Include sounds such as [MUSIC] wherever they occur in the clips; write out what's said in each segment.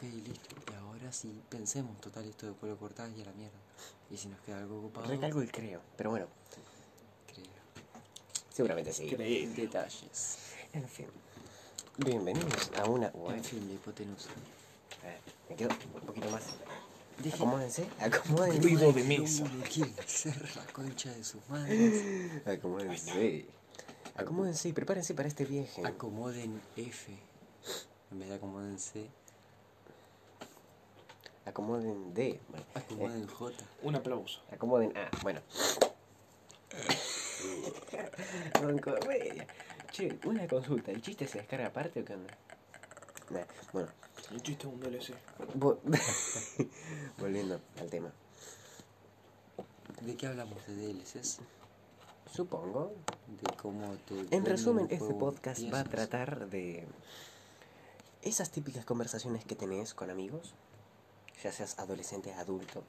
Ok, listo. Y ahora sí, pensemos, total, esto después lo cortás y a la mierda. Y si nos queda algo ocupado, Recalco el creo, pero bueno, creo. seguramente sí. Creí. Detalles. En fin. Bienvenidos a una. En fin, la hipotenusa. Eh, me quedo un poquito más. Deje- Acomódense, acomódense. Ruido de mesa. uno quiere ser la concha de sus madres. Acomódense. Acomódense y prepárense para este viaje. Acomoden F. En vez de acomoden C, Acomoden D. Bueno, acomoden J. Un aplauso. acomoden A. Bueno. [LAUGHS] Che, una consulta. ¿El chiste se descarga aparte o qué onda? Nah, bueno, El chiste es un DLC. vo- [LAUGHS] volviendo al tema. ¿De qué hablamos? ¿De DLCs? Supongo. De cómo te En resumen, este podcast va a tratar de esas típicas conversaciones que tenés con amigos, ya seas adolescente, adulto.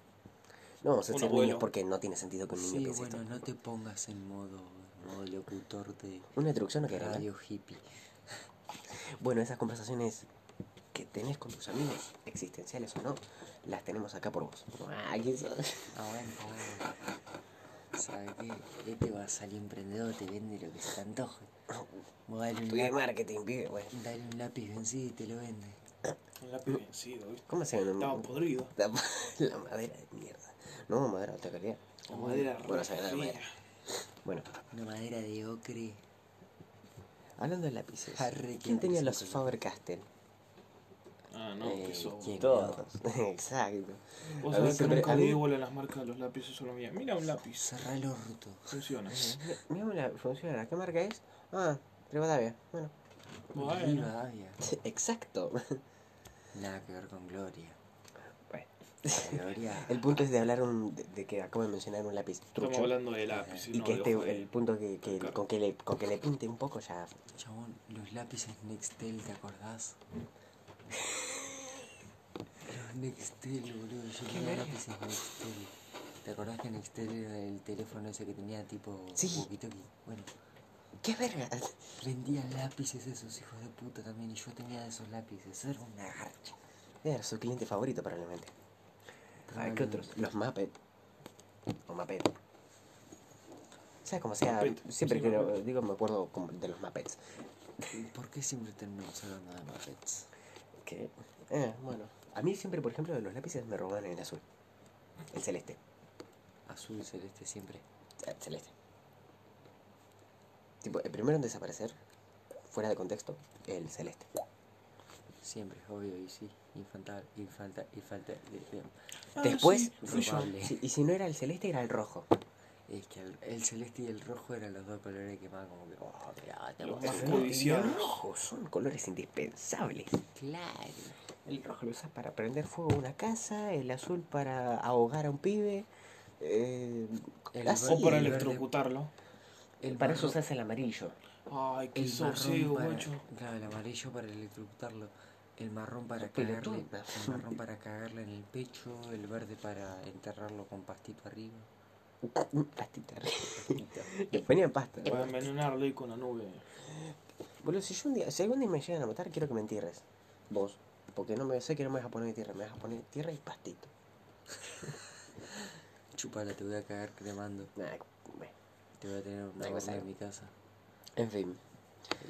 No vamos a abuelo. niños porque no tiene sentido que un niño Sí, piense bueno, esto. no te pongas en modo, modo locutor de Una introducción no ¿no? radio hippie. [LAUGHS] Bueno, esas conversaciones que tenés con tus amigos, existenciales o no, las tenemos acá por vos. Ah, ¿quién sabe? Aguanta, aguanta. ¿Sabes qué? Este va a salir emprendedor, te vende lo que se te antoje. Vos dale un, Estudié lápiz, marketing, pibe, bueno. dale un lápiz vencido y te lo vende. Un lápiz vencido, ¿viste? ¿Cómo se llama? Estaba podrido. La, [LAUGHS] la madera de mierda. No, madera de alta calidad. La madera Bueno, se madera. Bueno, Una madera de ocre. hablando de lápices. Arre, ¿Quién tenía los con- Faber-Castell? Ah, no, Eh, que. ¿quién? Todos. [LAUGHS] Exacto. Vos sabés que nunca le bola a las marcas de los lápices solo mía. Mira un lápiz. Cerra el orto. Funciona. Mira, mira, funciona. ¿Qué marca es? Ah, Rivadavia. Bueno, Bueno. Rivadavia. [LAUGHS] exacto. Nada que ver con Gloria. Bueno, Gloria. [LAUGHS] el punto es de hablar un, de, de que acabo de mencionar un lápiz Estamos hablando de lápiz. Y no que este, de- el punto que, que Claro. con, que le, con que le pinte un poco ya. Chabón, los lápices Nextel, ¿te acordás? Los Nextel, boludo. Yo tenía lápices Nextel. ¿Te acordás que Nextel era el teléfono ese que tenía tipo Sí. Bueno, ¡Qué verga! vendían lápices esos hijos de puta también y yo tenía esos lápices. Era una garcha. Era su cliente favorito probablemente. A ver, ¿qué otros? Los Muppet. O Muppet. sea como sea, Muppet, siempre sí, que lo digo me acuerdo de los Muppets. ¿Por qué siempre terminamos hablando de Muppets? Que, eh, bueno. A mí siempre, por ejemplo, de los lápices me roban el azul. El celeste. Azul, celeste, siempre. El celeste. Tipo, el primero en desaparecer, fuera de contexto, el celeste. Siempre, obvio, y sí. Infantal, infanta, infanta. de- de- Ah, Después, sí, fui yo. robable. Sí, y si no era el celeste, era el rojo. Es que el, el celeste y el rojo eran los dos colores que más como que, oh, te gusta. más El rojo son colores indispensables. Claro. El rojo lo usas para prender fuego a una casa, el azul para ahogar a un pibe. eh, El así, O para el verde- electrocutarlo. El para eso marrón- usas el amarillo. Ay, qué el marrón sosiego, para, guacho. Claro, el amarillo para electrocutarlo. El marrón para cagarle. [LAUGHS] El marrón para cagarle en el pecho. El verde para enterrarlo con pastito arriba. [LAUGHS] Pastita. Le ponían pasta. Para envenenarlo y con la nube. Boludo, si yo un día, si algún día me llegan a matar, quiero que me entierres. Vos. Porque no me sé que no me vas a poner tierra, me vas a poner tierra y pastito. [LAUGHS] Chupala, te voy a cagar cremando. Nah, bueno. Te voy a tener una Ahí va a horna ser. en mi casa. En fin.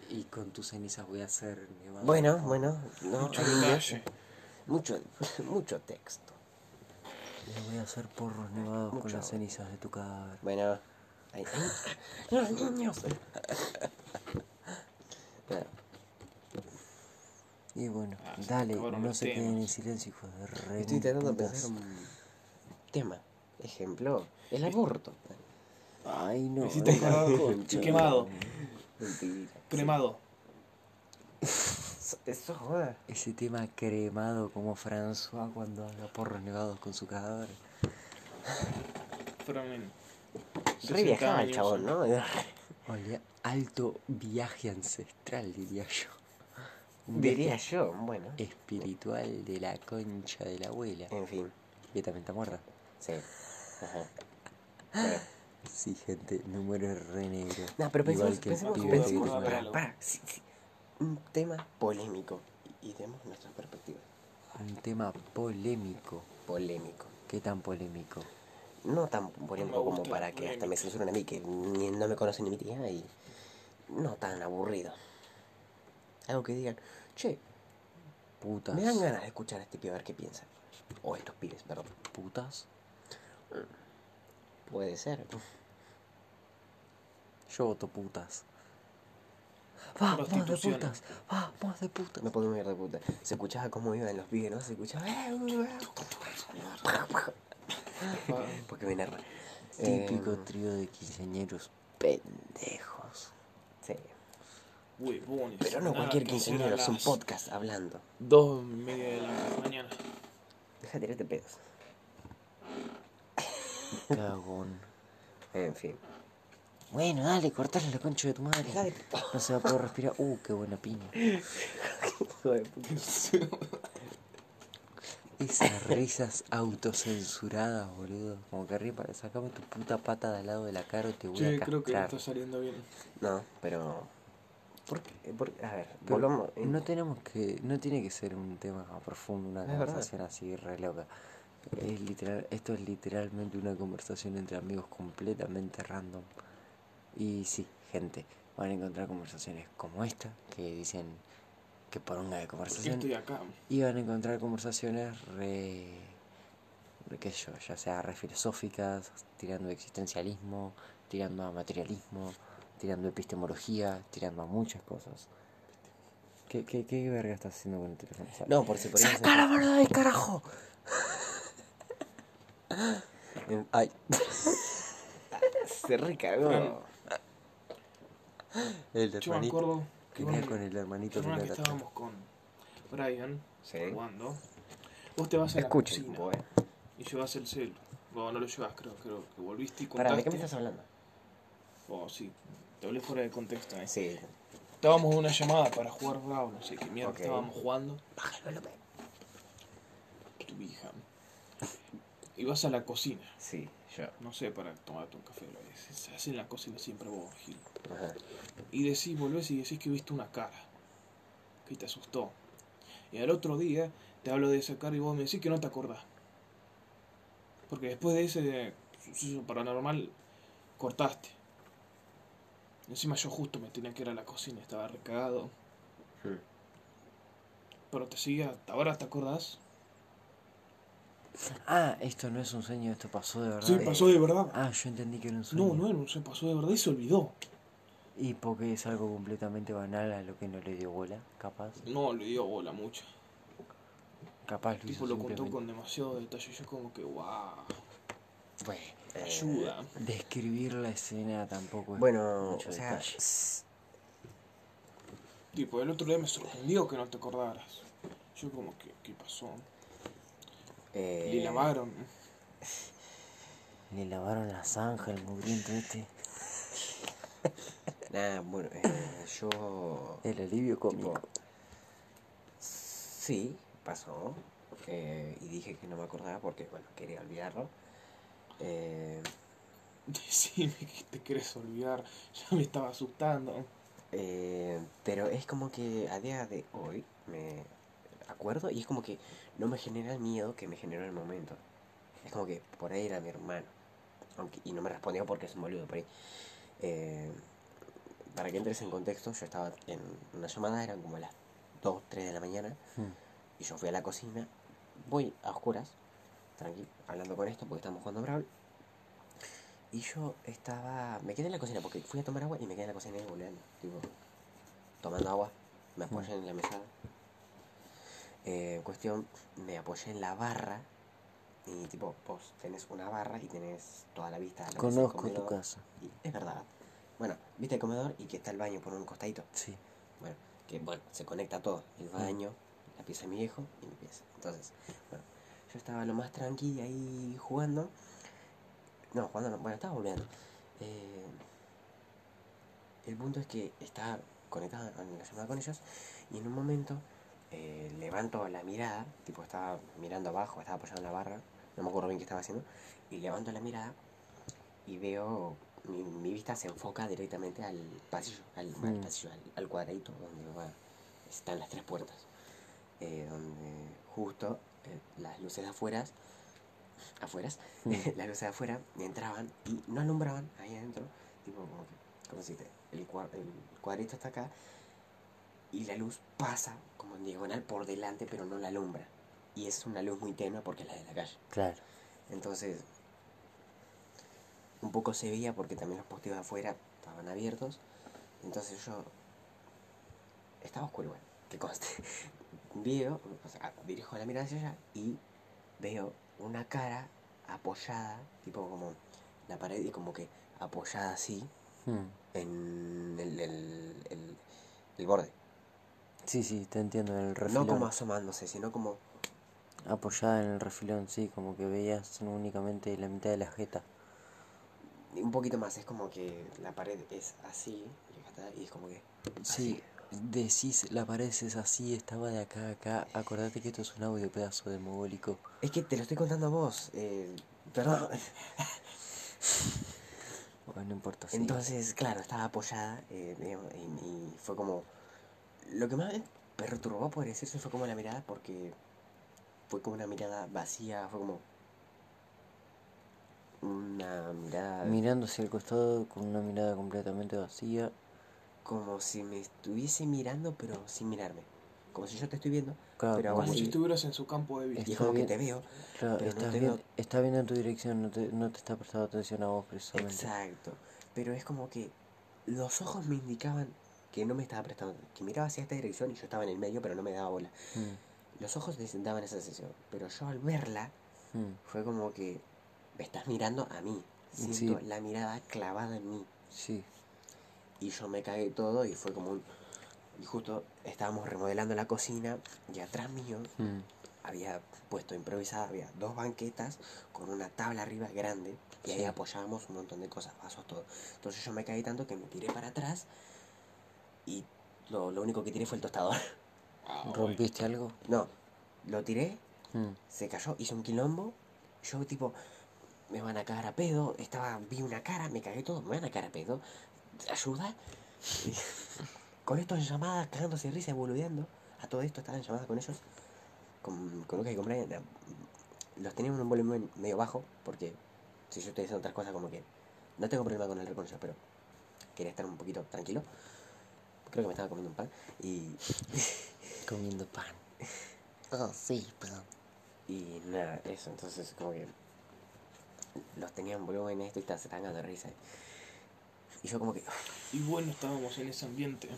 Y con tus cenizas voy a hacer nevado. Bueno, bueno, no, Mucho detalle. [LAUGHS] mucho, [LAUGHS] mucho texto. Le voy a hacer porros nevados con las cenizas de tu cadáver. Bueno, hay- [LAUGHS] los niños. Bueno, Y bueno, Ah, dale, no se queden en silencio, hijos de re. estoy intentando putas. pensar un tema. Ejemplo, el aborto. Ay, no. Hiciste. Quemado. Mentira. Cremado. Eso, joda. Ese tema cremado como François cuando haga porros nevados con su cadáver. En Re 60 viajaba el chabón, ¿no? Olía, alto viaje ancestral, diría yo. Un Diría yo, bueno. Espiritual de la concha de la abuela. En fin, Que también está muerta. sí. Ajá. Bueno. Sí, gente, me muero re negro. No, pero pensemos, que pensemos, pibe pensemos, que para- sí, sí. un tema polémico y, y demos nuestras perspectivas. Un tema polémico. Polémico. ¿Qué tan polémico? No tan polémico como para que hasta me censuren a mí, que ni- no me conocen ni mi tía, y no tan aburrido. Algo que digan, che, Putas. me dan ganas de escuchar a este pibe a ver qué piensa. O estos pibes, perdón. Putas. Puede ser. Yo voto putas. Vamos de putas. Vamos de putas. No podemos ir de puta. Se escuchaba cómo iban los pibes, ¿no? Se escuchaba. [LAUGHS] Porque me enerva. Típico Eh, trío de quinceañeros pendejos. sí. Huevones. Pero no cualquier quinceañero, es un podcast hablando. Dos y media de la mañana. Deja de tirarte pedos. Cagón. En fin. Bueno, dale, cortale la concha de tu madre. Deja de- No se va a poder respirar. Uh, qué buena piña. Esas risas autocensuradas, boludo. Como que arriba, sacame tu puta pata de al lado de la cara o te voy Che, a creo que no castrar. está saliendo bien. No, pero. ¿Por qué? Por- A ver, Pero volvamos. No tenemos que, no tiene que ser un tema profundo, una Es verdad. conversación así re loca. Es literal, esto es literalmente una conversación entre amigos completamente random. Y sí, gente, van a encontrar conversaciones como esta, que dicen que poronga de ¿Por conversación. estoy acá? Y van a encontrar conversaciones re, re qué sé yo, ya sea re filosóficas, tirando a existencialismo, tirando a materialismo, tirando a epistemología, tirando a muchas cosas. ¿Qué, qué, qué verga estás haciendo con el teléfono? No, por si por ahí. ¡Saca la mano del carajo! Ay. Se recagó. El Yo me hermanito. acuerdo que Venía con el hermanito una vez que estábamos con Brian Sí. jugando. Vos te vas a la Escuchen, cocina tipo, eh. y llevas el celu. No, no lo llevas, creo, creo que volviste y Pará, contaste. ¿de qué me estás hablando? Oh, sí. Te hablé fuera de contexto, eh. Sí. Estábamos en una llamada para jugar Brawl, no sé qué mierda Ok. estábamos jugando. Bájalo, López. Tu hija. Y vas a la cocina, Sí, yo. no sé, para tomarte un café. Se hace en la cocina siempre vos, Gil. Ajá. Y decís, volvés y decís que viste una cara. Que te asustó. Y al otro día te hablo de esa cara y vos me decís que no te acordás. Porque después de ese suceso paranormal, cortaste. Encima yo justo me tenía que ir a la cocina, estaba recagado. Hmm. Pero te sigue, hasta ahora te acordás. Ah, esto no es un sueño, esto pasó de verdad. Sí, pasó de verdad. Ah, yo entendí que era un sueño. No, no, se pasó de verdad y se olvidó. Y porque es algo completamente banal a lo que no le dio bola, capaz. No, le dio bola mucho. Capaz lo Tipo lo contó con demasiado detalle. Yo como que, wow, Bueno, Eh, ayuda. describir la escena tampoco es Bueno, mucho o sea. detalle. Tipo, el otro día me sorprendió que no te acordaras. Yo como que, ¿qué pasó? Eh, Le lavaron. Le lavaron la zanja, el mugriento este. [LAUGHS] Nah, bueno, eh, yo. El alivio tipo, cómico. sí, pasó. eh, y dije que no me acordaba porque, bueno, quería olvidarlo. Eh, Decime que te querés olvidar. Ya me estaba asustando. eh, pero es como que a día de hoy me acuerdo y es como que no me genera el miedo que me generó en el momento. Es como que por ahí era mi hermano. Aunque, y no me respondió porque es un boludo por ahí. Eh, para que entres en contexto, yo estaba en una llamada, eran como las 2, 3 de la mañana. Hmm. Y yo fui a la cocina, voy a oscuras, tranqui, hablando con esto porque estamos jugando Brawl. Y yo estaba, me quedé en la cocina porque fui a tomar agua y me quedé en la cocina y volviendo, tipo, tomando agua, me apoyé en la mesada. Eh, cuestión, me apoyé en la barra y tipo, vos tenés una barra y tenés toda la vista. a lo que es el Conozco tu casa. Y es verdad. Bueno, viste el comedor y que está el baño por un costadito. Sí. Bueno, que bueno, se conecta todo, el baño, la pieza de mi viejo y mi pieza. Entonces, bueno, yo estaba lo más tranqui ahí jugando. No, jugando no, bueno, estaba volviendo. Eh, el punto es que estaba conectado en la llamada con ellos y en un momento eh, levanto la mirada, tipo estaba mirando abajo, estaba apoyado en la barra, no me acuerdo bien qué estaba haciendo, y levanto la mirada y veo, mi, mi vista se enfoca directamente al pasillo, al, al pasillo, al, al cuadradito donde va- están las tres puertas, eh, donde justo eh, las luces de afuera, afueras, Mm. [LAUGHS] las luces de afuera entraban y no alumbraban ahí adentro, tipo como que, como si te- el, el cuadrito está acá y la luz pasa como en diagonal por delante, pero no la alumbra. Y es una luz muy tenue porque es la de la calle. Claro. Entonces, un poco se veía porque también los postes de afuera estaban abiertos. Entonces yo estaba oscuro igual, que conste. [LAUGHS] Veo, o sea, dirijo la mirada hacia allá y veo una cara apoyada, tipo como la pared y como que apoyada así Mm. en el, el, el- el borde. Sí, sí, te entiendo, en el refilón. No como asomándose, sino como Apoyada en el refilón, sí, como que veías únicamente la mitad de la jeta. un poquito más. Es como que la pared es así y es como que... Sí, decís, la pared es así, estaba de acá a acá. Acordate que esto es un audio pedazo de mogólico. Es que te lo estoy contando a vos. eh, perdón. [LAUGHS] Bueno, no importa, sí. Entonces, claro, estaba apoyada eh, y fue como... Lo que más me perturbó, podría decirse, fue como la mirada porque fue como una mirada vacía, fue como... Una mirada Mirando hacia el costado con una mirada completamente vacía. como si me estuviese mirando pero sin mirarme. Como si yo te estoy viendo Claro, Pero como Como si estuvieras en su campo de vista. y es como que te veo. Claro, pero no estás, te bien- veo- está viendo en tu dirección, no te, no te está prestando atención a vos precisamente. Exacto. Pero es como que los ojos me indicaban que no me estaba prestando, que miraba hacia esta dirección y yo estaba en el medio pero no me daba bola. Mm, Los ojos me daban esa sensación, pero yo al verla mm, fue como que me estás mirando a mí. Siento Sí. la mirada clavada en mí. sí. Y yo me cagué todo y fue como un... Y justo estábamos remodelando la cocina y atrás mío mm, había puesto improvisada, había dos banquetas con una tabla arriba grande y ahí Sí. apoyábamos un montón de cosas, vasos, todo. Entonces yo me caí tanto que me tiré para atrás y lo, lo único que tiré fue el tostador. Ah, [LAUGHS] bueno. ¿Rompiste algo? No, lo tiré, Mm, se cayó, hice un quilombo. Yo tipo, me van a cagar a pedo, estaba, vi una cara, me cagué todo, me van a cagar a pedo. Ayuda. [LAUGHS] Con esto en llamadas, cagándose de risa, boludeando. A todo esto estaba en llamadas con ellos. Con, con Lucas y con Brian. Los teníamos en un volumen medio bajo, porque si yo estoy haciendo otras cosas como que no tengo problema con el reconocimiento, pero quería estar un poquito tranquilo. Creo que me estaba comiendo un pan. Y, [LAUGHS] comiendo pan. Oh, sí, pan. y nada, eso. Entonces como que los tenía en volumen esto y se estaban de risa. Y yo como que, Y bueno, estábamos en ese ambiente.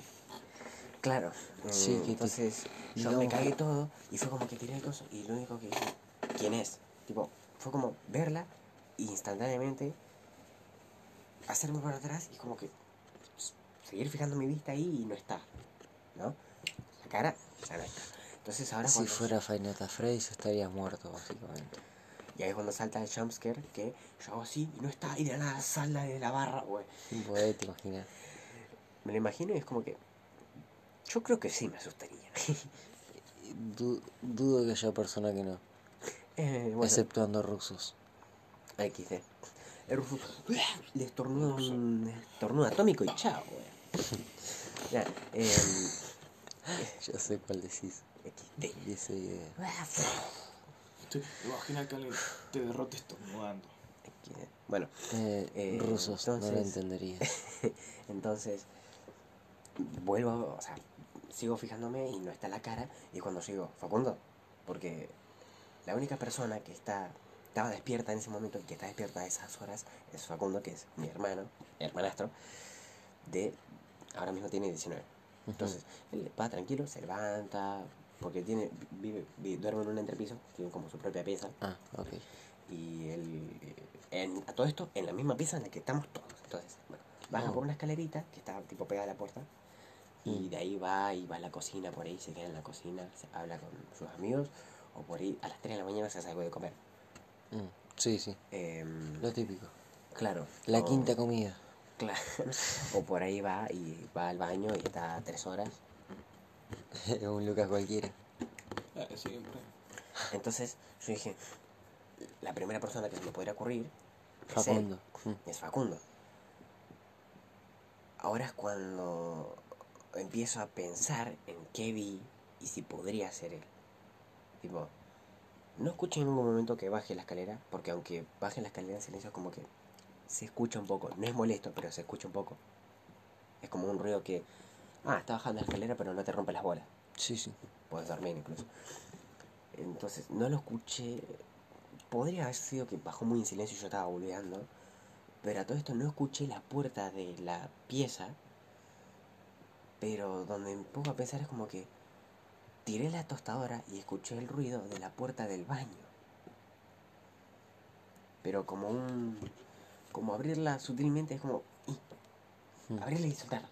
claro. Sí, eh, que te- entonces yo no. me cagué todo y fue como que tiré el coso y lo único que dije, ¿quién es? Tipo, fue como verla y instantáneamente hacerme para atrás y como que seguir fijando mi vista ahí y no está, ¿no? La cara ya no está. Entonces ahora Si fuera Fainata Freys estarías muerto, básicamente. Y ahí es cuando salta el jumpscare que yo hago así y no está y de la nada salta de la barra, güey. Puede, te imaginas. [LAUGHS] Me lo imagino y es como que yo creo que sí me asustaría. [LAUGHS] Du- dudo que haya persona que no. [LAUGHS] Eh, bueno, Exceptuando rusos. XD. El ruso le estornuda un estornudo atómico y chao, güey. Ya, em, Ya sé cuál decís. XD. Y ese idea. Te imagina que alguien te derrote estornudando. Bueno, Eh, Eh, rusos, no lo entonces- entenderías. [LAUGHS] entonces vuelvo, o sea, sigo fijándome y no está la cara. Y cuando sigo, Facundo, porque la única persona que está estaba despierta en ese momento y que está despierta a esas horas es Facundo, que es mi hermano, hermanastro, de ahora mismo tiene 19. Entonces, él va tranquilo, se levanta, porque tiene, vive, vi- duerme en un entrepiso, tiene como su propia pieza, Ah, ok. y él, eh, en, a todo esto, en la misma pieza en la que estamos todos. Entonces, bueno, baja Oh. por una escalerita que está tipo pegada a la puerta, y Mm. de ahí va y va a la cocina, por ahí se queda en la cocina, se habla con sus amigos, o por ahí a las 3 de la mañana se hace algo de comer. Mm, Sí, sí. Em, Lo típico. claro. La o- quinta comida. Claro. O por ahí va y va al baño y está tres horas. [LAUGHS] Un Lucas cualquiera. Eh, siempre. Entonces yo dije, la primera persona que se me podría ocurrir es él, Facundo. Mm, es Facundo. Ahora es cuando empiezo a pensar en qué vi y si podría ser él. Tipo, no escuché en ningún momento que baje la escalera, porque aunque baje la escalera en silencio, es como que se escucha un poco. No es molesto, pero se escucha un poco. Es como un ruido que, ah, está bajando la escalera, pero no te rompe las bolas. Sí, sí. Puedes dormir incluso. Entonces, no lo escuché. Podría haber sido que bajó muy en silencio y yo estaba boludeando. Pero a todo esto no escuché la puerta de la pieza. Pero donde me pongo a pensar es como que tiré la tostadora y escuché el ruido de la puerta del baño. Pero como un. Como abrirla sutilmente es como. Mm. Abrirla y soltar.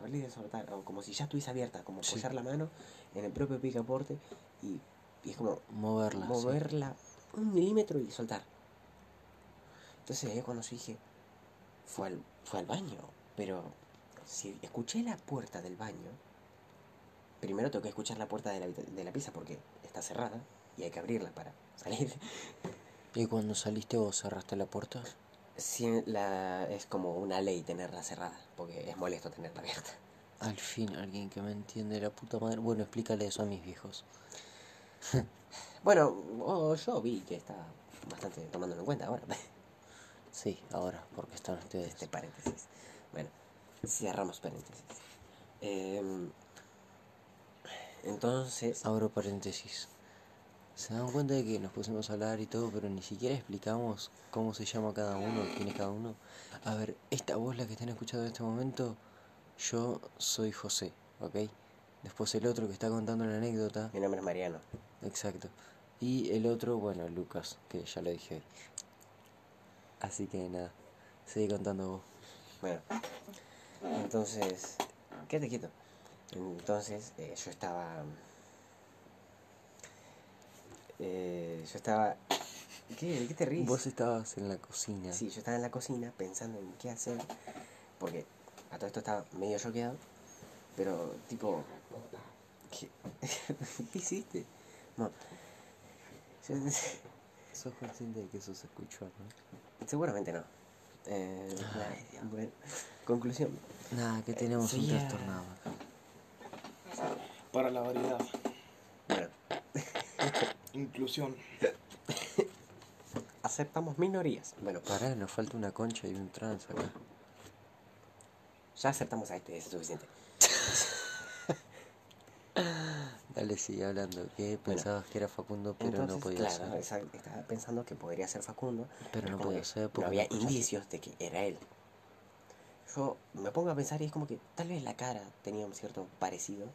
Abrirla y soltar. O como si ya estuviese abierta. Como Sí. la mano en el propio picaporte y, y es como Moverla. sí. moverla un milímetro y soltar. Entonces ahí cuando yo dije, fue al, fue al baño. Pero si escuché la puerta del baño, primero tengo que escuchar la puerta de la, de la pieza porque está cerrada y hay que abrirla para salir. ¿Y cuando saliste vos cerraste la puerta? Sí, la, es como una ley tenerla cerrada, porque es molesto tenerla abierta. Al fin, alguien que me entiende la puta madre. Bueno, explícale eso a mis viejos. [LAUGHS] Bueno, oh, yo vi que está bastante tomándolo en cuenta ahora. [LAUGHS] Sí, ahora, porque están ustedes. Este paréntesis. Bueno, cerramos paréntesis. Em, entonces, Abro paréntesis. Se dan cuenta de que nos pusimos a hablar y todo, pero ni siquiera explicamos cómo se llama cada uno, quién es cada uno. A ver, esta voz la que están escuchando en este momento, yo soy José, ¿ok? Después el otro que está contando la anécdota, mi nombre es Mariano. exacto. Y el otro, bueno, Lucas, que ya lo dije hoy. Así que nada, sigue contando vos. Bueno, entonces, quédate quieto. Entonces, eh, yo estaba. Eh, yo estaba. ¿Qué? ¿De qué te ríes? Vos estabas en la cocina. Sí, yo estaba en la cocina pensando en qué hacer, porque a todo esto estaba medio choqueado, pero tipo, ¿qué, [LAUGHS] ¿Qué hiciste? No, yo- Sos consciente de que eso se escuchó, ¿no? seguramente no. Eh, Ay, Dios. bueno, conclusión, Nada, que tenemos un sería- trastornado acá. Para la variedad. bueno, Inclusión. [COUGHS] aceptamos minorías. Bueno, Pará, nos falta una concha y un trans acá. ya aceptamos a este, eso es suficiente. [COUGHS] Dale, sigue hablando. Que pensabas que era Facundo, pero Entonces, no podía claro, ser. estaba pensando que podría ser Facundo, Pero no podía ser no porque había no escuchaste. indicios de que era él. Yo me pongo a pensar y es como que tal vez la cara tenía un cierto parecido.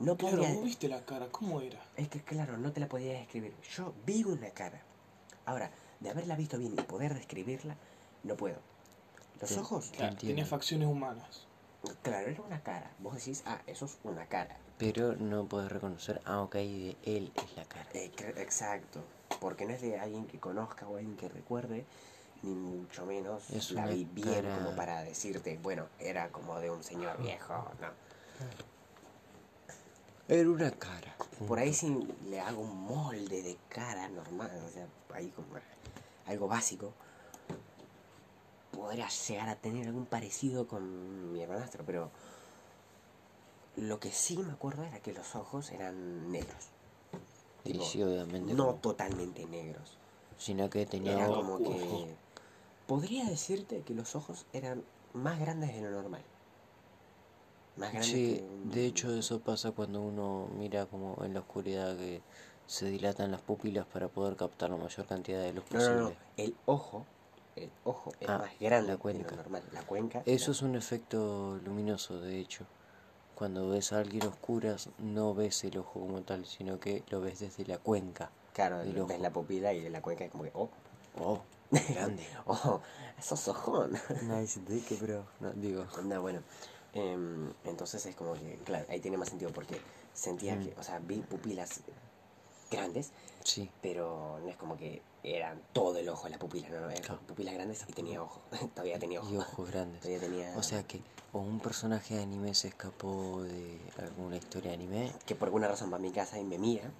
No Claro, podía. vos viste la cara, ¿cómo era? Es que claro, no te la podía describir. Yo vi una cara. Ahora, de haberla visto bien y poder describirla, no puedo. Los ojos, Claro, tenía facciones humanas. claro, era una cara. Vos decís, ah, eso es una cara. Pero no podés reconocer, ah, ok, de él es la cara. Eh, exacto. Porque no es de alguien que conozca o alguien que recuerde, ni mucho menos Es la vi bien cara- como para decirte, bueno, era como de un señor viejo, ¿no? Era una cara. Por ahí si le hago un molde de cara normal, o sea, ahí como algo básico, podría llegar a tener algún parecido con mi hermanastro, pero lo que sí me acuerdo era que los ojos eran negros. Tipo, sí, obviamente. no como- totalmente negros. sino que tenía Era como que... Podría decirte que los ojos eran más grandes de lo normal. Más grandes Sí, que un- de hecho eso pasa cuando uno mira como en la oscuridad que se dilatan las pupilas para poder captar la mayor cantidad de luz No, posible. no, no. El ojo, el ojo es Ah, más grande la de cuenca. lo normal. La cuenca. Eso es un efecto luminoso, de hecho. Cuando ves a alguien a oscuras, no ves el ojo como tal, sino que lo ves desde la cuenca. Claro, del ves ojo. la pupila y la cuenca es como que, oh, Oh, [LAUGHS] grande. oh, esos ojón. nice dick, bro. No, digo, No, bueno. Em, entonces es como que, claro, ahí tiene más sentido porque sentía Mm. que, o sea, vi pupilas grandes, sí. pero no es como que eran todo el ojo, la pupila, no, no, eran Claro. pupilas grandes y tenía ojo. [LAUGHS] Todavía tenía ojo. Y ojos grandes. Todavía tenía. O sea que o un personaje de anime se escapó de alguna historia de anime, que por alguna razón va a mi casa y me mira.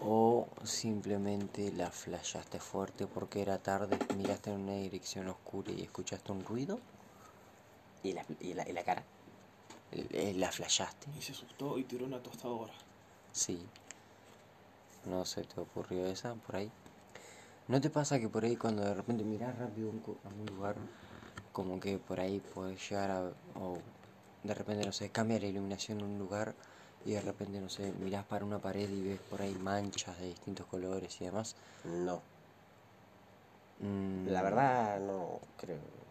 o simplemente la flashaste fuerte porque era tarde, miraste en una dirección oscura y escuchaste un ruido, Y la, y la, y la cara. Eh, la flashaste. Y se asustó y tiró una tostadora. Sí. no se te ocurrió esa por ahí. ¿No te pasa que por ahí cuando de repente miras rápido a un lugar, como que por ahí puedes llegar a, o de repente, no sé, cambia la iluminación en un lugar y de repente, no sé, mirás para una pared y ves por ahí manchas de distintos colores y demás? No, Mm, la verdad no creo.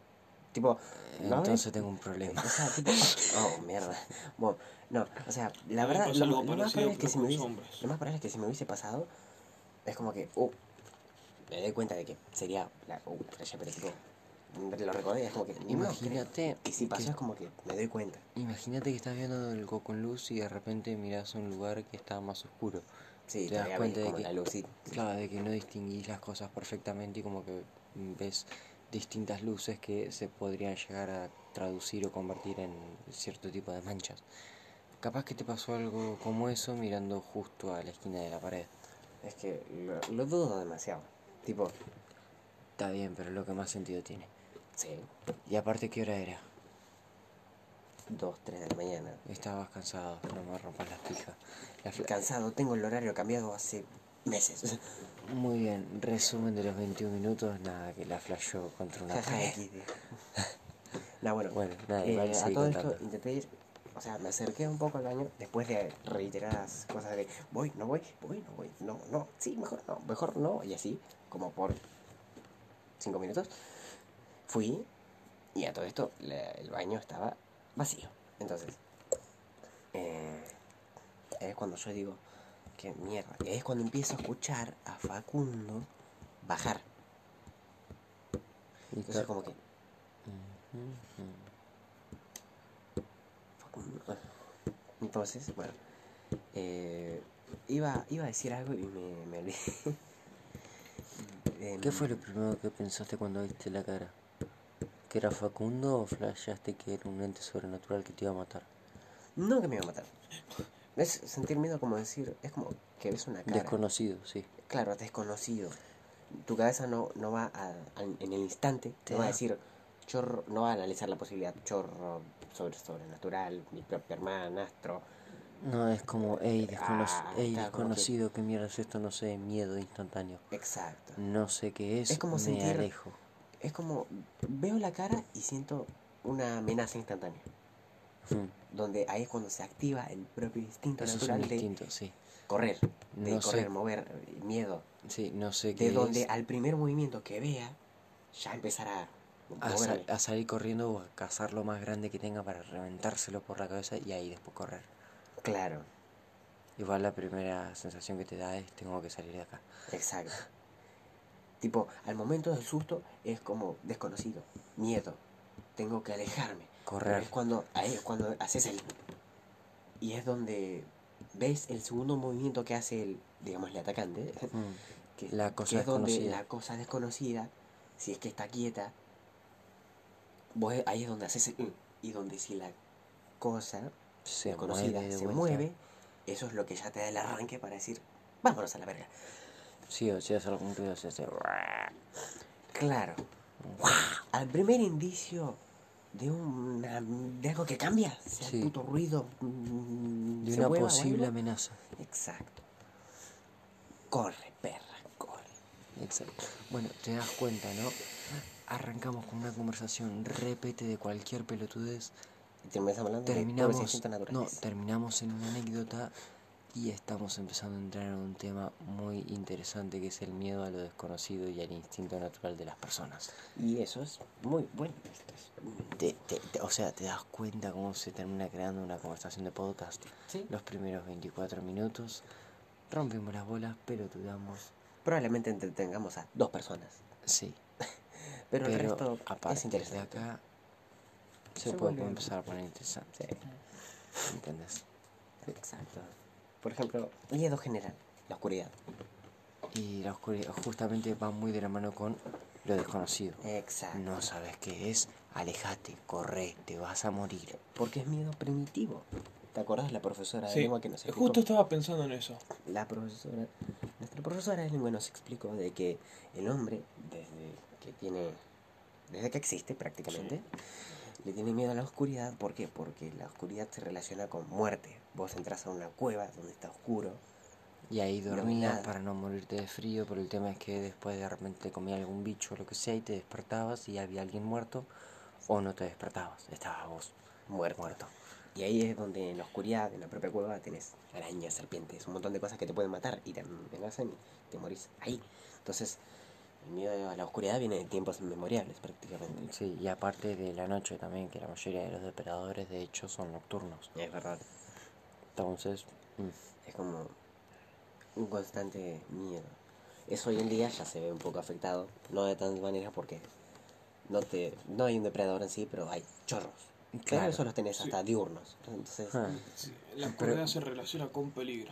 Tipo, ¿no Entonces ves? tengo un problema. O sea, [LAUGHS] tipo, oh, mierda. Bueno, no, o sea, la me verdad, lo, lo más es que si me hubiese, lo más probable es que si me hubiese pasado, es como que, uh, me doy cuenta de que sería, la, uh, pero tipo, lo recordé, es como que, no. Imagínate y si pasó que- es como que me doy cuenta. Imagínate que estás viendo algo con luz y de repente miras un lugar que está más oscuro. Sí, Te das cuenta de que- la. Claro, de que no distinguís las cosas perfectamente y como que ves distintas luces que se podrían llegar a traducir o convertir en cierto tipo de manchas. Capaz que te pasó algo como eso mirando justo a la esquina de la pared. Es que lo, lo dudo demasiado. Tipo, Está bien, pero es lo que más sentido tiene. sí, Y aparte, ¿qué hora era? 2, 3 de la mañana. Estabas cansado, no me rompas las pijas. La cansado, tengo el horario cambiado hace meses. Muy bien, resumen de los 21 minutos, nada, que la flashó contra una pared. no, bueno, Bueno, nada, eh, a todo contando. esto intenté ir, o sea, me acerqué un poco al baño después de reiteradas cosas de voy, no voy, voy, no voy, no, no, sí, mejor no, mejor no, y así, como por cinco minutos. Fui y a todo esto la- el baño estaba vacío. Entonces, eh, es cuando yo digo, que mierda, y es cuando empiezo a escuchar a Facundo bajar. Y Entonces como que. Facundo. Entonces, bueno, eh, iba, iba a decir algo y me, me olvidé. [LAUGHS] Em, ¿Qué fue lo primero que pensaste cuando viste la cara? ¿Que era Facundo o flashaste que era un ente sobrenatural que te iba a matar? No que me iba a matar. Es sentir miedo como decir, es como que ves una cara. Desconocido, sí. claro, desconocido. Tu cabeza no, no va a, a- en el instante, Te no va a decir, chorro, no va a analizar la posibilidad, chorro, sobre sobrenatural, mi propio hermanastro. No, es como, ey, descono- Ah, ey, está como que- desconocido, ¿qué mierda es esto? No sé, miedo instantáneo. Exacto. No sé qué es, Es como me sentir- alejo. Es como, veo la cara y siento una amenaza instantánea. Mm, Donde ahí es cuando se activa el propio instinto Eso es un natural de sí. correr, de No correr, sé. mover, miedo. Sí, no sé qué De donde es. al primer movimiento que vea, ya empezará a A, sal- moverme. a salir corriendo o a cazar lo más grande que tenga para reventárselo por la cabeza y ahí después correr. Claro, Igual la primera sensación que te da es tengo que salir de acá. exacto. Tipo, al momento del susto es como desconocido, miedo, tengo que alejarme. Correr. Es cuando, ahí es cuando haces el... Y es donde ves el segundo movimiento que hace el, digamos, el atacante. Mm, [LAUGHS] Que, La cosa que es donde la cosa desconocida, si es que está quieta, vos ahí es donde haces el... "mm", Y donde si la cosa se desconocida mueve se vuelta. mueve, eso es lo que ya te da el arranque para decir, vámonos a la verga. Sí, o sea, hacer algún ruido se hace. Claro. Al primer indicio de una, de algo que cambia, sea Sí. el puto ruido, mm, De una posible amenaza. Exacto. Corre, perra, corre. Exacto. Bueno, te das cuenta, ¿no? Arrancamos con una conversación repete de cualquier pelotudez. Y terminamos hablando de Terminamos, instintos no, terminamos en una anécdota y estamos empezando a entrar en un tema muy interesante que es el miedo a lo desconocido y al instinto natural de las personas. Y eso es muy bueno. Te- te- te- o sea, te das cuenta cómo se termina creando una conversación de podcast. Sí. Los primeros 24 minutos rompimos las bolas, pelotudamos. Probablemente entretengamos a dos personas. Sí, [LAUGHS] Pero, el resto es interesante. de acá se, Se puede empezar a poner interesante. Sí, ¿Entendés? exacto. Por ejemplo, miedo general, la oscuridad. Y la oscuridad justamente va muy de la mano con lo desconocido. Exacto. No sabes qué es, alejate, corre, te vas a morir. Porque es miedo primitivo. ¿Te acordás la profesora de Sí, lengua que nos explicó? justo estaba pensando en eso. La profesora, nuestra profesora de lengua nos explicó de que el hombre, desde que tiene, desde que existe prácticamente, le tiene miedo a la oscuridad. ¿Por qué? Porque la oscuridad se relaciona con muerte. Vos entras a una cueva donde está oscuro Y ahí No dormías nada. para no morirte de frío, pero el tema es que después de repente te comía algún bicho o lo que sea y te despertabas y había alguien muerto o no te despertabas, estabas vos muerto. muerto. Y ahí es donde en la oscuridad, en la propia cueva, tenés arañas, serpientes, un montón de cosas que te pueden matar y te amenazan y te morís ahí. Entonces, el miedo a la oscuridad viene de tiempos inmemoriales prácticamente. Sí, y aparte de la noche también, que la mayoría de los depredadores de hecho son nocturnos. Es verdad. Entonces, mm, Es como un constante miedo. Eso hoy en día ya se ve un poco afectado, no de tantas maneras porque no te no hay un depredador en sí, pero hay chorros. Claro, Claro. eso los tenés Sí. hasta diurnos. Entonces, ah, Sí, la Pero- se relaciona con peligro.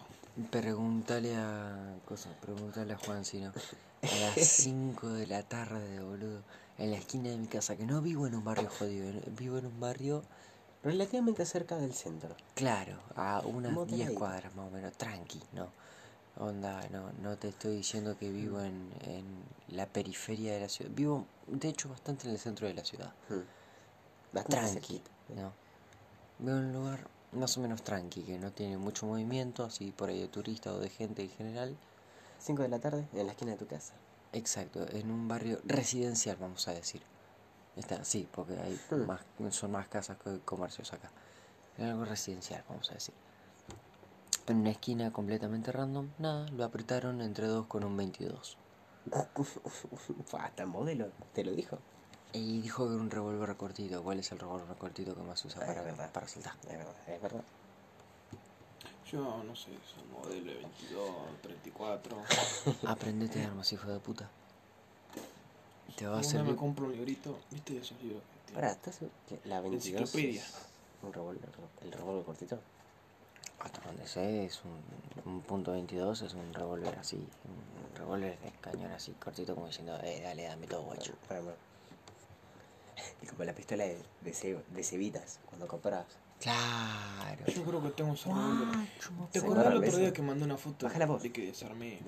pregúntale a. Cosa, pregúntale a Juan si no. A las [LAUGHS] 5 de la tarde, boludo. En la esquina de mi casa, que no vivo en un barrio jodido, en- vivo en un barrio, relativamente cerca del centro. claro, a unas Como 10 pegadito. cuadras más o menos, tranqui, ¿no? Onda, no, no te estoy diciendo que vivo en, en la periferia de la ciudad. Vivo, de hecho, bastante en el centro de la ciudad. Hmm. Tranqui, cerquita. ¿no? Un lugar más o menos tranqui, que no tiene mucho movimiento, así por ahí de turista o de gente en general. 5 de la tarde en la esquina de tu casa. Exacto, en un barrio residencial, vamos a decir. Está, sí, porque hay Hmm. más, son más casas que comercios acá. En algo residencial, vamos a decir. En una esquina completamente random, nada, lo apretaron entre dos con un 22. [LAUGHS] Fue hasta modelo, te lo dijo. Y dijo que era un revólver cortito. ¿Cuál es el revólver cortito que más se usa Ah, para, es verdad. para soltar? Es verdad, es verdad. Yo no sé, son modelo de 22, 34. [LAUGHS] Aprendete de armas, hijo de puta. Te va a servir. me compro un librito, ¿viste esos libros? Pará, ¿estás la 22 Enciclopedia. un revólver, el revólver cortito? Hasta donde sé, es un, un punto 22, es un revólver así. Un revólver de cañón así, cortito, como diciendo, eh, dale, dame todo, guacho. Y como la pistola de, de, ce- de cebitas, cuando compras. Claro. Yo creo que tengo ese revólver. ¿Te acuerdas el otro día que mandé una foto Baja la voz. de que desarmé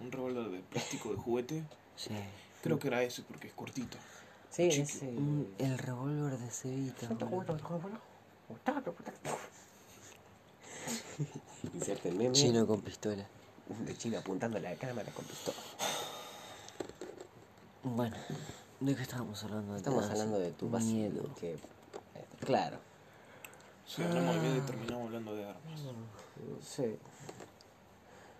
un revólver de plástico de juguete? Sí. Creo que era ese porque es cortito. Sí, ese. Mm, El revólver de Cevita. Inserte el meme [LAUGHS] Chino con pistola. de chino apuntando a la cámara con pistola. Bueno, ¿de qué estábamos hablando? Estamos Ah, hablando de tu miedo. Que, eh, claro. Sí, hablamos de miedo y terminamos hablando de armas. Sí.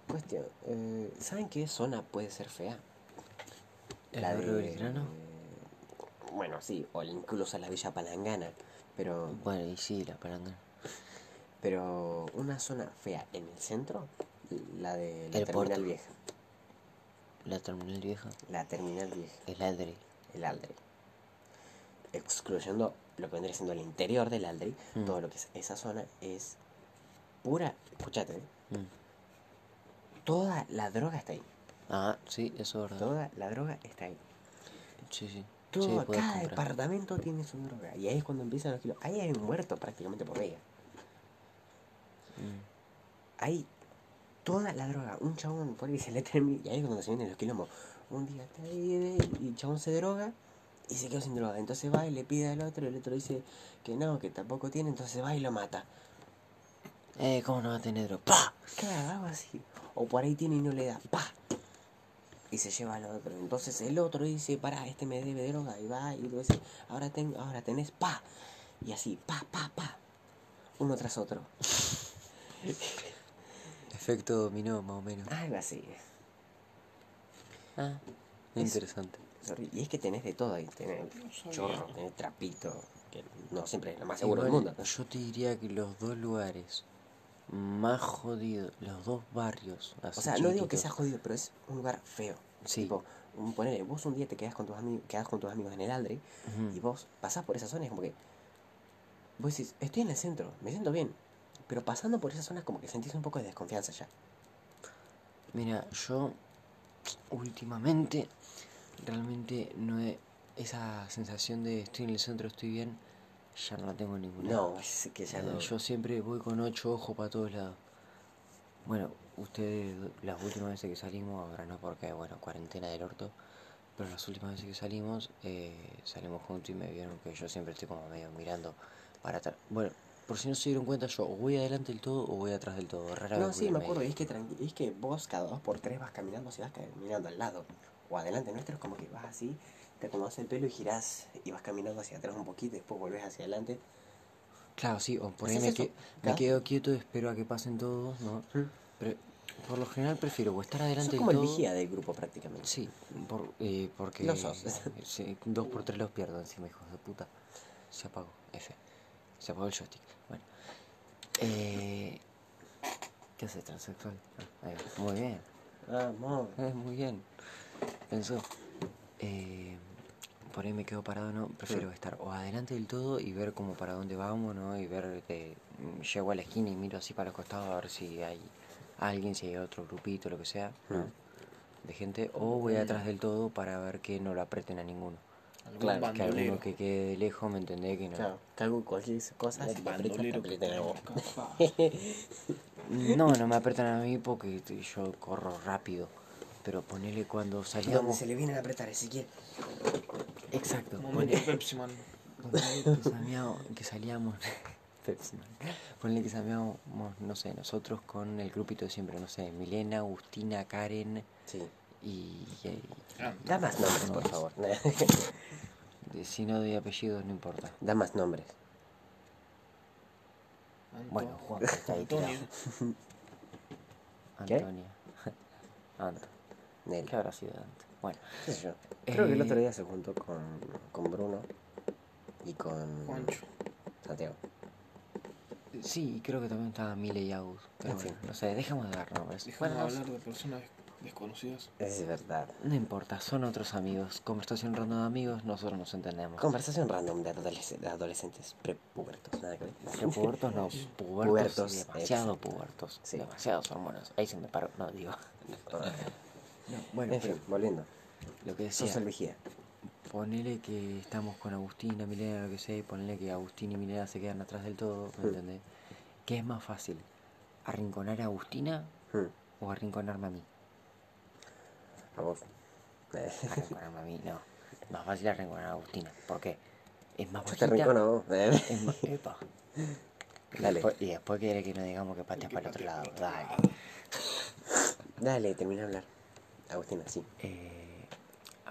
Cuestión. eh, ¿Saben qué zona puede ser fea? ¿El barrio Belgrano? Bueno, sí, o incluso la Villa Palangana. Pero, Bueno, y sí, la palanga. pero una zona fea en el centro, la de la El terminal vieja. La terminal vieja. La terminal vieja, El Adri. el Aldrey. Excluyendo lo que vendría siendo el interior del Aldrey, Mm. todo lo que es esa zona es pura. Escuchate, ¿eh? Mm. toda la droga está ahí. Ah, sí, eso es verdad. Toda la droga está ahí. Sí, sí. Todo, sí, cada comprar. departamento tiene su droga. Y ahí es cuando empiezan los kilos. Ahí hay un muerto prácticamente por día. Mm. Hay toda la droga. Un chabón por ahí se le termina. Y ahí es cuando se vienen los quilombos. Un día está ahí y el chabón se droga y se quedó sin droga. Entonces va y le pide al otro y el otro dice que no, que tampoco tiene. Entonces va y lo mata. Eh, ¿cómo no va a tener droga? ¡Pah! Claro, algo así. O por ahí tiene y no le da. ¡Pa! Y se lleva al otro. Entonces el otro dice, pará, este me debe droga. Y va y dice, ahora, ten, ahora tenés pa. Y así, pa, pa, pa. Uno tras otro. [LAUGHS] Efecto dominó, más o menos. Algo así. Ah, Es- interesante. Y es que tenés de todo ahí. Tenés chorro, tenés trapito. Que no siempre es lo más seguro del mundo. Yo te diría que los dos lugares más jodidos, los dos barrios. O así sea, no digo que sea jodido, pero es un lugar feo. Sí. Tipo, ponele, vos un día te quedás con tus amigos, quedás con tus amigos en el Aldre Ujú. y vos pasás por esa zona y es como que vos decís, estoy en el centro, me siento bien. Pero pasando por esa zona como que sentís un poco de desconfianza ya. Mira, yo últimamente realmente no he. Esa sensación de estoy en el centro, estoy bien, ya no la tengo en ningún lado. No, es que ya Eh, no. Yo siempre voy con ocho ojos para todos lados. Bueno, ustedes, las últimas veces que salimos, ahora no porque, bueno, cuarentena del orto, pero las últimas veces que salimos, eh, salimos juntos y me vieron que yo siempre estoy como medio mirando para atrás. Bueno, por si no se dieron cuenta, yo o voy adelante del todo o voy atrás del todo. Rara No, vez sí, voy me acuerdo. Y es que, tranqui- es que vos cada dos por tres vas caminando, si vas caminando al lado o adelante nuestro, es como que vas así, te acomodas el pelo y girás y vas caminando hacia atrás un poquito y después volvés hacia adelante. Claro, sí, o por ahí ¿Haces me, eso? que- me ¿Cada? quedo quieto y espero a que pasen todos, ¿no? Pero por lo general prefiero o estar adelante Sos como el vigía del grupo prácticamente. Sí, por, eh, porque. Lo sos. [LAUGHS] sí, dos por tres los pierdo encima, hijos de puta. Se apagó, F. Se apagó el joystick. Bueno. Eh, ¿Qué hace transexual? Ah, ahí va. Muy bien. Vamos. Eh, muy bien. Pensó. Eh, por ahí me quedo parado, ¿no? Prefiero estar o adelante del todo y ver como para dónde vamos, ¿no? Y ver, que mm, llego a la esquina y miro así para los costados a ver si hay alguien, si hay otro grupito, lo que sea, ¿no? Mm. De gente. O voy atrás del todo para ver que no lo aprieten a ninguno. Algún Claro, Que alguno que quede de lejos, ¿me entendés? Que no. Claro, que algo, cualquier cosa, si apretan a vos. tenemos [LAUGHS] capaz. No, no me apretan a mí porque yo corro rápido. Pero ponele cuando Donde salíamos. se le vienen a apretar, Ezequiel. Exacto. Momento Pepsi Man. Ponele que salíamos, que salíamos [LAUGHS] Pepsi Man. Ponele que salíamos, no sé, nosotros con el grupito de siempre, no sé, Milena, Agustina, Karen Sí. y, y- Ah, Da más nombres, por favor. [LAUGHS] y- si no doy apellidos no importa. da más nombres. Anto- Bueno, Juan está ahí Antonio. tirado. [LAUGHS] ¿Qué? Antonia. Anto. Nel. ¿Qué habrá sido Anto? Bueno, qué sé yo. Creo que el otro Eh, día se juntó con, con Bruno y con Juancho. Santiago. sí, creo que también estaba Mile y Agus. Pero En bueno, fin. no sé, dejemos de dar nombres. Dejamos Bueno, de hablar de personas des- desconocidas. Es verdad. no importa, son otros amigos. Conversación random de amigos, nosotros nos entendemos. Conversación random de, adolesc- de adolescentes prepubertos, nada que ver. Que pubertos no, [LAUGHS] pubertos, Pubertos, demasiado pubertos, Sí. demasiados hormonas. Ahí se me paró, no digo. No, bueno, en pero fin, volviendo. lo que decía, Sos el vigía. ponele que estamos con Agustina, Milena, lo que sea, y ponele que Agustín y Milena se quedan atrás del todo, ¿me Mm. entendés? ¿Qué es más fácil? ¿Arrinconar a Agustina Hmm, o arrinconarme a mí? A vos. Arrinconarme a mí, no. Más fácil arrinconar a Agustina. ¿Por qué? Es más Yo te bajita. arrincono a vos. eh. Es más... Epa. Dale. después, y después quiere que no digamos que pateas para el otro lado. Dale. Dale, termina de hablar. Agustina, sí. eh,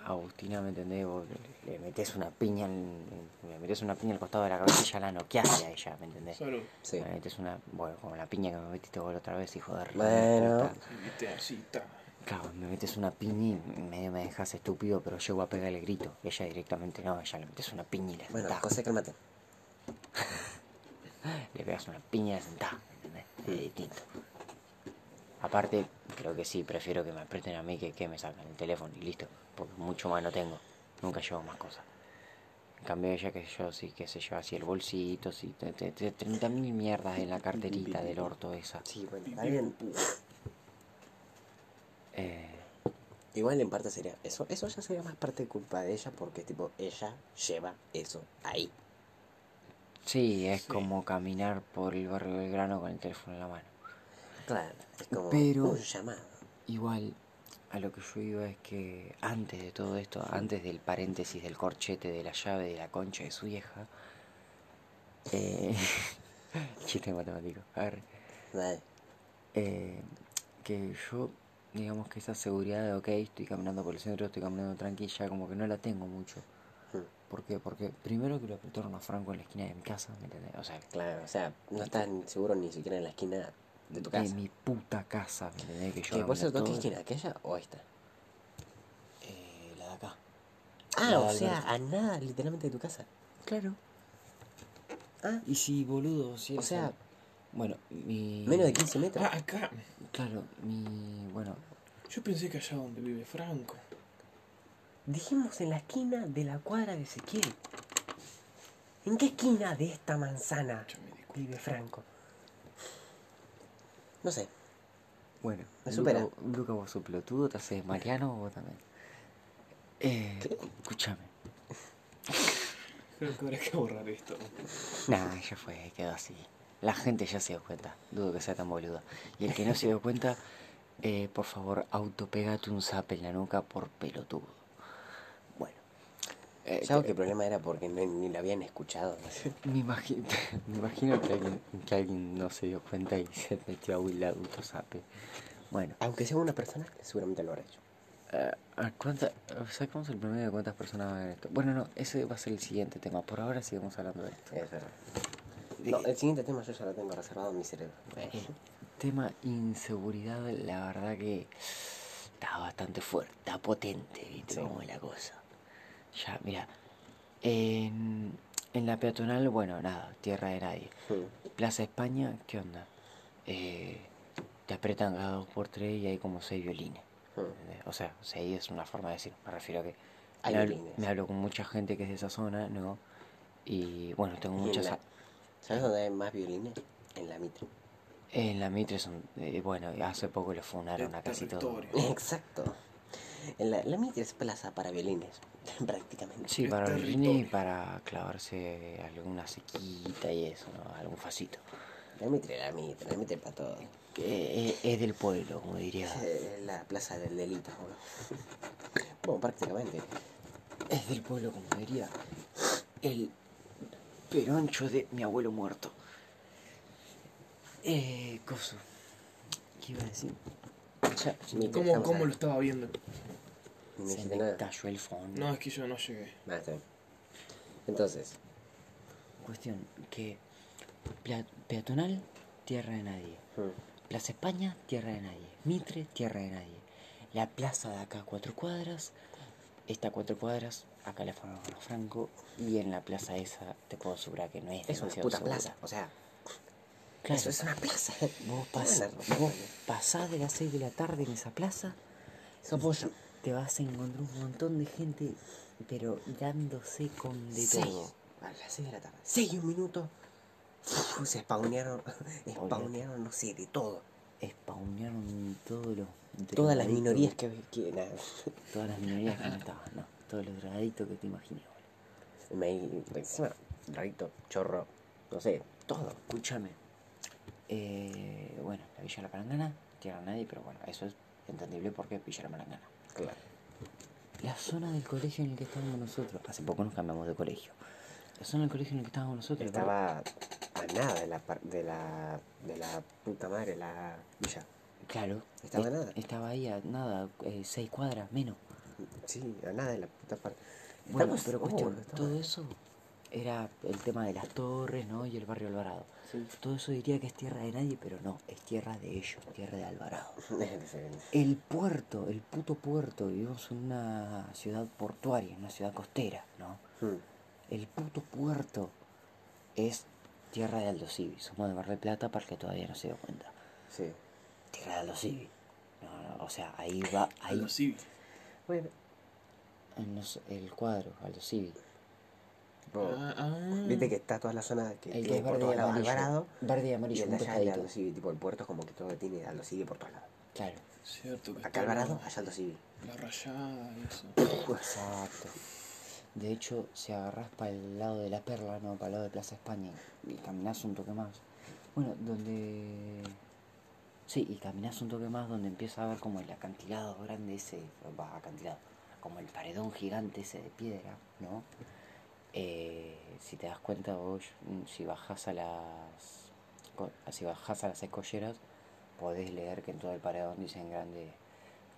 Agustina, ¿me entendés? Vos le, metes una piña en, le metes una piña al costado de la cabeza y ya la noqueaste a ella, ¿me entendés? Salud. Sí. Le metes una, bueno, como la piña que me metiste vos la otra vez, hijo de Bueno. puta. Y viste así, está. Claro, me metes una piña y medio me dejas estúpido, pero llego a pegarle grito. Ella directamente no, ella le metes una piña y la Bueno, sentás. José, cálmate. [LAUGHS] Le pegas una piña y la sentás, ¿me entendés? Es distinto. Aparte, creo que sí, prefiero que me aprieten a mí que que me sacan el teléfono y listo. Porque mucho más no tengo. Nunca llevo más cosas. En cambio ella que yo sí que se lleva así el bolsito, sí, te- te- te- 30 mil mierdas en la carterita del orto esa. Sí, bueno, está bien. Eh, Igual en parte sería eso. Eso ya sería más parte de culpa de ella porque, tipo, ella lleva eso ahí. sí, es Sí. como caminar por el barrio del grano con el teléfono en la mano. Claro, es como Pero- un llamado. Igual, a lo que yo iba es que antes de todo esto, antes del paréntesis del corchete, de la llave, de la concha de su vieja, eh, [LAUGHS] chiste matemático, a ver, Dale. eh, que yo, digamos que esa seguridad de, ok, estoy caminando por el centro, estoy caminando tranquila, como que no la tengo mucho. Hmm, ¿Por qué? Porque primero que lo apretaron a Franco en la esquina de mi casa, ¿me entendés? O sea, Claro, o sea, no estás seguro ni siquiera en la esquina de tu de casa. mi puta casa, ¿me entendés? Que yo Que por cierto, ¿qué esquina? ¿Aquella o esta? Eh, la de acá. Ah, La o de sea, Alberto. a nada literalmente de tu casa. Claro. Ah, Y si, boludo, si O sea, Bueno, mi... menos de 15 metros. Ah, acá. Claro, mi... Bueno, Yo pensé que allá donde vive Franco. Dijimos en la esquina de la cuadra de Ezequiel. ¿En qué esquina de esta manzana vive Franco? No sé. bueno. Me supera. Luca, Luca, vos sos pelotudo, te haces Mariano, vos también. Eh, escúchame. Creo que habrá que borrar esto. Nah, ya fue, quedó así. La gente ya se dio cuenta, dudo que sea tan boluda. Y el que no se dio cuenta, eh, por favor, autopégate un zap en la nuca por pelotudo. Eh, ¿Sabes qué problema era? Porque no- ni lo habían escuchado. [LAUGHS] Me imagino, [LAUGHS] me imagino que, alguien, que alguien no se dio cuenta y se metió a Will Adulto Sape. Bueno, Aunque sea una persona, seguramente lo habrá hecho. eh, ¿a cuánta, ¿sacamos el promedio de cuántas personas van a ver esto? Bueno, no, ese va a ser el siguiente tema. Por ahora seguimos hablando de esto. Es verdad. No, el siguiente tema yo ya lo tengo reservado en mi cerebro. El tema inseguridad, la verdad que está bastante fuerte, está potente, ¿viste? Sí. Cómo es la cosa. Ya, mira, en, en la peatonal, bueno, nada, tierra de nadie. Plaza España, ¿qué onda? Eh, te apretan cada dos por tres y hay como seis violines. ¿entendés? O sea, seis es una forma de decir, me refiero a que Hay me hablo, violines. me hablo con mucha gente que es de esa zona, ¿no? Y bueno, tengo Y muchas... la- ¿Sabes dónde hay más violines? En la Mitre. En la Mitre son, eh, bueno, hace poco le funaron a casi todo. [LAUGHS] Exacto. En la, la Mitre es plaza para violines, [LAUGHS] prácticamente. Sí, para los violines y para clavarse alguna sequita y eso, ¿no? Algún facito. La Mitre, la Mitre, la Mitre para todo. Que es, es del pueblo, como diría. Es la plaza del delito. boludo. [LAUGHS] Bueno, prácticamente. Es del pueblo, como diría. El peroncho de mi abuelo muerto. Eh, coso. ¿Qué iba a decir? Ya, ¿Cómo, cómo a- lo estaba viendo? Se me nada. cayó el fondo. No, es que yo no llegué. Nada, está bien. Entonces, Cuestión que pla- peatonal, tierra de nadie. hmm, Plaza España, tierra de nadie. Mitre, tierra de nadie. La plaza de acá, cuatro cuadras. Esta cuatro cuadras, acá la forma Franco. Y en la plaza esa, te puedo asegurar que no es es una demasiado puta segura. plaza. O sea, Claro, eso es una plaza. vos, pas- vos pasás de las 6 de la tarde en esa plaza. Sos pollo. Te vas a encontrar un montón de gente, pero dándose con de Seis. todo. A las 6 de la tarde. 6 y un minuto. Uf, se spawnearon, [LAUGHS] spawnearon, no sé, de todo. Spawnearon todos los. Todas las minorías que, que nada. Todas las minorías que no estaban, no. Todos los drogaditos que te imaginas, boludo. Me, encima, rarito, chorro, no sé, todo. Escúchame. Eh, bueno, la Villa La Palangana, tierra de nadie, pero bueno, eso es entendible porque es Villa La Palangana. Claro. La zona del colegio en el que estábamos nosotros, hace poco nos cambiamos de colegio. La zona del colegio en el que estábamos nosotros, Estaba a nada de la, par- de la, de la puta madre, la villa. claro, estaba es- nada. Estaba ahí a nada, eh, seis cuadras menos. Sí, a nada de la puta parte. Bueno, Estamos- pero oh, cuestión, todo eso era el tema de las torres, ¿no? Y el barrio Alvarado. Sí. Todo eso diría que es tierra de nadie, pero no, es tierra de ellos, tierra de Alvarado. [LAUGHS] El puerto, el puto puerto, vivimos en una ciudad portuaria, en una ciudad costera, ¿no? Hmm. El puto puerto es tierra de Aldo Civi. Somos de Mar del Plata para el que todavía no se dio cuenta. Sí. Tierra de Aldo Civi. No, no, o sea, ahí va, ahí, Aldo Civi. Bueno, en los- el cuadro, Aldo Civi. Tipo, Ah, ah. viste que está toda la zona que El que es por verde todos y lados amarillo. Alvarado. Verde y Y amarillo, el un de allá es de pescadito. Aldo Civi, tipo el puerto es como que todo tiene Aldo Civi por todos lados. Claro, Cierto que Acá Alvarado, allá Aldo Civi. La rayada y eso. exacto. De hecho, si agarrás para el lado de la Perla, no, para el lado de Plaza España, y caminás un toque más. Bueno, donde... Sí, y caminás un toque más donde empieza a ver como el acantilado grande ese, va, acantilado, como el paredón gigante ese de piedra, ¿no? Eh, si te das cuenta vos, si bajás a las... Si bajás a las escolleras, podés leer que en todo el paredón dicen grande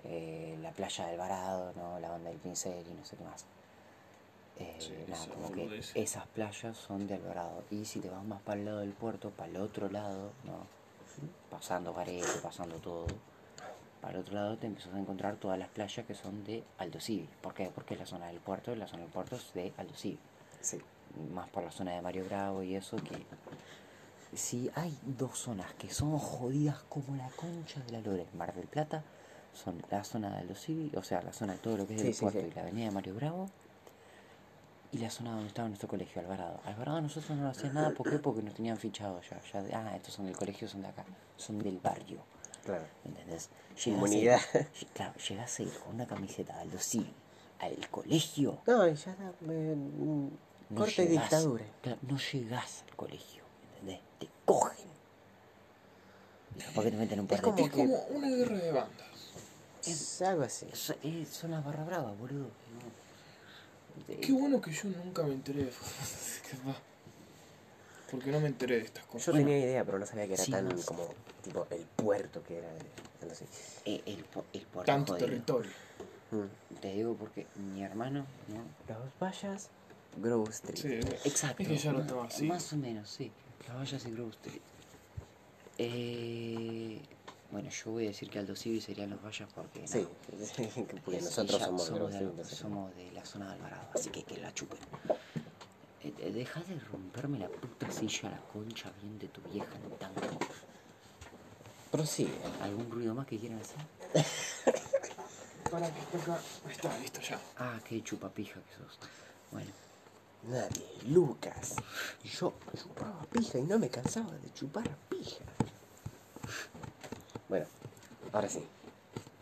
eh, la playa del Varado, ¿no? La banda del pincel y no sé qué más. Eh, Sí, nada, como que esas playas son de Alvarado. Y si te vas más para el lado del puerto, para el otro lado, ¿no? pasando Garete, pasando todo, para el otro lado te empiezas a encontrar todas las playas que son de Aldo Civi. ¿Por qué? Porque la zona del puerto, la zona del puerto es de Aldo Civi. Sí. Más por la zona de Mario Bravo y eso que... Si hay dos zonas que son jodidas como la concha de la lora en Mar del Plata, son la zona de Aldo Civi, o sea, la zona de todo lo que es Sí, el sí, puerto sí. y la avenida de Mario Bravo, y la zona donde estaba nuestro colegio, Alvarado. Alvarado nosotros no lo hacían nada, ¿por qué? Porque nos tenían fichado ya. ya de, ah, estos son del colegio, son de acá, son del barrio. Claro. ¿Entendés? Inmunidad. a ir- claro, llegás a ir con una camiseta de Aldo Civi al colegio. No, ya eh, mm, no corte llegás- dictadura. no llegás al colegio, ¿entendés? Te cogen. Capaz que te meten un par Es de como Es tiros. como una guerra de bandas. Es algo así. Es- es- son las barra bravas, boludo. de- Qué bueno que yo nunca me enteré de Capaz. [LAUGHS] Porque no me enteré de estas cosas. Yo tenía idea, pero no sabía que era Sí, tan más. como tipo el puerto que era. así. eh, el, po- el puerto Tanto jodido. territorio. Mm. Te digo porque mi hermano, ¿no? Los vallas, Grove Street. Sí. Exacto. Es que ya lo ma- estaba así. Más o menos, sí. Las vallas de Grove Street. Eh, bueno, yo voy a decir que Aldo Civi serían los vallas porque. no, Sí, [LAUGHS] porque nosotros somos, Grove de, somos de la zona de Alvarado, así que que la chupen. Eh, eh, deja de romperme la puta silla, la concha bien de tu vieja en tango. Prosigue. ¿Algún ruido más que quieran hacer? Para que acá. Ahí está, listo ya. Ah, qué chupapija que sos. Bueno, Nadie, Lucas. Yo chupaba pija y no me cansaba de chupar pija. Bueno, ahora sí.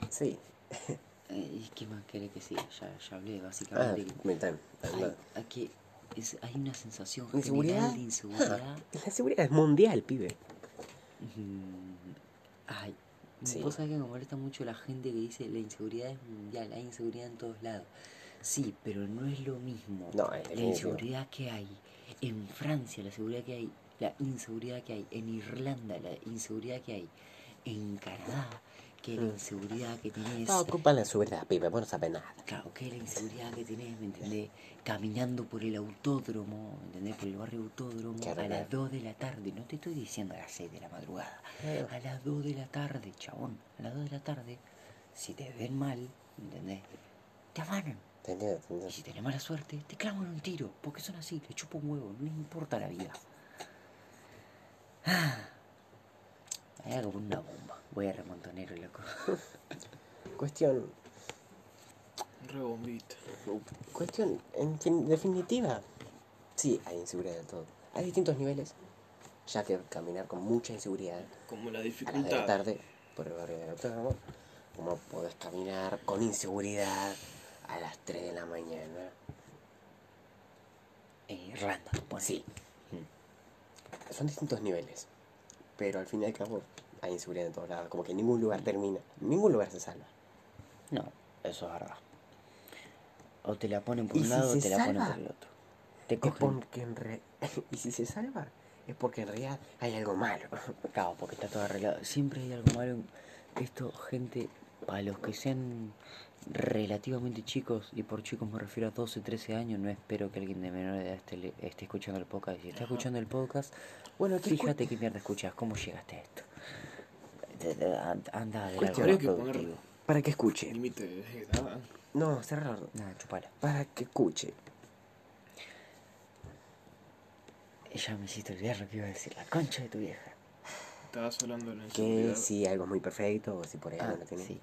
Sí. [LAUGHS] eh, ¿y qué más querés que siga? Ya, ya hablé Ah, básicamente. que- mental. hay, hay que- es- hay una sensación ¿Inseguridad? general de inseguridad. [LAUGHS] La seguridad es mundial, pibe. Mm, Ay, Sí. vos sabés que me molesta mucho la gente que dice la inseguridad es mundial, hay inseguridad en todos lados. Sí, pero no es lo mismo. No, es la inseguridad que hay en Francia, la seguridad que hay, la inseguridad que hay en Irlanda, la inseguridad que hay en Canadá, que la Mm. inseguridad que tenés. No ocupan la seguridad, pibe, vos no sabés nada. Claro, que la inseguridad que tenés, ¿me entendés? Caminando por el autódromo, ¿me entendés? Por el barrio autódromo Claro, a las claro. 2 de la tarde. No te estoy diciendo a las 6 de la madrugada. Claro. A las 2 de la tarde, chabón. A las 2 de la tarde, si te ven mal, ¿me entendés? Te afanan. Te entiendo, te Y entiendo. si tenés mala suerte, te clavan un tiro. Porque son así, te chupa un huevo. No les importa la vida. Ah. Hay algo con una bomba. Voy a remontonero, loco. [LAUGHS] Cuestión, Re bombita. cuestión, en fin- definitiva, sí, hay inseguridad de todo. Hay distintos niveles, ya que caminar con mucha inseguridad Como la a las de la dificultad. tarde por el barrio del autódromo, como podés caminar con inseguridad a las 3 de la mañana. En Irlanda, bueno. Sí. Son distintos niveles, pero al fin y al cabo hay inseguridad en todos lados, como que ningún lugar termina, ningún lugar se salva. No, eso es verdad. O te la ponen por ¿Y un si lado o te la ponen por el otro. Te cogen. en re- [LAUGHS] y si se salva, es porque en realidad hay algo malo. [LAUGHS] Claro, porque está todo arreglado. Siempre hay algo malo esto, gente, para los que sean relativamente chicos, y por chicos me refiero a 12, 13 años, no espero que alguien de menor edad esté, le- esté escuchando el podcast. Si está escuchando el podcast, Bueno, fíjate qué mierda escuchas, cómo llegaste a esto. Anda de algo que poner- para que escuche. Límite de edad. No, cerrarlo. Nada, chupala. Para que escuche. Ya me hiciste olvidar lo que iba a decir, la concha de tu vieja. Estabas hablando de la Que si algo es muy perfecto o si por ahí Ah, no tiene. sí.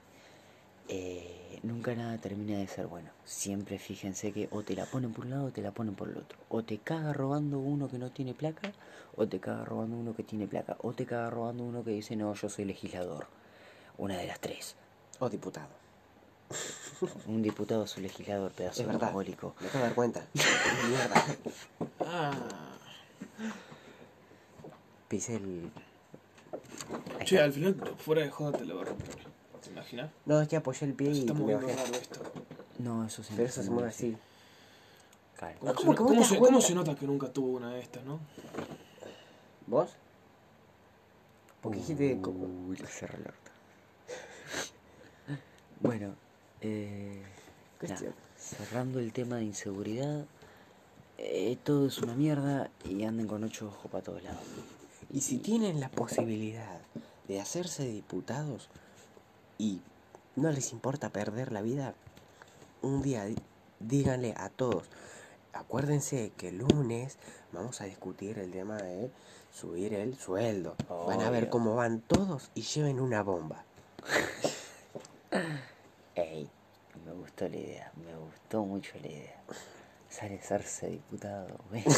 Eh, nunca nada termina de ser bueno. Siempre fíjense que o te la ponen por un lado o te la ponen por el otro. O te caga robando uno que no tiene placa, o te caga robando uno que tiene placa, o te caga robando uno que dice no, yo soy legislador. Una de las tres. O diputado. [LAUGHS] Un diputado es un legislador, pedazo de alcohólico. Me acabo de dar cuenta. [LAUGHS] Mierda. Ah, Pisé el. Che, al final, fuera de joda te lo va a romper. ¿Te imaginas? No, es que apoyé el pie Se y está moviendo bajé. raro esto. No, eso se Pero eso se mueve así. Claro. ¿Cómo, ¿cómo se, cómo cómo nota que nunca tuvo una de estas, no? ¿Vos? Porque dijiste. co- Uy, le cerré el orto. [LAUGHS] Bueno, eh, cerrando el tema de inseguridad, eh, todo es una mierda y anden con ocho ojos para todos lados. Y si tienen la posibilidad de hacerse diputados y no les importa perder la vida, un día díganle a todos, acuérdense que el lunes vamos a discutir el tema de subir el sueldo. Van a ver cómo van todos y lleven una bomba. [LAUGHS] Ey, me gustó la idea, me gustó mucho la idea. Sale hacerse diputado. [LAUGHS]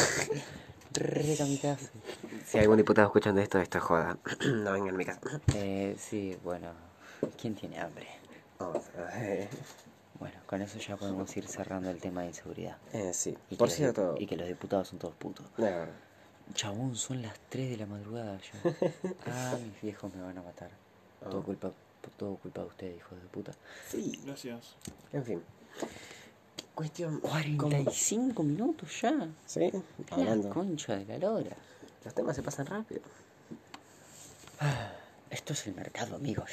Si hay algún diputado escuchando esto, esta joda, [CLEARS THROAT] no vengan a mi casa. Eh, sí, bueno, ¿quién tiene hambre? Vamos a ver. Bueno, con eso ya podemos ir cerrando el tema de inseguridad. Eh, sí, Y por que los- cierto, y que los diputados son todos putos. no. Chabón, son las 3 de la madrugada ya. [LAUGHS] Ah, mis viejos me van a matar. Todo Oh. culpa, todo culpa de ustedes, hijos de puta. sí, Gracias. en fin. Cuestión. como- 45 minutos ya. Sí, La hablando. concha de la lora. Los temas se pasan rápido. [SIGHS] Esto es el mercado, amigos.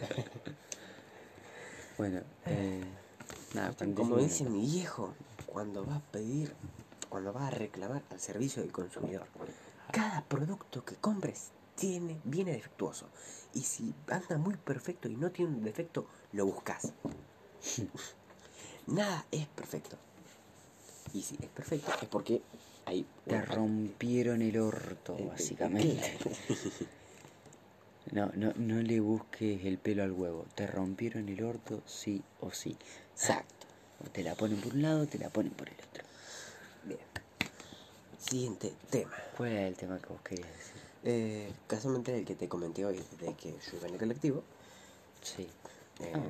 [LAUGHS] bueno, eh, nada, Como 45 dice mi viejo, cuando va a pedir, cuando va a reclamar al servicio del consumidor, cada producto que compres tiene, viene defectuoso. Y si anda muy perfecto y no tiene un defecto, lo buscas. [LAUGHS] Nada es perfecto. Y si es perfecto es porque hay Te rompieron el orto, [LAUGHS] básicamente. No, no, no le busques el pelo al huevo. Te rompieron el orto sí o sí. Exacto. O te la ponen por un lado o te la ponen por el otro. Bien. Siguiente tema. ¿Cuál era el tema que vos querías decir? Eh, casualmente el que te comenté hoy de que yo iba en el colectivo, Sí. eh, Ah.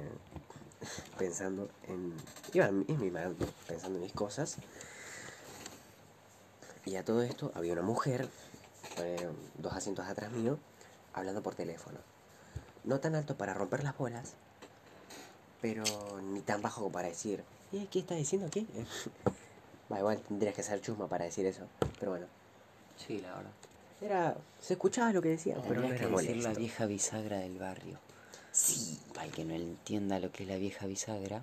pensando en. iba mi mano, pensando en mis cosas. Y a todo esto había una mujer, eh, dos asientos atrás mío, hablando por teléfono. No tan alto para romper las bolas, pero ni tan bajo como para decir, "Eh, ¿qué está diciendo aquí? [LAUGHS] Va, igual tendrías que ser chusma para decir eso, pero bueno. Sí, la verdad. Era, se escuchaba lo que decía, pero no era que decir la vieja bisagra del barrio. Sí, Para el que no entienda lo que es la vieja bisagra,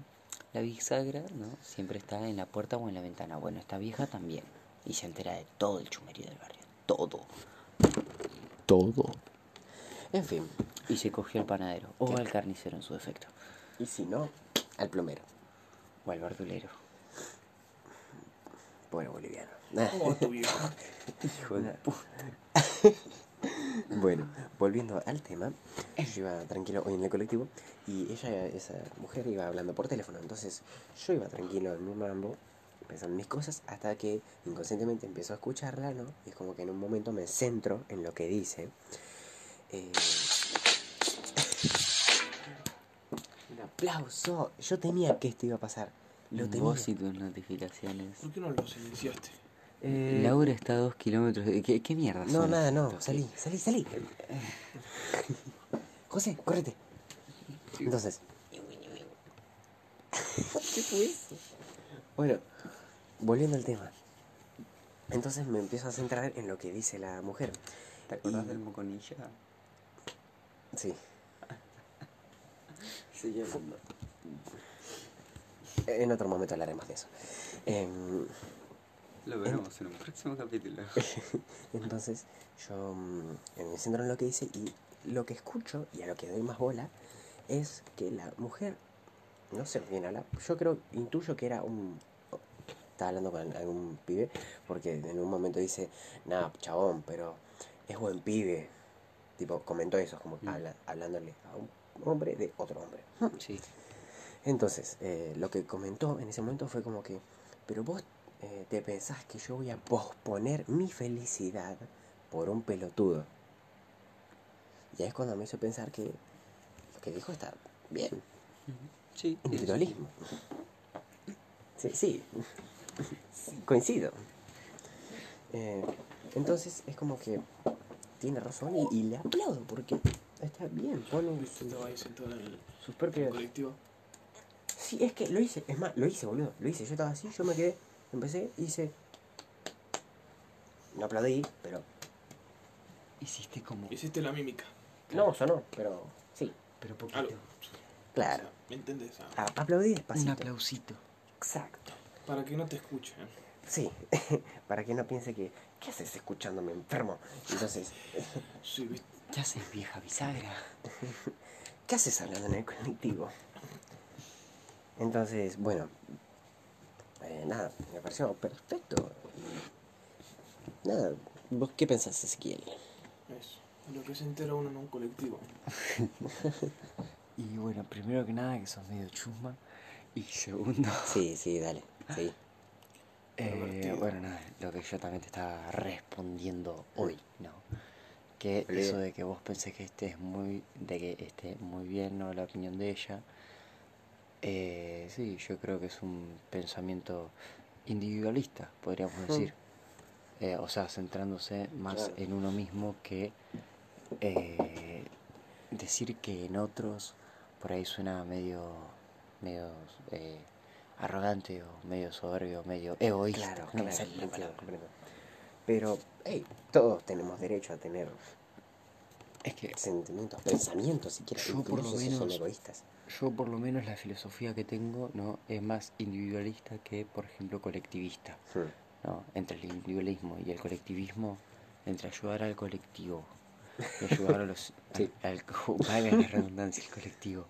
la bisagra ¿no? siempre está en la puerta o en la ventana. Bueno, esta vieja también. Y se entera de todo el chumerío del barrio. Todo. Todo. En fin, Y se cogió al panadero. O ¿Qué? al carnicero en su defecto. y si no, al plomero, O al verdulero. pobre boliviano. [LAUGHS] Hijo de puta. [LAUGHS] Bueno, volviendo al tema, yo iba tranquilo hoy en el colectivo y ella, esa mujer, iba hablando por teléfono. Entonces yo iba tranquilo en mi mambo, pensando en mis cosas, hasta que inconscientemente empiezo a escucharla, ¿no? Y es como que en un momento me centro en lo que dice. Eh, un aplauso. Yo temía que esto iba a pasar. Lo temía. Vos y tus notificaciones. ¿Por qué no lo silenciaste? Eh, Laura está a dos kilómetros. de- ¿Qué, qué mierda? No, son nada, no. estos? Salí, salí, salí. [LAUGHS] José, córrete. Entonces. ¿Qué fue eso? Bueno, volviendo al tema. Entonces me empiezo a centrar en lo que dice la mujer. ¿Te acordás Y- del moconilla? Sí. [LAUGHS] Sigue hablando. En otro momento hablaremos de eso. Em, Lo veremos en un próximo capítulo. [LAUGHS] Entonces yo mm, me centro en lo que dice y lo que escucho y a lo que doy más bola es que la mujer, no sé bien habla, yo creo, intuyo que era un... Estaba hablando con algún pibe porque en un momento dice, nada, chabón, pero es buen pibe. Tipo, comentó eso, como Mm. habla- hablándole a un hombre de otro hombre. Sí. Entonces, eh, lo que comentó en ese momento fue como que, pero vos eh, te pensás que yo voy a posponer mi felicidad por un pelotudo. Y ahí es cuando me hizo pensar que lo que dijo está bien, Sí. individualismo. Sí, sí, Sí, coincido. Eh, entonces es como que tiene razón y, y le aplaudo porque está bien, pone ¿Viste? su- sus propios... colectivo. Sí, es que lo hice, es más, lo hice, boludo, lo hice. Yo estaba así, yo me quedé, empecé, hice. No aplaudí, pero. Hiciste como. Hiciste la mímica. No, sonó, pero sí, Pero Algo. poquito. claro. O sea, ¿Me entendés? Ah, aplaudí Un despacito. aplausito. Exacto. para que no te escuchen. Sí, [LAUGHS] para que no piense que. ¿Qué haces escuchándome enfermo? Entonces, Sí. ¿Qué haces, vieja bisagra? ¿qué haces hablando en el colectivo? Entonces, bueno. eh, nada, me pareció perfecto. Nada, ¿vos qué pensás, Ezequiel? Eso. Lo que se entera uno en un colectivo. [LAUGHS] Y bueno, primero que nada que sos medio chusma. Y segundo, Sí, sí, dale, sí. Eh, bueno, nada, lo que yo también te estaba respondiendo hoy, ¿no? Que eso de que vos pensés que estés muy, de que esté muy bien, ¿no? La opinión de ella. Eh, sí, yo creo que es un pensamiento individualista, podríamos decir. Eh, o sea, centrándose más Claro. en uno mismo que decir que en otros por ahí suena medio, medio arrogante o medio soberbio, medio egoísta. Claro, no me claro, comprendo. Pero, hey, todos tenemos derecho a tener Es que sentimientos, pensamientos, siquiera, Yo, por lo si son menos, egoístas. yo por lo menos la filosofía que tengo no es más individualista que, por ejemplo, colectivista. Hmm. ¿no? Entre el individualismo y el colectivismo, entre ayudar al colectivo y ayudar a los... [LAUGHS] Sí. al, [LAUGHS] la redundancia, el colectivo,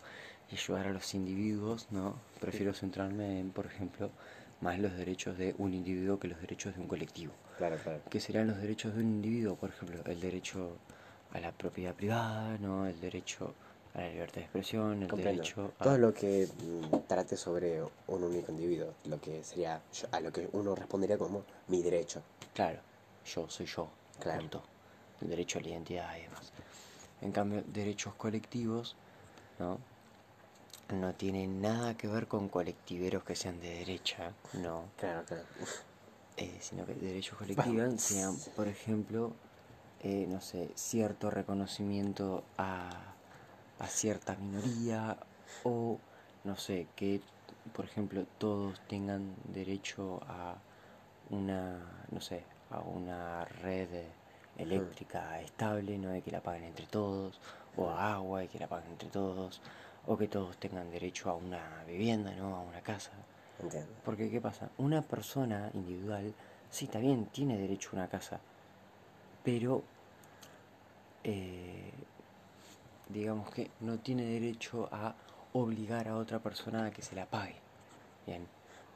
y ayudar a los individuos, ¿no? Prefiero centrarme en, por ejemplo, más los derechos de un individuo que los derechos de un colectivo. Claro, claro. ¿Qué serán los derechos de un individuo? Por ejemplo, el derecho a la propiedad privada, ¿no? El derecho a la libertad de expresión, el Comprendo. derecho a... Todo lo que mm, trate sobre un único individuo, lo que sería yo- a lo que uno respondería como mi derecho. Claro, yo soy yo, Claro. punto. El derecho a la identidad y demás. En cambio, derechos colectivos, ¿no? No tienen nada que ver con colectiveros que sean de derecha, no. Claro, claro. Eh, sino que derechos colectivos sean, por ejemplo, eh, no sé, cierto reconocimiento a, a cierta minoría o, no sé, que, por ejemplo, todos tengan derecho a una, no sé, a una red eléctrica estable, no de que la paguen entre todos, o a agua y que la paguen entre todos, o que todos tengan derecho a una vivienda, ¿no? A una casa. Entiendo. Porque, ¿qué pasa? Una persona individual, sí, también tiene derecho a una casa, pero, eh, digamos que no tiene derecho a obligar a otra persona a que se la pague. Bien,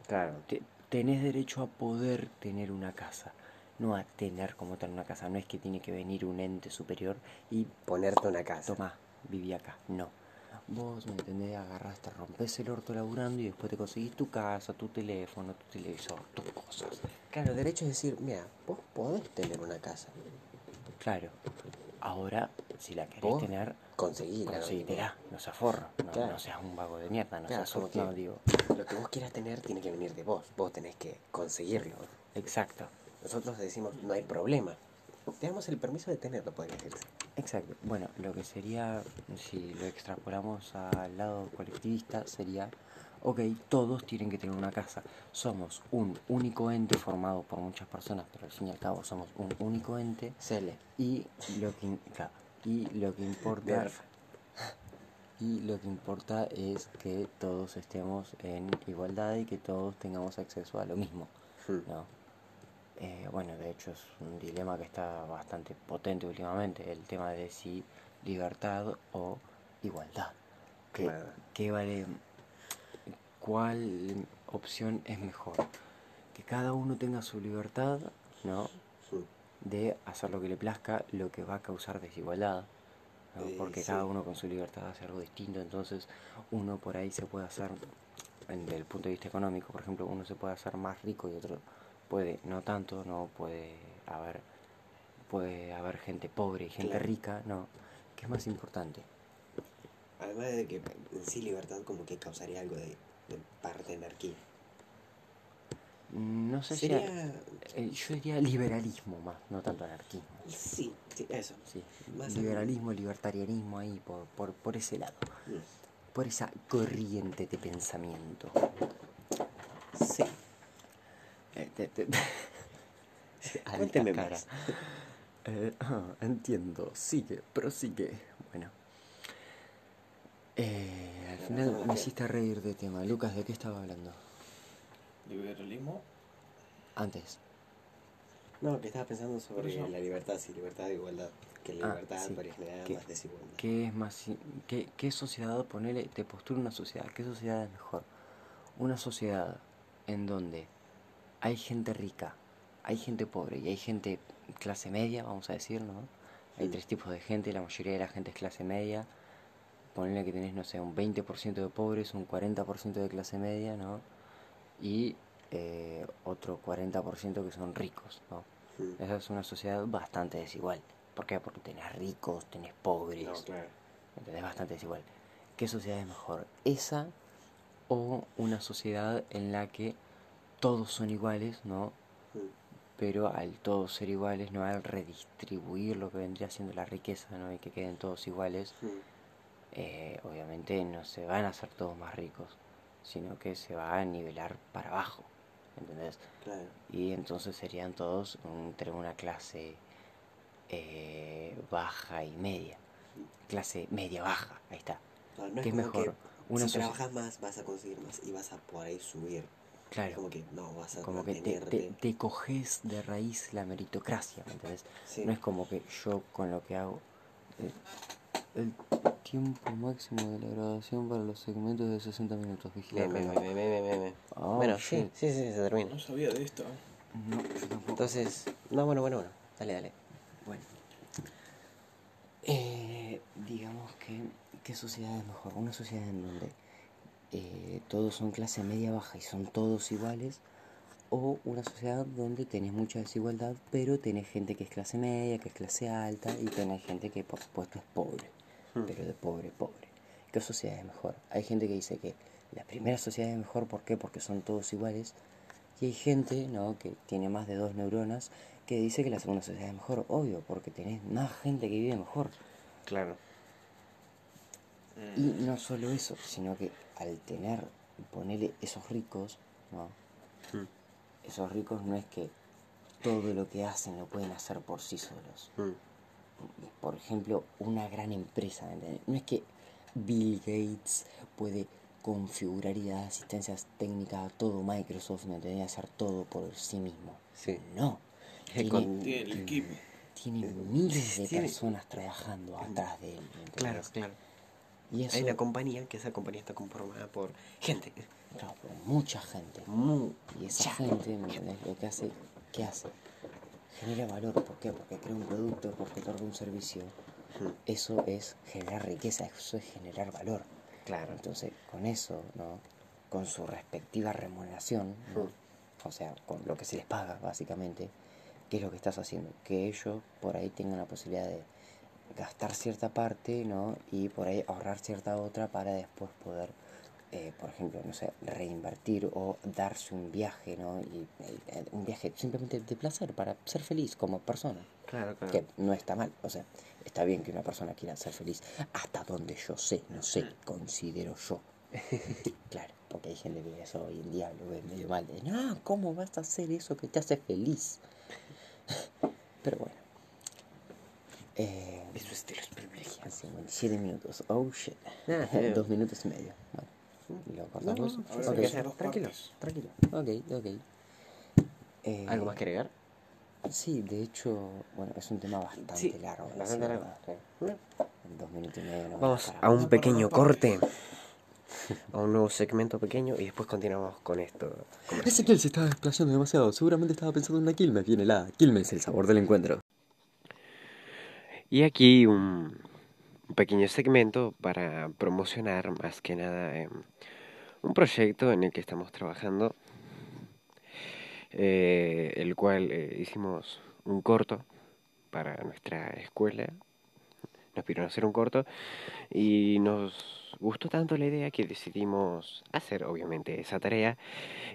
Claro. Te- tenés derecho a poder tener una casa, no a tener como tal una casa. No es que tiene que venir un ente superior y Ponerte una casa. toma, viví acá. No. Vos, ¿me entendés? Agarrás, te rompes el orto laburando y después te conseguís tu casa, tu teléfono, tu televisor, tus cosas. Claro, derecho es decir, mira, vos podés tener una casa. Claro. Ahora, si la querés Vos tener, Conseguíla. ¿no? conseguírtela. No seas forro. No, Claro. no seas un vago de mierda. No Claro, seas como No, digo. Lo que vos quieras tener tiene que venir de vos. Vos tenés que conseguirlo. Exacto. Nosotros decimos, no hay problema. Te damos el permiso de tenerlo, podría decirse. Exacto. Bueno, lo que sería, si lo extrapolamos al lado colectivista, sería, ok, todos tienen que tener una casa. Somos un único ente formado por muchas personas, pero al fin y al cabo somos un único ente Cele. y lo que, y lo que importa y lo que importa es que todos estemos en igualdad y que todos tengamos acceso a lo mismo. Hmm. ¿no? Eh, bueno, de hecho es un dilema que está bastante potente últimamente, el tema de si libertad o igualdad. ¿Qué, Claro. qué vale? ¿Cuál opción es mejor? Que cada uno tenga su libertad, ¿no? De hacer lo que le plazca, lo que va a causar desigualdad. ¿no? Eh, Porque sí. cada uno con su libertad hace algo distinto, entonces uno por ahí se puede hacer, desde el punto de vista económico, por ejemplo, uno se puede hacer más rico y otro puede no tanto, no puede haber puede haber gente pobre y gente Claro. rica, no. ¿Qué es más importante? Además de que en sí libertad como que causaría algo de, de parte de anarquía. No sé Sería... si eh, yo diría liberalismo más, no tanto anarquismo. Sí, sí, eso. Sí, Más liberalismo, libertarianismo ahí por, por, por ese lado, Mm. por esa corriente de pensamiento. Sí. Eh, te- te- Alta [LAUGHS] Cuénteme cara. más. Eh, ah, entiendo, sigue, prosigue. Bueno. Eh, al final me hiciste reír de tema. Lucas, ¿de qué estaba hablando? Liberalismo. Antes. No, que estaba pensando sobre eso. la libertad, sí, libertad e igualdad. Que la Ah, libertad sí. podría generar ¿Qué- más desigualdad. ¿Qué es más... i- ¿Qué, qué sociedad, ponele, te postula una sociedad? ¿Qué sociedad es mejor? Una sociedad en donde hay gente rica, hay gente pobre y hay gente clase media, vamos a decir, ¿no? Hay tres tipos de gente, la mayoría de la gente es clase media. Ponele que tenés, no sé, un 20% de pobres, un 40% de clase media, ¿no? Y eh, otro 40% que son ricos, ¿no? Esa es una sociedad bastante desigual. ¿Por qué? Porque tenés ricos, tenés pobres, No, claro. ¿entendés? Bastante desigual. ¿Qué sociedad es mejor? ¿Esa o una sociedad en la que todos son iguales, ¿no? Pero al todos ser iguales, ¿no? Al redistribuir lo que vendría siendo la riqueza, ¿no? Y que queden todos iguales, eh, obviamente no se van a hacer todos más ricos. sino que se va a nivelar para abajo, ¿entendés? Claro. Y entonces serían todos entre una clase eh, baja y media. Clase media baja, ahí está. No, no es ¿Qué es mejor? que Una si trabajas más vas a conseguir más y vas a por ahí subir. Claro, como que no, vas a como que te, te, te coges de raíz la meritocracia, ¿me entendés? Sí. No es como que yo con lo que hago... eh, el tiempo máximo de la grabación para los segmentos de 60 minutos. Vigila bien. Oh, bueno, sí, sí, sí, se termina. No sabía de esto. No, yo tampoco. Entonces, no, bueno, bueno, bueno. Dale, dale. Bueno, eh, digamos que, ¿qué sociedad es mejor? Una sociedad en donde eh, todos son clase media baja y son todos iguales, o una sociedad donde tenés mucha desigualdad, pero tenés gente que es clase media, que es clase alta, y tenés gente que por supuesto es pobre, Hmm. pero de pobre, pobre. ¿Qué sociedad es mejor? Hay gente que dice que la primera sociedad es mejor, ¿por qué? Porque son todos iguales, y hay gente, ¿no? Que tiene más de dos neuronas que dice que la segunda sociedad es mejor, obvio, porque tenés más gente que vive mejor. Claro. Y no solo eso, sino que al tener, ponerle esos ricos, ¿no? Mm. Esos ricos no es que todo lo que hacen lo pueden hacer por sí solos. Mm. Por ejemplo, una gran empresa. No es que Bill Gates puede configurar y dar asistencias técnicas a todo Microsoft, ¿me entendés? Hacer todo por sí mismo. Sí. No. Tiene, Con- Tiene el equipo. tiene miles de Tiene- personas trabajando atrás de él. ¿me entendés? Claro, claro. Y eso, Hay una compañía que esa compañía está conformada por gente. claro, por mucha gente. Y esa gente, ¿me entendés? Lo que hace, ¿qué hace? Genera valor. ¿Por qué? Porque crea un producto, porque otorga un servicio. Mm. Eso es generar riqueza, eso es generar valor. Claro. Entonces, con eso, ¿no? Con su respectiva remuneración, ¿no? Mm. o sea, con lo que se les paga, básicamente, ¿qué es lo que estás haciendo? Que ellos por ahí tengan la posibilidad de gastar cierta parte, ¿no? Y por ahí ahorrar cierta otra para después poder, eh, por ejemplo, no sé, reinvertir o darse un viaje, ¿no? Y eh, un viaje simplemente de placer para ser feliz como persona Claro, claro. que no está mal, o sea, está bien que una persona quiera ser feliz, hasta donde yo sé, no sé, considero yo. [LAUGHS] claro, porque hay gente que eso hoy en día lo ve medio mal, de, no, ¿cómo vas a hacer eso que te hace feliz? [LAUGHS] Pero bueno. Eh, Eso es de los privilegios. 57 minutos, oh shit. [LAUGHS] Está. Dos minutos y medio. Bueno, ¿y lo cortamos? no, Habrá Ok, que hacer dos tranquilo. Ok, ok. Eh, ¿Algo más que agregar? Sí, de hecho, bueno, es un tema bastante Sí, largo. la bastante largo. sí. En dos minutos y medio no Vamos a un pequeño corte, [LAUGHS] a un nuevo segmento pequeño y después continuamos con esto. Ezequiel se estaba desplazando demasiado. Seguramente estaba pensando en una Quilmes. Viene la Quilmes, el sabor del encuentro. Y aquí un, pequeño segmento para promocionar más que nada em, un proyecto en el que estamos trabajando, eh, el cual eh, hicimos un corto para nuestra escuela. Nos pidieron hacer un corto y nos gustó tanto la idea que decidimos hacer obviamente esa tarea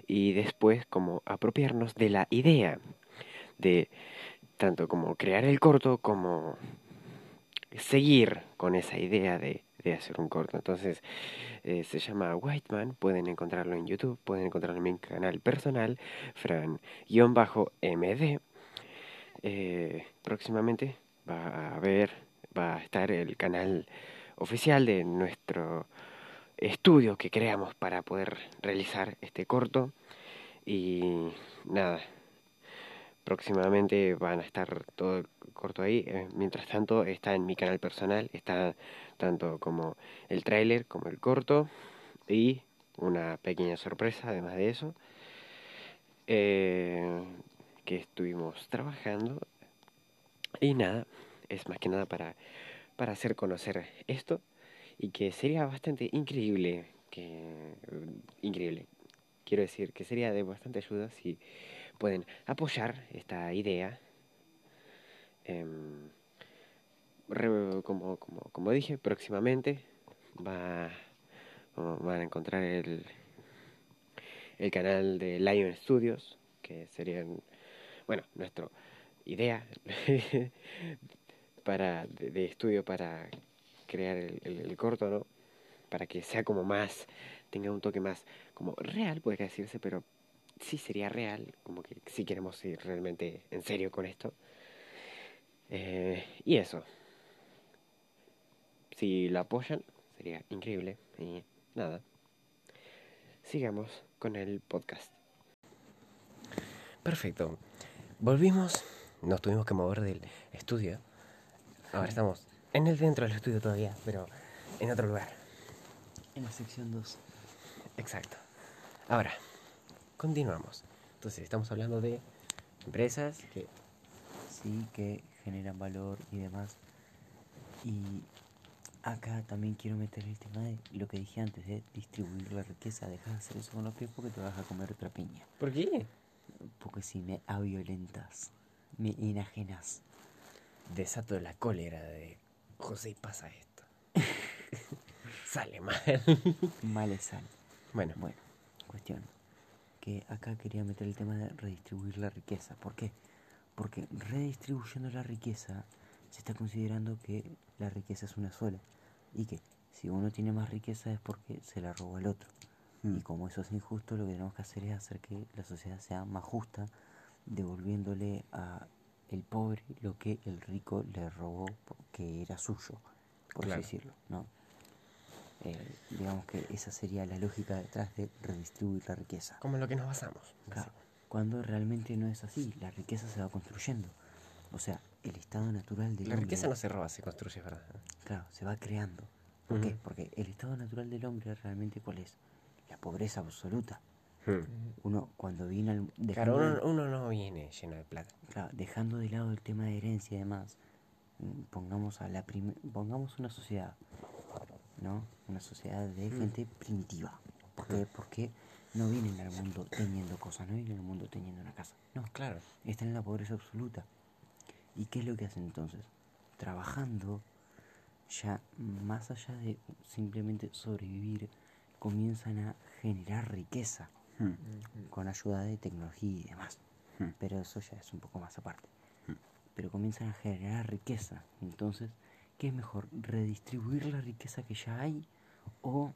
y después como apropiarnos de la idea de tanto como crear el corto como seguir con esa idea de, de hacer un corto. Entonces eh, se llama White Man, pueden encontrarlo en YouTube, pueden encontrarlo en mi canal personal, Fran-MD. Eh, próximamente va a haber, va a estar el canal oficial de nuestro estudio que creamos para poder realizar este corto. Y nada, próximamente van a estar todo corto ahí. Eh, mientras tanto, está en mi canal personal, está tanto como el tráiler como el corto. Y una pequeña sorpresa además de eso eh, que estuvimos trabajando. Y nada es más que nada para para hacer conocer esto. Y que sería bastante increíble que increíble quiero decir que sería de bastante ayuda si pueden apoyar esta idea Em, como, como, como dije, próximamente va, van a encontrar el, el canal de Lion Studios, que serían, bueno, nuestra idea [LAUGHS] para, de, estudio para crear el, corto, ¿no? Para que sea como más tenga un toque más como real, podría decirse, pero sí sería real, como que si queremos ir realmente en serio con esto. Eh, y eso. Si lo apoyan, sería increíble. Y nada. Sigamos con el podcast. Perfecto. Volvimos. Nos tuvimos que mover del estudio. Ahora estamos en el centro del estudio todavía, pero en otro lugar. En la sección 2. Exacto. Ahora, continuamos. Entonces, estamos hablando de empresas que Sí, que generan valor y demás. Y acá también quiero meter el tema de lo que dije antes, de distribuir la riqueza. Deja de hacer eso con los pies porque te vas a comer otra piña. ¿Por qué? Porque si me aviolentas, me enajenas. Desato la cólera de José y pasa esto. [LAUGHS] [LAUGHS] Sale mal. Mal es sal. Bueno, Bueno, cuestión. Que acá quería meter el tema de redistribuir la riqueza. ¿Por qué? Porque redistribuyendo la riqueza se está considerando que la riqueza es una sola. Y que si uno tiene más riqueza es porque se la robó el otro. Mm. Y como eso es injusto, lo que tenemos que hacer es hacer que la sociedad sea más justa, devolviéndole a el pobre lo que el rico le robó que era suyo, por Claro. así decirlo, ¿no? Eh, digamos que esa sería la lógica detrás de redistribuir la riqueza. como en lo que nos basamos. Claro, cuando realmente no es así, la riqueza se va construyendo. O sea, el estado natural del La hombre, riqueza no se roba, se construye, ¿verdad? claro, se va creando. ¿Por qué? Porque el estado natural del hombre realmente cuál es? La pobreza absoluta. Hmm. Uno cuando viene al Claro, uno, uno no viene lleno de plata. claro, dejando de lado el tema de herencia y demás, mm, pongamos a la pongamos una sociedad, ¿no? Una sociedad de Mm. gente primitiva. ¿Por qué? Porque no vienen al mundo teniendo cosas, no vienen al mundo teniendo una casa. No, Claro. están en la pobreza absoluta. ¿Y qué es lo que hacen entonces? Trabajando, ya más allá de simplemente sobrevivir, comienzan a generar riqueza con ayuda de tecnología y demás. Pero eso ya es un poco más aparte. Pero comienzan a generar riqueza. Entonces, ¿qué es mejor? ¿Redistribuir la riqueza que ya hay o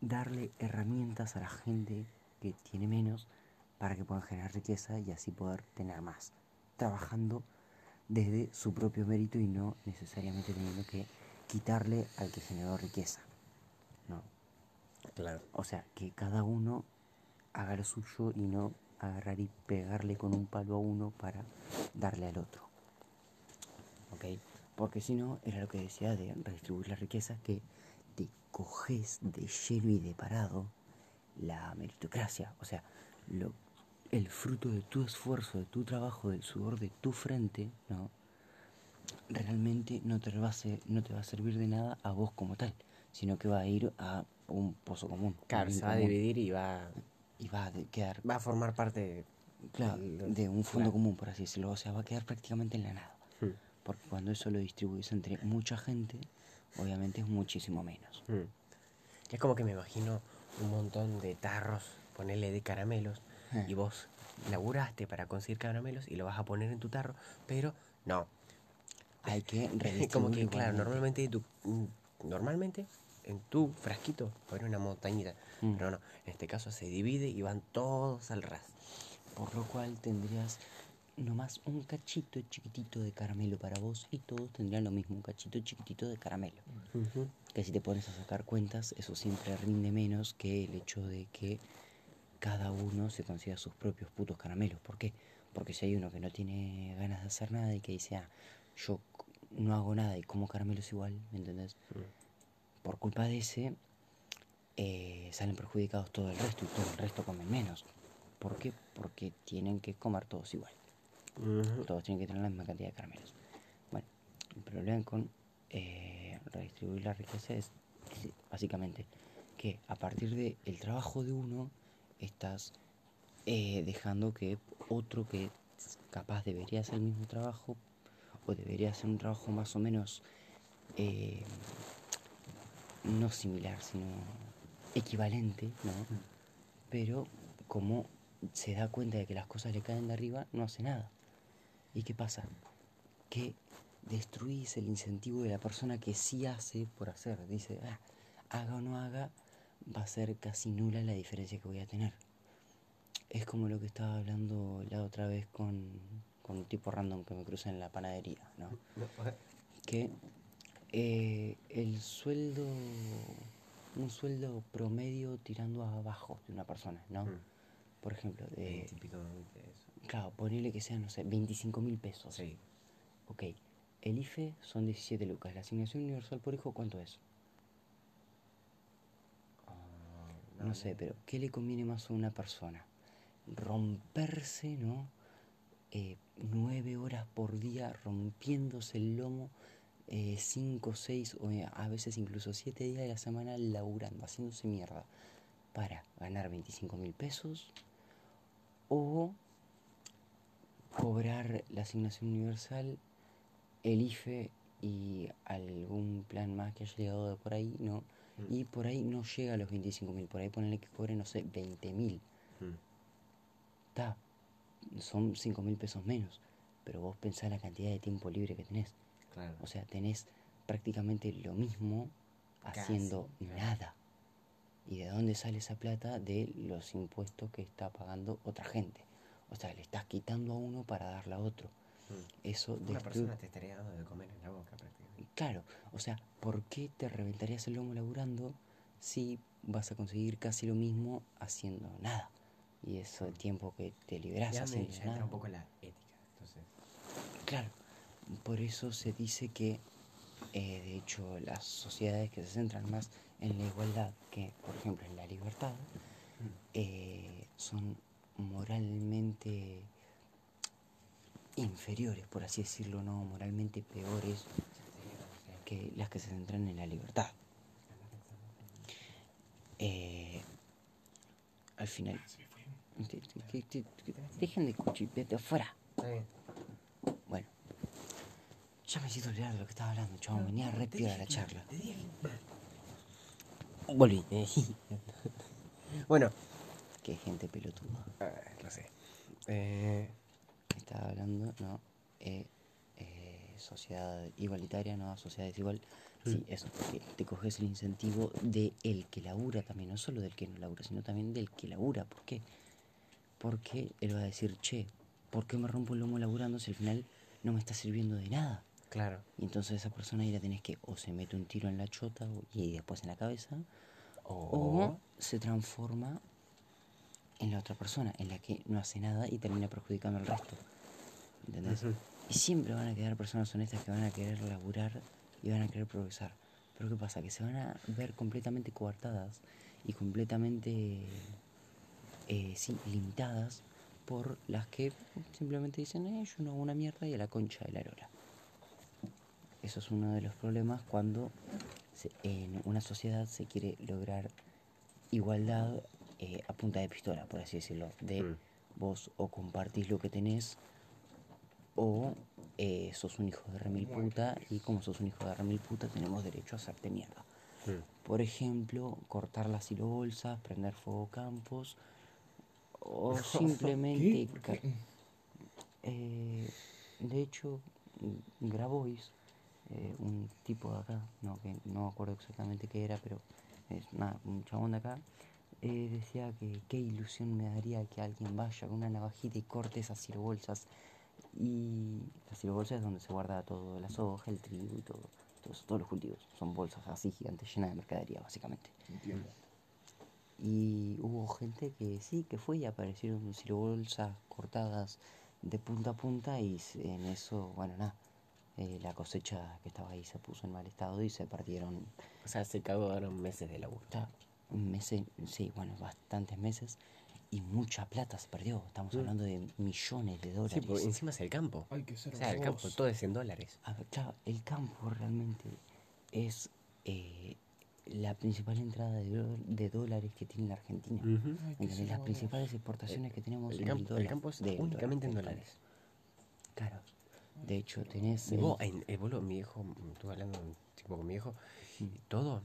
darle herramientas a la gente que tiene menos para que puedan generar riqueza y así poder tener más? Trabajando desde su propio mérito y no necesariamente teniendo que quitarle al que generó riqueza. No, Claro. o sea, que cada uno haga lo suyo y no agarrar y pegarle con un palo a uno para darle al otro. ¿Ok? Porque si no, era lo que decía de redistribuir la riqueza, que te coges de lleno y de parado la meritocracia. O sea, lo, el fruto de tu esfuerzo, de tu trabajo, del sudor de tu frente, ¿no? realmente no te, va a ser- no te va a servir de nada a vos como tal, sino que va a ir a un pozo común. Claro, se va a dividir y va, Y va a quedar va a formar parte de... claro, de un fondo claro. común, por así decirlo. O sea, va a quedar prácticamente en la nada. Hmm. Porque cuando eso lo distribuyes entre mucha gente, obviamente es muchísimo menos. Hmm. Es como que me imagino un montón de tarros, ponerle de caramelos, Eh. y vos laburaste para conseguir caramelos y lo vas a poner en tu tarro, pero no. Hay que [LAUGHS] como que, claro, igualmente. normalmente, tu, mm, normalmente en tu frasquito haber una montañita, Mm. pero no, en este caso se divide y van todos al ras. Por lo cual tendrías nomás un cachito chiquitito de caramelo para vos y todos tendrían lo mismo, un cachito chiquitito de caramelo. Que si te pones a sacar cuentas, eso siempre rinde menos que el hecho de que cada uno se consiga sus propios putos caramelos. ¿Por qué? Porque si hay uno que no tiene ganas de hacer nada y que dice, ah, yo no hago nada y como caramelos igual, ¿me entendés? Por culpa de ese, eh, salen perjudicados todo el resto y todo el resto comen menos. ¿Por qué? Porque tienen que comer todos igual. Todos tienen que tener la misma cantidad de caramelos. Bueno, el problema con eh, redistribuir la riqueza es básicamente que a partir del trabajo de uno estás eh, dejando que otro que capaz debería hacer el mismo trabajo o debería hacer un trabajo más o menos eh, no similar, sino equivalente, ¿no? Pero como se da cuenta de que las cosas le caen de arriba, no hace nada. ¿Y qué pasa? Que destruís el incentivo de la persona que sí hace por hacer. Dice, "Ah, haga o no haga, va a ser casi nula la diferencia que voy a tener. Es como lo que estaba hablando la otra vez con, con un tipo random que me cruza en la panadería, ¿no? Que eh, el sueldo, un sueldo promedio tirando abajo de una persona, ¿no? Mm. Por ejemplo, de, de eso. Claro, ponerle que sean, no sé, 25 mil pesos. Sí. Ok, el IFE son 17 lucas. La asignación universal por hijo, ¿cuánto es? Ah, No sé, pero ¿qué le conviene más a una persona? Romperse, ¿no? Eh, nueve horas por día rompiéndose el lomo, eh, cinco, seis o eh, a veces incluso siete días de la semana laburando, haciéndose mierda para ganar 25 mil pesos o cobrar la asignación universal, el IFE y algún plan más que haya llegado de por ahí, ¿no? Mm. Y por ahí no llega a los 25 mil, por ahí ponerle que cobre, no sé, 20 mil. Mm. Está, son 5 mil pesos menos, pero vos pensás la cantidad de tiempo libre que tenés. Claro. O sea, tenés prácticamente lo mismo Casi, haciendo claro. nada. ¿Y de dónde sale esa plata? De los impuestos que está pagando otra gente. O sea, le estás quitando a uno para darle a otro. Mm. Eso Una destruye- persona te estaría dando de comer en la boca prácticamente. Claro, o sea, ¿por qué te reventarías el lomo laburando si vas a conseguir casi lo mismo haciendo nada? Y eso el tiempo que te Ya, me, haciendo ya nada. entra un poco la ética. Entonces, Claro, por eso se dice que, eh, de hecho, las sociedades que se centran más en la igualdad que, por ejemplo, en la libertad, eh, son moralmente inferiores, por así decirlo, no moralmente peores que las que se centran en la libertad. Eh, al final, te- dejen de cuchipearte afuera. Bueno, ya me hiciste olvidar de lo que estaba hablando, chabón. Venía re piola la charla. Volví. [LAUGHS] Bueno, Qué gente pelotuda. ah, no sé. Eh, Estaba hablando, ¿no? Eh, eh, sociedad igualitaria, ¿no? Sociedad desigual. Sí, eso, porque te coges el incentivo de el que labura también, no solo del que no labura, sino también del que labura. ¿Por qué? Porque él va a decir, che, ¿por qué me rompo el lomo laburando si al final no me está sirviendo de nada? claro. Y entonces esa persona ahí la tenés que o se mete un tiro en la chota y después en la cabeza, O, o se transforma en la otra persona, en la que no hace nada y termina perjudicando al resto. ¿Entendés? Ujú. Y siempre van a quedar personas honestas que van a querer laburar y van a querer progresar. Pero ¿qué pasa? Que se van a ver completamente coartadas y completamente eh, sí, limitadas por las que simplemente dicen, eh, yo no hago una mierda y a la concha de la lora. Eso es uno de los problemas cuando se- en una sociedad se quiere lograr igualdad eh, a punta de pistola, por así decirlo. De Mm. vos o compartís lo que tenés o eh, sos un hijo de remil puta y como sos un hijo de remil puta tenemos derecho a hacerte mierda. Mm. Por ejemplo, cortar las silobolsas, prender fuego campos o [LAUGHS] simplemente... Eh, de hecho, mm, Grabois, eh, un tipo de acá, no, que no acuerdo exactamente qué era, pero es nada, un chabón de acá, eh, decía que qué ilusión me daría que alguien vaya con una navajita y corte esas cirobolsas. Y las cirobolsas es donde se guarda todo, la soja, el trigo y todo, todos, todos los cultivos. Son bolsas así gigantes llenas de mercadería, básicamente. Entiendo. Y hubo gente que sí, que fue y aparecieron bolsas cortadas de punta a punta y en eso, bueno, nada, eh, la cosecha que estaba ahí se puso en mal estado y se perdieron O sea, se cagaron meses de laburo. Meses, sí, bueno, bastantes meses y mucha plata se perdió. Estamos Mm. hablando de millones de Sí, dólares. porque encima es el campo. Hay que ser O sea, el campo, todo es en dólares. A ver, claro, el campo realmente es eh, la principal entrada de, dó- de dólares que tiene la Argentina. Ser Las principales exportaciones que tenemos El son campo, el dólar, campo es únicamente en dólares. Claro. De hecho, tenés. Y el- vos, en, eh, boludo, mi viejo, mm, estuve hablando un tipo con mi viejo, y todo,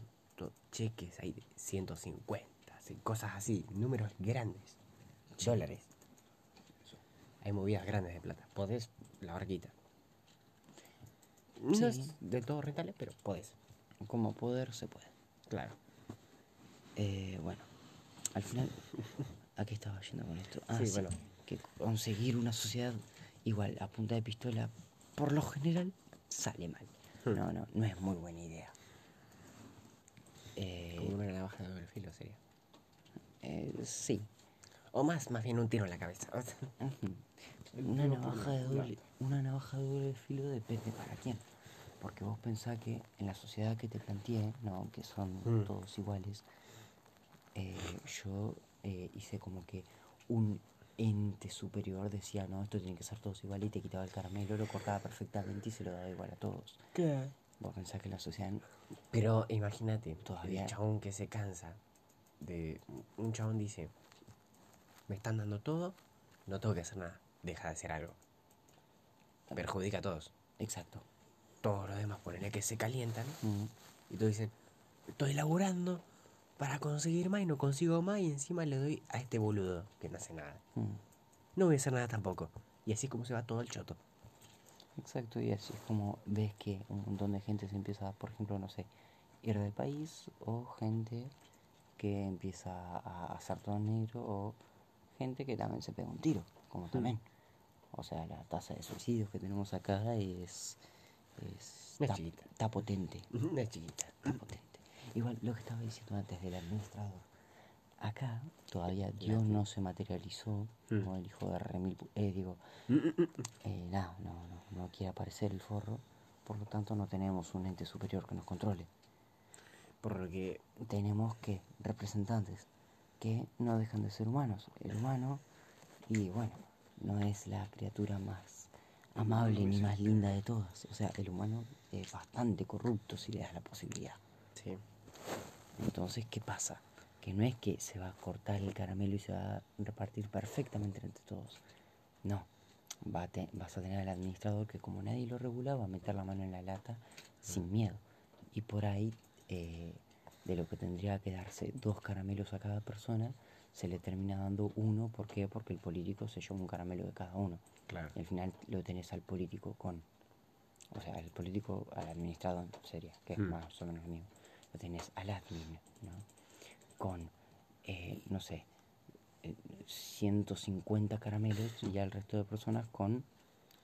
cheques ahí de 150, así, cosas así, números grandes, dólares. Hay movidas grandes de plata. Podés la barquita. No Sí. es de todo rentable, pero podés. Como poder se puede. Claro. Eh, bueno, al final, [LAUGHS] ¿a qué estaba yendo con esto? Ah, Sí, sí, bueno. que conseguir una sociedad igual a punta de pistola, por lo general, sale mal. Hmm. No, no, no es muy buena idea. Eh, Como una navaja de doble filo sería. eh, sí, O más, más bien un tiro en la cabeza. [LAUGHS] Una navaja, de doble, una navaja de doble filo depende para quién. Porque vos pensás que en la sociedad que te planteé, ¿no? que son Mm. todos iguales, eh, yo eh, hice como que un ente superior decía, no, esto tiene que ser todos iguales y te quitaba el caramelo, lo cortaba perfectamente y se lo daba igual a todos. ¿Qué? Vos pensás que la sociedad... Pero imagínate, Todavía- el chabón que se cansa de... Un chabón dice, me están dando todo, no tengo que hacer nada, deja de hacer algo. Perjudica a todos. Exacto. Todos los demás ponen que se calientan Mm. y todos dicen, estoy laburando para conseguir más y no consigo más y encima le doy a este boludo que no hace nada. Mm. No voy a hacer nada tampoco. Y así es como se va todo el choto. Exacto, y así es como ves que un montón de gente se empieza, por ejemplo, no sé, ir del país o gente que empieza a hacer todo negro o gente que también se pega un tiro, como también. O sea, la tasa de suicidios que tenemos acá es... es Es está, chiquita. está potente, Una chiquita. está potente. Igual lo que estaba diciendo antes del administrador. Acá todavía Dios no se materializó Mm. como el hijo de Remil... Eh, digo, eh, nada, no, no, no quiere aparecer el forro, por lo tanto no tenemos un ente superior que nos controle. Por lo que Tenemos que representantes que no dejan de ser humanos. El humano, y bueno, no es la criatura más amable ni más linda de todas. O sea, el humano es bastante corrupto si le das la posibilidad. Sí. Entonces, ¿qué pasa? Que no es que se va a cortar el caramelo y se va a repartir perfectamente entre todos. No. Va a te- vas a tener al administrador que como nadie lo regula va a meter la mano en la lata sin miedo. Y por ahí, eh, de lo que tendría que darse dos caramelos a cada persona, se le termina dando uno. ¿Por qué? Porque el político se lleva un caramelo de cada uno. Claro. Y al final lo tenés al político con. O sea, al político, al administrador sería, que es Mm. más o menos lo mismo. Lo tenés al admin, ¿no? Con, eh, no sé, eh, 150 caramelos y al resto de personas con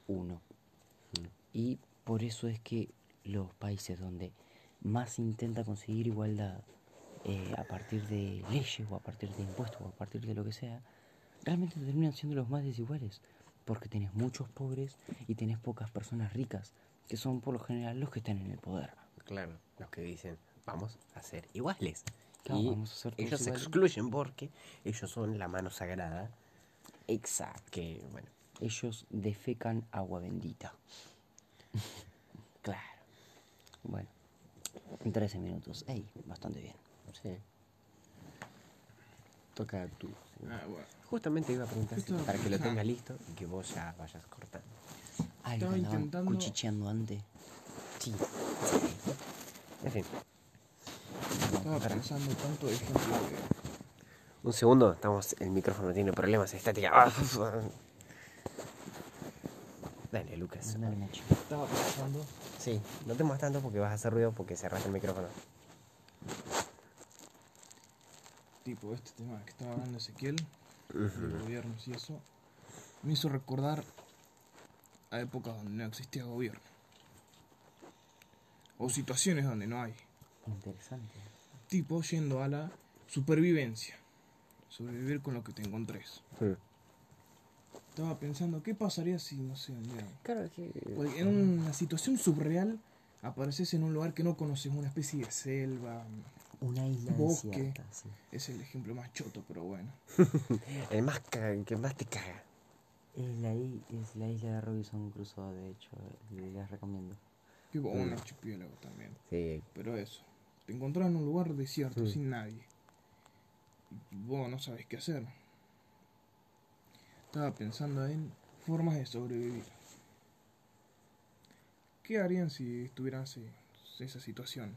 uno. Mm. Y por eso es que los países donde más intenta conseguir igualdad eh, a partir de leyes o a partir de impuestos o a partir de lo que sea, realmente terminan siendo los más desiguales. Porque tenés muchos pobres y tenés pocas personas ricas, que son por lo general los que están en el poder. Claro. Los que dicen, vamos a ser iguales. Claro, y vamos a ser todos ellos se excluyen porque ellos son la mano sagrada Exacto. que, bueno, Ellos defecan agua bendita. [LAUGHS] claro. Bueno, en 13 minutos. Ey, bastante bien. Sí. Toca tú. Ah, bueno. Justamente iba a preguntar para que lo tengas listo y que vos ya vayas cortando. Ah, Estaba intentando- cuchicheando antes. Sí. En fin, Estaba pensando tanto ejemplo de... un segundo, estamos, el micrófono tiene problemas estática. Ah, [LAUGHS] Dale, Lucas. Estaba pensando... Sí, no te muevas tanto porque vas a hacer ruido porque cerraste el micrófono. tipo este tema que estaba hablando Ezequiel, de los gobiernos y eso, me hizo recordar a épocas donde no existía gobierno. O situaciones donde no hay. Interesante. Tipo yendo a la supervivencia. Sobrevivir con lo que te encontres. Estaba pensando, ¿qué pasaría si, no sé, un día, Claro, que... en una situación subreal apareces en un lugar que no conoces, una especie de selva? Una isla Bosque. desierta, sí. Es el ejemplo más choto, pero bueno. [LAUGHS] El más caga- que más te caga. Es la, es la isla de Robinson Crusoe, de hecho, eh, les recomiendo. Mm. un archipiélago también. Sí, Pero eso, te encontrás en un lugar desierto, sin nadie. Y vos no sabes qué hacer. Estaba pensando en formas de sobrevivir. ¿Qué harían si estuvieran en esa situación?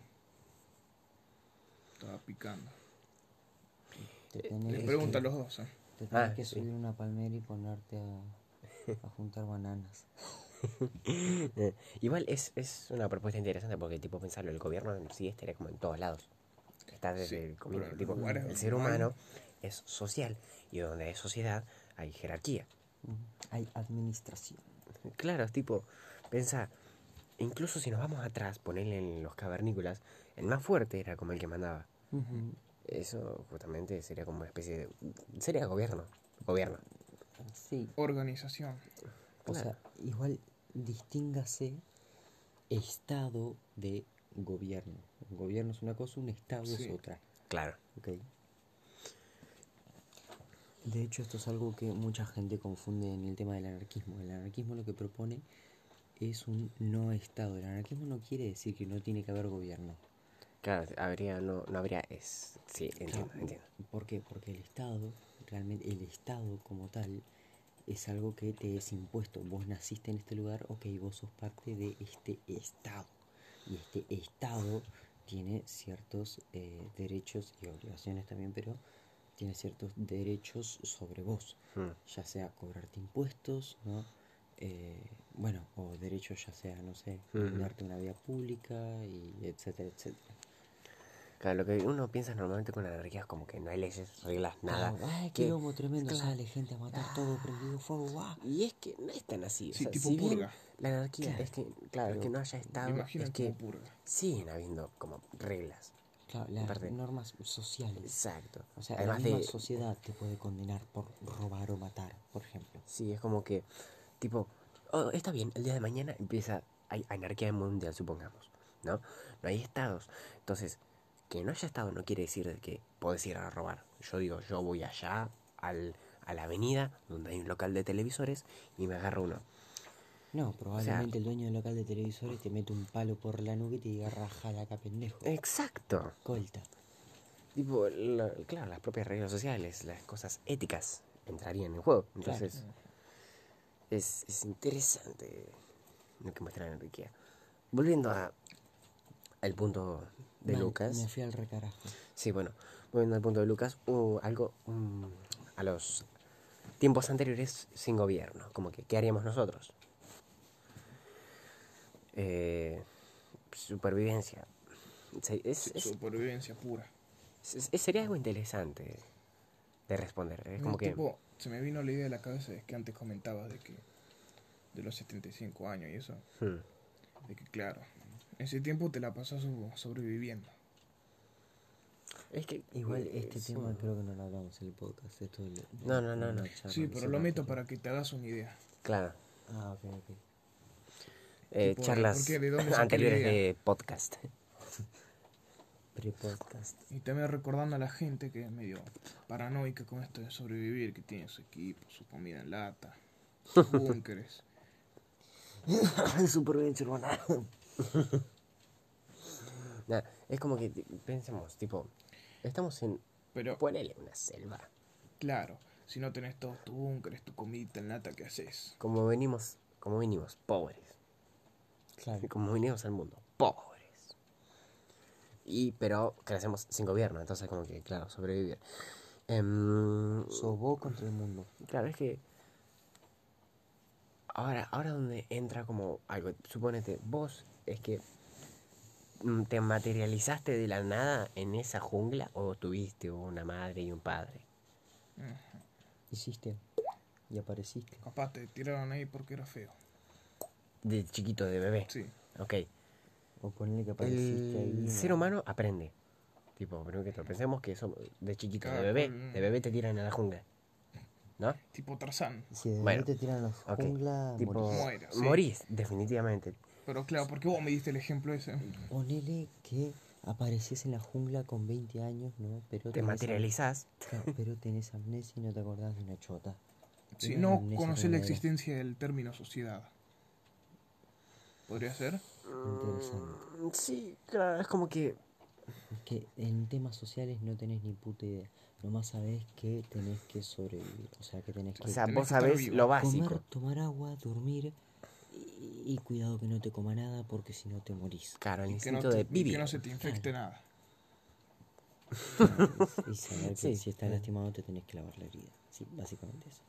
Estaba picando. Te tenés, Les que, pregunto a los dos. ¿eh? te tenés Ah, que sí. subir una palmera y ponerte a, a juntar bananas. [LAUGHS] [LAUGHS] Eh, Igual es, es una propuesta interesante porque, tipo, pensarlo, el gobierno en sí estaría como en todos lados. está desde Sí, el Tipo, lugares ser humano es social y donde hay sociedad hay jerarquía. Hay administración. Claro, es tipo, pensa, incluso si nos vamos atrás, ponerle en los cavernícolas, el más fuerte era como el que mandaba. Eso justamente sería como una especie de... Sería gobierno. Gobierno. Sí, Organización. o Claro. sea, igual distíngase estado de gobierno. Un gobierno es una cosa, un estado Sí. es otra. Claro. Ok. De hecho, esto es algo que mucha gente confunde en el tema del anarquismo. El anarquismo lo que propone es un no estado. El anarquismo no quiere decir que no tiene que haber gobierno. Claro, habría, no, no habría... Es, sí, entiendo, Claro, entiendo. ¿Por qué? Porque el Estado, realmente el Estado como tal, es algo que te es impuesto. Vos naciste en este lugar, ok, vos sos parte de este Estado. Y este Estado tiene ciertos eh, derechos y obligaciones también, pero tiene ciertos derechos sobre vos. Mm. Ya sea cobrarte impuestos, ¿no? Eh, bueno, o derechos ya sea, no sé, Ujú. darte una vía pública, y etcétera, etcétera. Claro, lo que uno piensa normalmente con la anarquía es como que no hay leyes, reglas, nada. Claro, ¡Ay, que- quilombo tremendo! claro. Sale gente a matar todo, prendido fuego, ¡guau! Y es que no es tan así. o Sí, sea, tipo si bien purga. la anarquía Claro. es que, claro, es que no haya estado, es como que purga. siguen habiendo como reglas. Claro, las normas sociales. Exacto. O sea, Además la misma de, sociedad te puede condenar por robar o matar, por ejemplo. sí, es como que, tipo, oh, está bien, el día de mañana empieza, hay anarquía mundial, supongamos, ¿no? No hay estados. Entonces, que no haya estado no quiere decir de que podés ir a robar. Yo digo, yo voy allá al, a la avenida donde hay un local de televisores y me agarro uno. No, probablemente el dueño del local de televisores te mete un palo por la nuca y te diga rajada acá, pendejo. Exacto. Colta. Tipo, la- claro, las propias reglas sociales, las cosas éticas entrarían en juego. Entonces, es, es interesante lo que muestra anarquía. Volviendo a al punto de Lucas. Me fui al recarajo. Sí, bueno, volviendo al punto de Lucas, hubo algo mm, a los tiempos anteriores sin gobierno. Como que, ¿qué haríamos nosotros? Eh, supervivencia. Es- es- Supervivencia pura. es- es- sería algo interesante de responder. Es como que. se me vino la idea de la cabeza de que antes comentabas de que de los 75 años y eso, hmm, de que claro, ese tiempo te la pasas so- sobreviviendo. Es que. Igual este tema creo que no lo hablamos en el podcast. Esto No, no, no, no. Sí, pero lo meto para que te hagas una idea. Claro. Ah, ok, ok. Eh, Tipo, charlas ¿por qué? ¿De dónde [LAUGHS] anteriores de podcast. [LAUGHS] Pre-podcast. Y también recordando a la gente que es medio paranoica con esto de sobrevivir, que tiene su equipo, su comida en lata, sus [LAUGHS] búnkeres. Supervivencia urbana. [LAUGHS] Nah, es como que pensemos, tipo, estamos en. Pero, Ponele una selva. claro, si no tenés todos tus búnkeres, tu comida en lata, ¿qué haces? Como venimos, como venimos, pobres. Claro. [LAUGHS] Como venimos al mundo, pobres. Y, pero crecemos sin gobierno, entonces como que, claro, sobrevivir. Sos vos contra el mundo. Claro, es que ahora, ahora donde entra como algo, suponete, vos es que mm, te materializaste de la nada en esa jungla o tuviste una madre y un padre. Hiciste. Y apareciste. Capaz te tiraron ahí porque era feo. De chiquito, de bebé. Sí, Ok. O ponle que apareciste ahí. El ser humano aprende. Tipo, primero que todo, pensemos que somos de chiquito, de bebé, cual- de bebé te tiran a la jungla. ¿No? tipo Tarzán. Si de Bueno, bebé te tiran los ok, jungla, Tipo, morís. Muere, sí. morís, definitivamente. Pero claro, porque vos me diste el ejemplo ese. Ponele que apareces en la jungla con 20 años, ¿no? Pero Te am- materializás. Pero tenés amnesia y no te acordás de una chota. Si no conoces la existencia del término sociedad. ¿Podría ser? Interesante. Mm, Sí, claro, es como que Es que en temas sociales no tenés ni puta idea. Nomás sabés que tenés que sobrevivir. O sea, que tenés que O sea, vos sabés lo básico. comer, tomar agua, dormir. Y, y cuidado que no te coma nada porque si no te morís. Claro, el Y que, no instinto te- de y que vivir. no se te infecte nada. Y saber que Sí. si estás lastimado te tenés que lavar la herida. Sí, básicamente eso.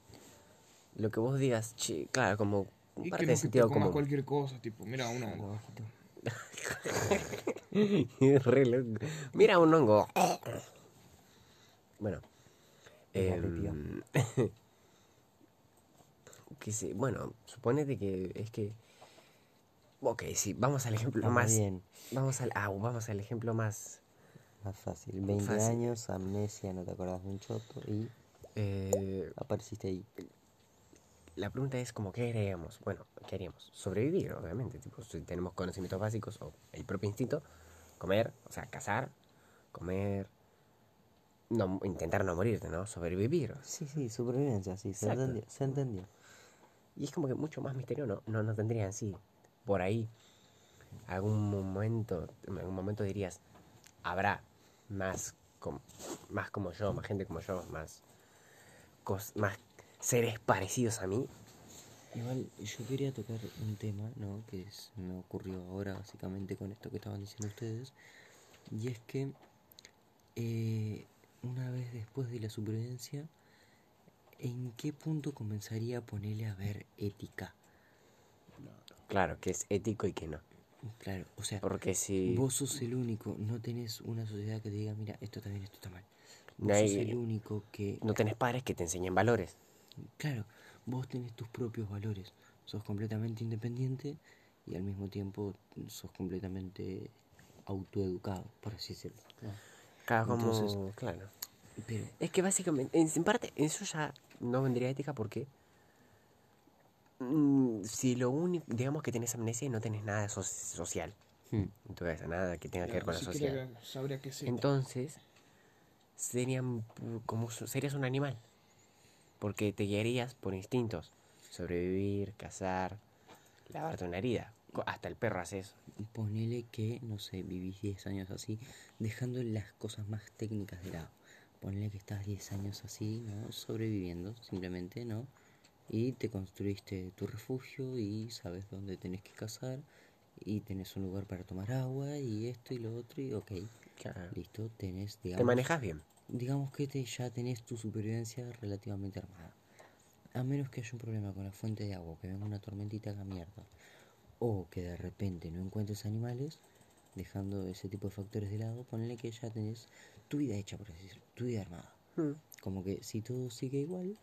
Lo que vos digas, che, claro, como Y parte que de no que te comas común. cualquier cosa, tipo, mira, Lo bajito. [LAUGHS] Re loco. Mira un hongo. [LAUGHS] Bueno. Em, [LAUGHS] que sí, bueno, suponete que es que. Ok, sí, vamos al ejemplo Está más. bien, Vamos al, ah, vamos al ejemplo más. más fácil. 20 Fácil. años, amnesia, no te acordás de un choto y eh, apareciste ahí. la pregunta es como qué haríamos. Bueno, ¿qué haríamos? Sobrevivir, obviamente. Tipo, si tenemos conocimientos básicos o el propio instinto, comer, o sea, cazar, comer, no, intentar no morirte, ¿no? Sobrevivir. Sí, sí, supervivencia, sí, se entendió, se entendió. Y es como que mucho más misterio no, no, no tendría en. Por ahí, algún momento, en algún momento dirías, habrá más, com- más como yo, más gente como yo, más, cos- más seres parecidos a mí. Igual yo quería tocar un tema, ¿no? Que me ocurrió ahora básicamente con esto que estaban diciendo ustedes. Y es que eh, una vez después de la supervivencia, ¿en qué punto comenzaría a ponerle a ver ética? Claro, que es ético y que no. Claro, o sea, Porque si vos sos el único, no tenés una sociedad que te diga, mira, esto está bien, esto está mal. Vos No sos el único que no tenés padres que te enseñen valores. Claro, vos tenés tus propios valores, sos completamente independiente y al mismo tiempo sos completamente autoeducado, por así decirlo. Claro, como, Entonces- claro. Pero, Es que básicamente, en, en parte, eso ya no vendría ética porque mm, si lo único, digamos que tenés amnesia y no tenés nada so- social hmm, en tu cabeza, nada que tenga que ver con la sociedad. sabría. Entonces, serían como serías un animal. Porque te guiarías por instintos. Sobrevivir, cazar, lavarte una herida. Hasta el perro hace eso. ponele que, no sé, vivís 10 años así, dejando las cosas más técnicas de lado. Ponele que estás 10 años así, ¿no? Sobreviviendo, simplemente, ¿no? Y te construiste tu refugio y sabes dónde tenés que cazar y tenés un lugar para tomar agua y esto y lo otro y ok, listo, tenés, digamos... Te manejas bien. digamos que te, ya tenés tu supervivencia relativamente armada. A menos que haya un problema con la fuente de agua, que venga una tormentita haga mierda. O que de repente no encuentres animales, dejando ese tipo de factores de lado, ponele que ya tenés tu vida hecha, por así decirlo, tu vida armada. Como que si todo sigue igual,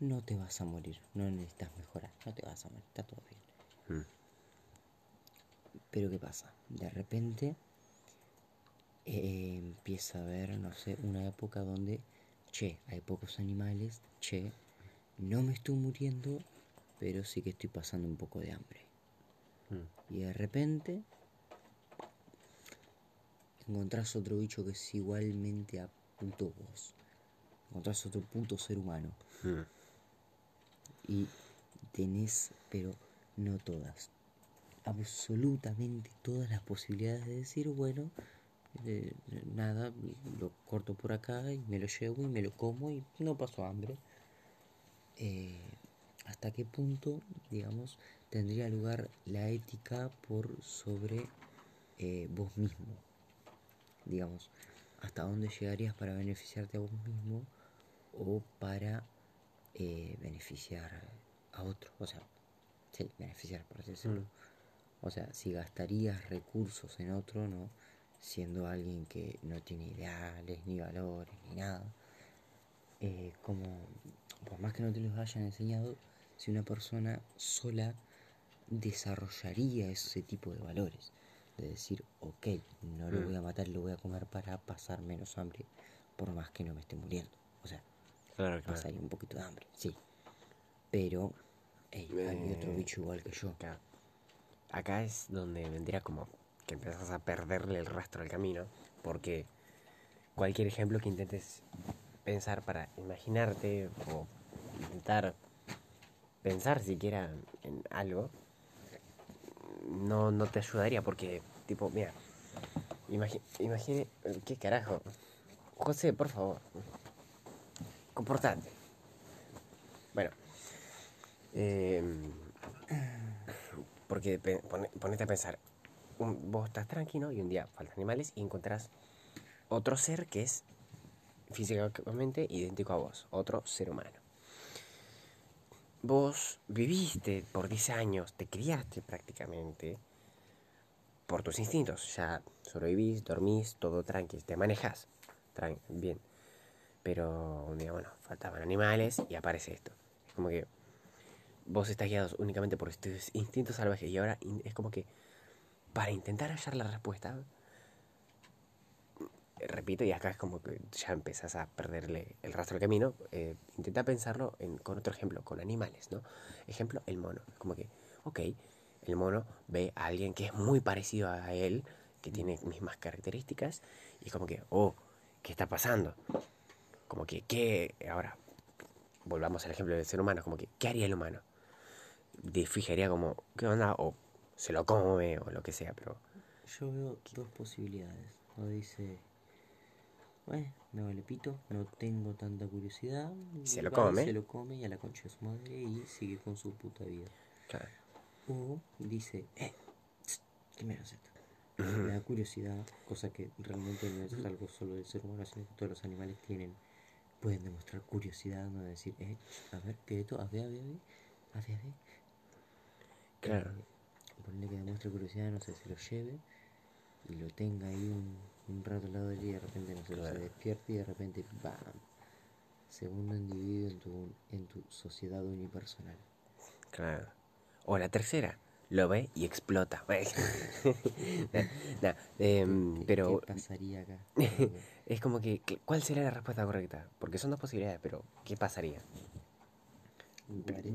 no te vas a morir, no necesitas mejorar, no te vas a morir, está todo bien. Mm. Pero ¿qué pasa? De repente eh, empieza a haber, no sé, una época donde, che, hay pocos animales, che, no me estoy muriendo, pero sí que estoy pasando un poco de hambre. Mm. Y de repente encontrás otro bicho que es igualmente a puto vos. Encontrás otro puto ser humano. Mm. Y tenés, pero no todas, absolutamente todas las posibilidades de decir, bueno, eh, nada, lo corto por acá y me lo llevo y me lo como y no paso hambre. Eh, ¿Hasta qué punto, digamos, tendría lugar la ética por sobre eh, vos mismo? Digamos, ¿hasta dónde llegarías para beneficiarte a vos mismo o para eh, beneficiar a otro? O sea, sí, beneficiar, por así decirlo. O sea, si gastarías recursos en otro, ¿no? Siendo alguien que no tiene ideales, ni valores, ni nada. Eh, como, por más que no te los hayan enseñado, si una persona sola desarrollaría ese tipo de valores. De decir, ok, no lo Mm. voy a matar, lo voy a comer para pasar menos hambre, por más que no me esté muriendo. O sea, Claro, claro. pasaría un poquito de hambre, sí. Pero, hey, hay otro Eh, bicho igual que yo. Claro. Acá es donde vendría como que empezás a perderle el rastro al camino, porque cualquier ejemplo que intentes pensar para imaginarte o intentar pensar siquiera en algo, no, no te ayudaría, porque, tipo, mira, imagi- imagine, ¿qué carajo? José, por favor, comportate. Bueno, em, porque ponete a pensar, un- vos estás tranquilo y un día faltan animales y encontrás otro ser que es físicamente idéntico a vos, otro ser humano. Vos viviste por 10 años, te criaste prácticamente por tus instintos. Ya sobrevivís, dormís, todo tranqui, te manejas tran- bien. Pero un día, bueno, faltaban animales y aparece esto. Es como que vos estás guiados únicamente por tus instintos salvajes y ahora es como que para intentar hallar la respuesta, repito, y acá es como que ya empezás a perderle el rastro del camino, eh, intenta pensarlo en- con otro ejemplo, con animales, ¿no? Ejemplo, el mono. Como que, ok, el mono ve a alguien que es muy parecido a él, que tiene mismas características, y es como que, oh, ¿qué está pasando? Como que, ¿qué? Ahora, volvamos al ejemplo del ser humano, como que, ¿qué haría el humano? De fijaría como, ¿qué onda? O se lo come, o lo que sea, pero Yo veo dos posibilidades. O dice, bueno, me vale pito, no tengo tanta curiosidad. Se lo come. Se lo come y a la concha de su madre y sigue con su puta vida. claro. O dice, eh, tss, ¿qué me esto? Me da curiosidad, cosa que realmente no es algo solo del ser humano, sino que todos los animales tienen, pueden demostrar curiosidad, no decir, eh, a ver, ¿qué es esto? A ver, a ver, a ver, a ver, a ver. Claro. Eh, ponerle que demuestre curiosidad, no sé, se lo lleve y lo tenga ahí un, un rato al lado de él y de repente, no sé, Claro. se despierte y de repente, ¡bam! Segundo individuo en tu, en tu sociedad unipersonal. Claro. O la tercera, lo ve y explota. [LAUGHS] Nah, [LAUGHS] nah, em, ¿Qué- pero ¿Qué pasaría acá? [LAUGHS] es como que, ¿qué- ¿cuál sería la respuesta correcta? Porque son dos posibilidades, pero ¿qué pasaría?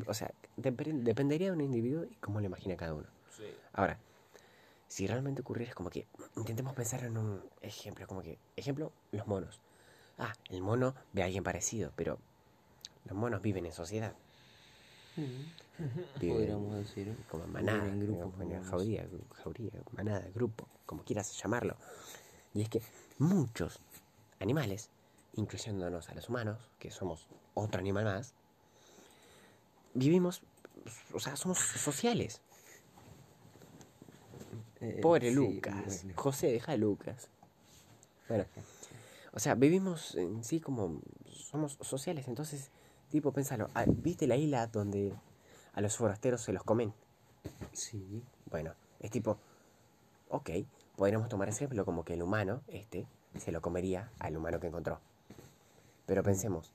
O sea, dep- dependería de un individuo y cómo lo imagina cada uno. Sí. Ahora, si realmente ocurriera, es como que intentemos pensar en un ejemplo, como que, ejemplo, los monos. Ah, el mono ve a alguien parecido, pero los monos viven en sociedad. Mm, Viven Podríamos decir. como en viven manada, en como en como jauría, jauría, manada, grupo, como quieras llamarlo. Y es que muchos animales, incluyéndonos a los humanos, que somos otro animal más, vivimos, o sea, somos sociales. Eh, Pobre sí, Lucas. bueno. José, deja a Lucas. Bueno, o sea, vivimos en sí como somos sociales, entonces, tipo, pensalo, ah, ¿viste la isla donde a los forasteros se los comen? Sí, Bueno, es tipo, ok, podríamos tomar ese ejemplo como que el humano, este, se lo comería al humano que encontró. Pero pensemos,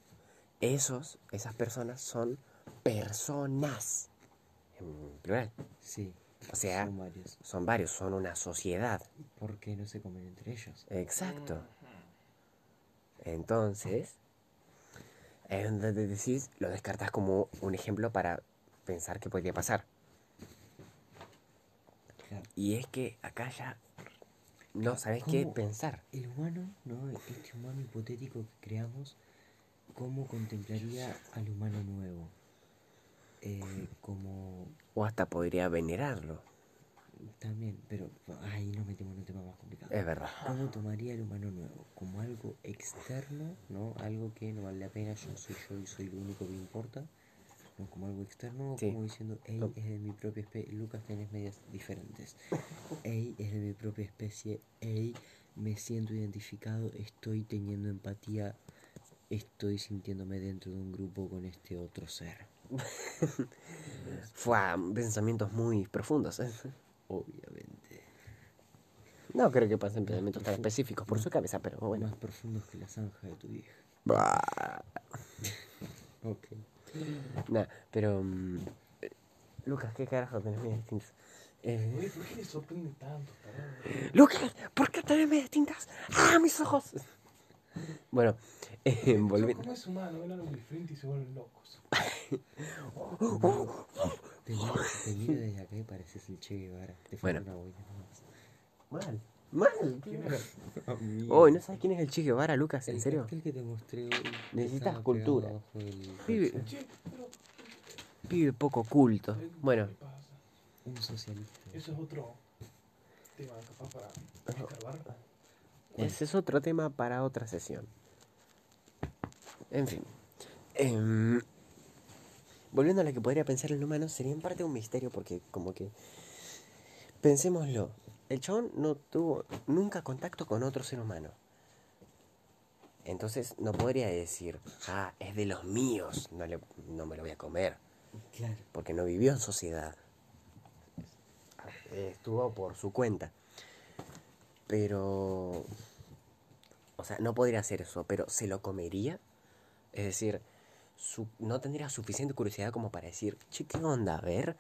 esos, esas personas son personas, en plural. sí. O sea, son varios. son varios, son una sociedad. ¿Por qué no se comen entre ellos? Exacto. Entonces, es donde te decís, lo descartas como un ejemplo para pensar qué podría pasar. Claro. Y es que acá ya no sabes qué pensar. El humano, ¿no? Este humano hipotético que creamos, ¿cómo contemplaría al humano nuevo? Eh, como O hasta podría venerarlo. también, pero ahí nos metemos en un tema más complicado. Es verdad. ¿Cómo tomaría el humano nuevo? ¿Como algo externo? ¿No? Algo que no vale la pena, yo soy yo y soy lo único que importa. ¿No? Como algo externo, o Sí. como diciendo, hey, No. es de mi propia especie. Lucas, tenés medias diferentes. Hey, es de mi propia especie. Hey, me siento identificado, estoy teniendo empatía, estoy sintiéndome dentro de un grupo con este otro ser. [LAUGHS] Fue pensamientos muy profundos. ¿eh? Obviamente. No creo que pasen pensamientos tan específicos por su cabeza, pero bueno. Más profundos que la zanja de tu vieja. Bah. Ok. Nah, pero... mm, Lucas, ¿qué carajo tenés medias distintas? Eh, ¿por qué le sorprende tanto? Lucas, ¿por qué tenés medias distintas? ¡Ah, mis ojos! Bueno, [LAUGHS] eh, volviendo... como es humano, ven algo diferente y se vuelven locos. Te miro, desde acá y pareces el Che Guevara. Te falta Bueno. una boina nomás. Mal, mal. ¿Quién era? Oh, ¿no sabes quién es el Che Guevara, Lucas? ¿En El serio? cartel que te mostré hoy Necesitas cultura. del Pibe. Che, pero. Pibe poco culto. ¿qué Bueno, pasa? Un socialista. Eso es otro tema capaz para escarbar. Ese es otro tema para otra sesión. En fin. Em, volviendo a lo que podría pensar el humano, sería en parte un misterio porque como que... Pensémoslo. El chabón no tuvo nunca contacto con otro ser humano. Entonces no podría decir, ah, es de los míos, no, le, no me lo voy a comer. Claro. porque no vivió en sociedad. Estuvo por su cuenta. Pero. O sea, no podría hacer eso, pero ¿se lo comería? Es decir, su- no tendría suficiente curiosidad como para decir, che, ¿qué onda? A ver.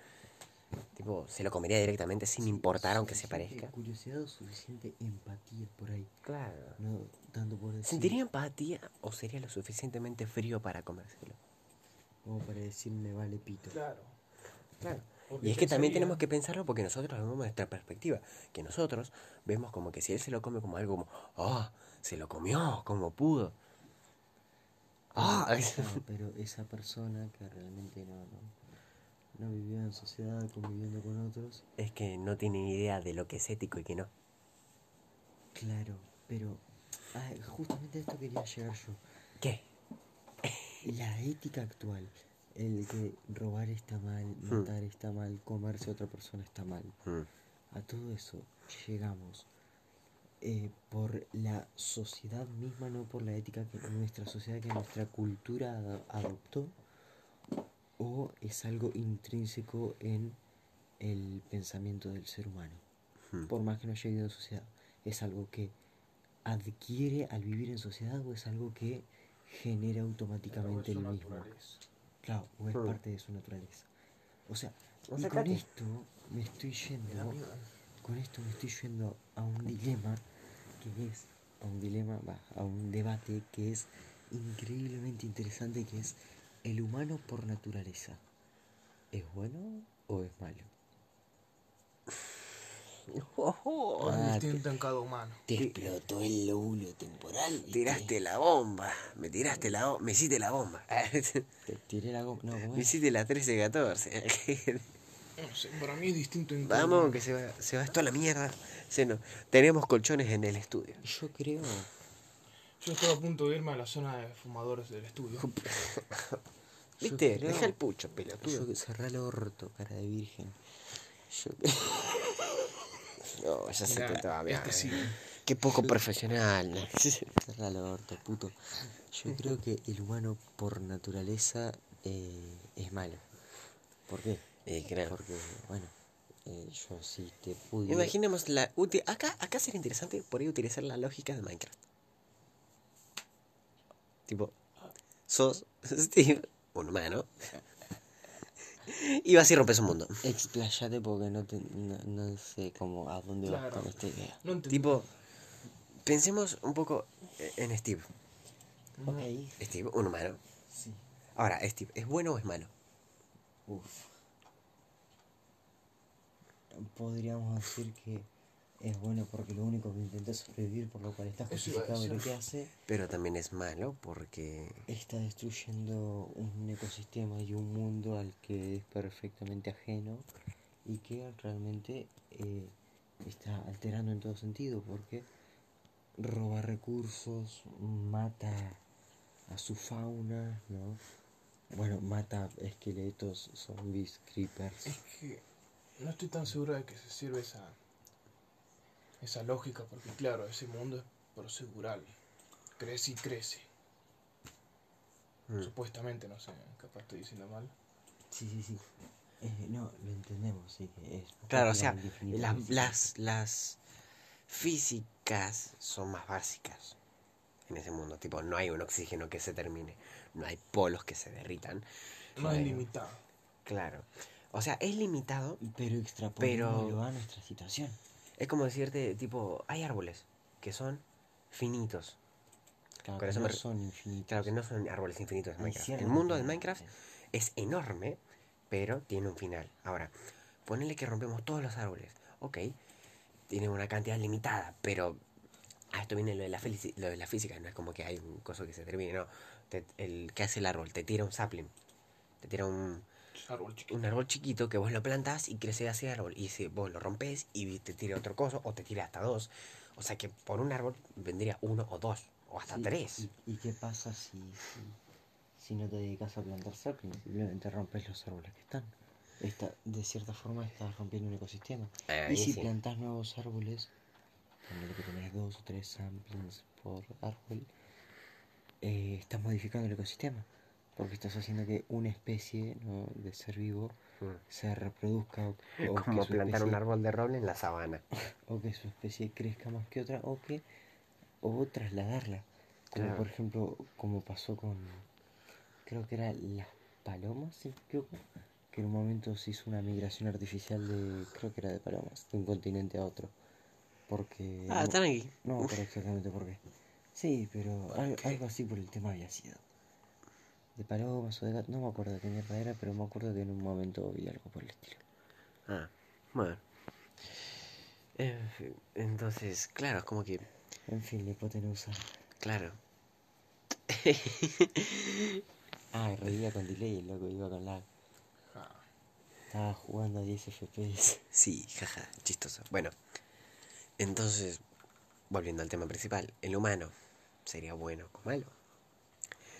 Tipo, se lo comería directamente sin importar aunque se parezca. Curiosidad o suficiente empatía por ahí. Claro. No tanto por decir. ¿Sentiría empatía o sería lo suficientemente frío para comérselo? Como para decir me vale pito. Claro. Claro. Porque Y es que también tenemos que pensarlo porque nosotros vemos nuestra perspectiva. Que nosotros vemos como que si él se lo come como algo como, ah, se lo comió, como pudo. Ah, [LAUGHS] Claro, pero esa persona que realmente no, no, no vivió en sociedad conviviendo con otros, es que no tiene ni idea de lo que es ético y que no. claro, pero ah, justamente a esto quería llegar yo. ¿Qué? La ética actual, el que robar está mal, matar está mal, comerse a otra persona está mal. Mm, A todo eso llegamos eh, por la sociedad misma, no por la ética que nuestra sociedad, que nuestra cultura ad- adoptó, o es algo intrínseco en el pensamiento del ser humano. Hmm. Por más que no haya vivido en sociedad, es algo que adquiere al vivir en sociedad o es algo que genera automáticamente el mismo. naturaleza. Claro, o es Hmm. parte de su naturaleza. O sea, y con esto me estoy yendo, con esto me estoy yendo a un dilema que es, a un dilema, va, a un debate que es increíblemente interesante, que es el humano por naturaleza. ¿Es bueno o es malo? Ah, Es distinto en cada humano. Te explotó el lóbulo temporal. Tiraste la bomba, me tiraste la bomba, me hiciste la bomba. Te, [LAUGHS] te tiré la goma. No, ¿cómo me hiciste la 13-14. No sé, para mí es distinto en cada Vamos, que se va, se va esto a la mierda. Se no- tenemos colchones en el estudio. Yo creo. Yo estaba a punto de irme a la zona de fumadores del estudio. [LAUGHS] ¿Viste? creo- Deja el pucho, pelotudo. Yo cerré el orto, cara de virgen. Yo [LAUGHS] No, ya se Mirá, te este sí. Qué poco profesional. [LAUGHS] Cerra orto, puto. Yo creo que el humano por naturaleza eh, es malo. ¿Por qué? Eh, creo. Porque, bueno, eh, yo si te pudiera... Imaginemos la. Acá, acá sería interesante por ahí utilizar la lógica de Minecraft. Tipo, sos [LAUGHS] Steve, un humano. Y vas y rompes un mundo. Explayate porque no, te, no, no sé cómo a dónde vas Claro. con esta idea. No. Tipo, pensemos un poco en Steve. Ok. Steve, un humano. Sí. Ahora, Steve, ¿es bueno o es malo? Uf. Podríamos decir que es bueno porque lo único que intenta es sobrevivir, por lo cual está Eso justificado lo que hace. Pero también es malo porque. Está destruyendo un ecosistema y un mundo al que es perfectamente ajeno y que realmente eh, está alterando en todo sentido porque roba recursos, mata a su fauna, ¿no? Bueno, mata esqueletos, zombies, creepers. Es que no estoy tan seguro de que se sirve esa, esa lógica, porque claro, ese mundo es procedural. Crece y crece. Mm. Supuestamente, no sé, capaz estoy diciendo mal. Sí, sí, sí. Eh, no, lo entendemos, sí es. Claro, o sea, las, las, las físicas son más básicas en ese mundo. Tipo, no hay un oxígeno que se termine, no hay polos que se derritan. No es limitado. Claro. O sea, es limitado. Pero extrapolémoslo Pero- a nuestra situación. Es como decirte, tipo, hay árboles que son finitos. Claro, Con que eso no me son infinitos. Claro que no son árboles infinitos en Minecraft. El mundo de. Minecraft es enorme, pero tiene un final. Ahora, ponele que rompemos todos los árboles. Ok, tiene una cantidad limitada, pero a esto viene lo de la, lo de la física. No es como que hay un coso que se termine, no. Te- el que hace el árbol te tira un sapling, te tira un, Árbol chiquito. un árbol chiquito que vos lo plantás y crece ese árbol. Y si vos lo rompes y te tira otro coso, o te tira hasta dos. O sea que por un árbol vendría uno o dos, o hasta Sí, tres. ¿Y, y qué pasa si, si, si no te dedicas a plantar saplings? Simplemente rompes los árboles que están. Esta, de cierta forma estás rompiendo un ecosistema. Y si sí. plantas nuevos árboles, que tenés dos o tres saplings por árbol, eh, estás modificando el ecosistema. Porque estás haciendo que una especie ¿no? de ser vivo Mm. se reproduzca o, o Como que su plantar un especie- árbol de roble en la sabana. [LAUGHS] o que su especie crezca más que otra o que o trasladarla como Claro. por ejemplo como pasó con creo que era las palomas si equivoco, que en un momento se hizo una migración artificial de creo que era de palomas de un continente a otro porque Ah, no, tranqui. no acuerdo exactamente por qué sí pero al- qué? algo así por el tema había sido de palomas o de no me acuerdo de qué mierda era pero me acuerdo que en un momento vi algo por el estilo Ah, bueno. En fin, Entonces, claro, es como que, en fin la hipotenusa claro. [LAUGHS] Ah, reía con delay, el loco iba con lag. Estaba jugando a 10 FPS. Sí, jaja, chistoso. Bueno, entonces, volviendo al tema principal, el humano sería bueno o malo.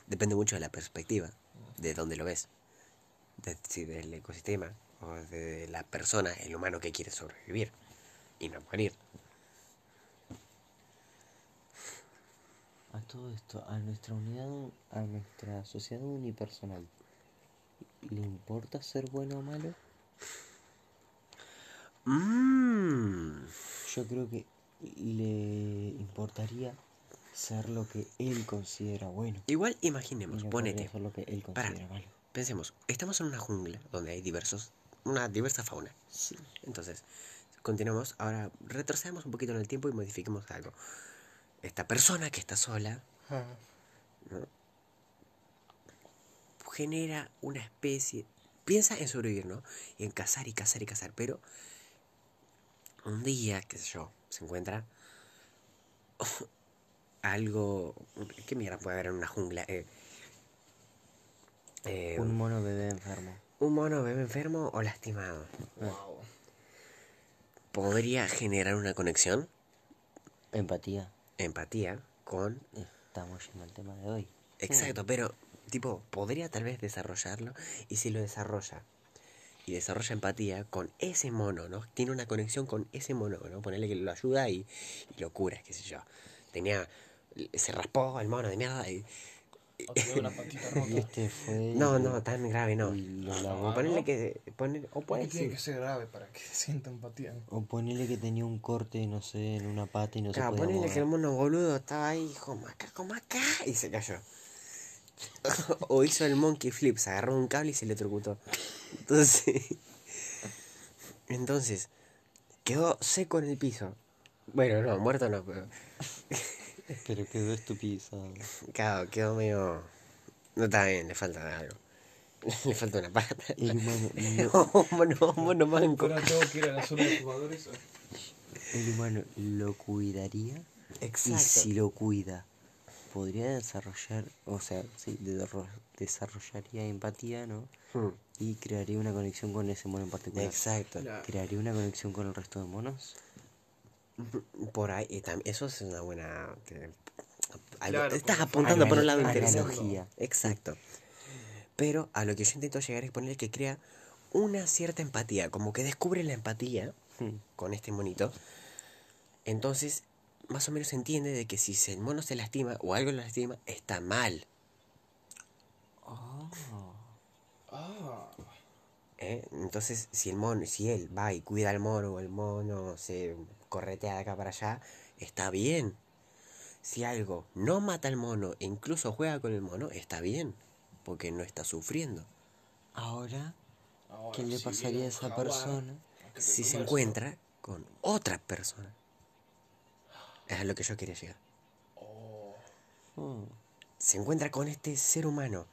Depende mucho de la perspectiva, de dónde lo ves. De, si del ecosistema o de la persona, el humano que quiere sobrevivir y no morir. A todo esto, a nuestra unidad, a nuestra sociedad unipersonal, ¿le importa ser bueno o malo? Mmm. Yo creo que le importaría ser lo que él considera bueno. Igual Y imaginemos, no ponete. podría ser lo que él Pará. considera malo. Pensemos, estamos en una jungla donde hay diversos, una diversa fauna. Sí. Entonces, continuamos. Ahora retrocedamos un poquito en el tiempo y modifiquemos algo. Esta persona que está sola ¿no? genera una especie. Piensa en sobrevivir, ¿no? Y en cazar y cazar y cazar. Pero un día, qué sé yo, se encuentra algo. ¿Qué mierda puede haber en una jungla? Eh, eh, Un mono bebé enfermo. un mono bebé enfermo o lastimado. Wow. Podría generar una conexión, Empatía. empatía con Estamos yendo al tema de hoy. Exacto, pero tipo, podría tal vez desarrollarlo y si lo desarrolla y desarrolla empatía con ese mono, ¿no? Tiene una conexión con ese mono, ¿no? Ponerle que lo ayuda y, y lo cura, qué sé yo. Tenía, se raspó el mono de mierda y... O tenía una patita [LAUGHS] Y rota. este fue. No, no, tan grave no. lo lavó. O ponerle que... Poner, o ¿Por puede tiene que ser grave para que [LAUGHS] sienta empatía? O ponele que tenía un corte, no sé, en una pata y no Claro, se podía ponerle que el mono boludo estaba ahí, como acá, como acá, y se cayó. [LAUGHS] o hizo el monkey flip, se agarró un cable y se electrocutó. Entonces, entonces, quedó seco en el piso. Bueno, no, muerto no, pero Pero quedó estupidizado. claro, quedó medio... No está bien, le falta algo. [LAUGHS] le falta una pata. El humano, lo, mono, mono manco. Ahora tengo que ir a la zona de jugadores. el humano lo cuidaría. Y Exacto. si lo cuida, podría desarrollar, o sea, sí, desarro- desarrollaría empatía, ¿no? Hmm, Y crearía una conexión con ese mono en particular. Exacto. La- ¿Crearía una conexión con el resto de monos? Por ahí, y tam- eso es una buena... te- algo- Claro, estás apuntando por un lado interesante. Exacto. Pero a lo que yo intento llegar es poner que crea una cierta empatía, como que descubre la empatía Hmm. con este monito. Entonces, más o menos entiende de que si el mono se lastima o algo lo lastima, está mal. Oh. ¿eh? Entonces, si el mono, si él va y cuida al mono o el mono se corretea de acá para allá, está bien. Si algo no mata al mono e incluso juega con el mono, está bien, porque no está sufriendo. Ahora, ahora ¿qué le si pasaría a esa jaguar, persona? Si se encuentra con otra persona. Es a lo que yo quería llegar. Oh, Hmm. Se encuentra con este ser humano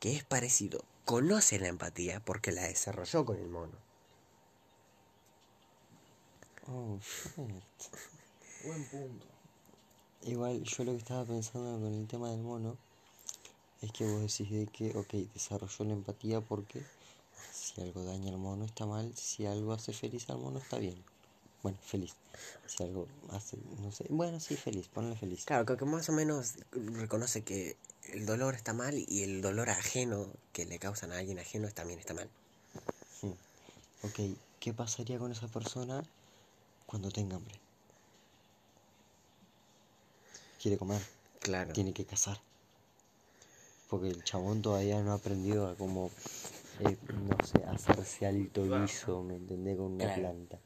que es parecido, conoce la empatía porque la desarrolló con el mono. Oh, shit. buen punto. Igual yo lo que estaba pensando con el tema del mono es que vos decís de que, ok, desarrolló la empatía porque si algo daña al mono está mal, si algo hace feliz al mono está bien. Bueno, feliz. Si algo hace, no sé, bueno, sí, feliz, ponle feliz. Claro, creo que más o menos reconoce que el dolor está mal y el dolor ajeno que le causan a alguien ajeno también está mal. Hmm. Ok, ¿qué pasaría con esa persona cuando tenga hambre? Quiere comer, Claro. tiene que cazar. Porque el chabón todavía no ha aprendido a como, eh, no sé, hacerse alto guiso, ¿me entendés? Con una Claro. planta.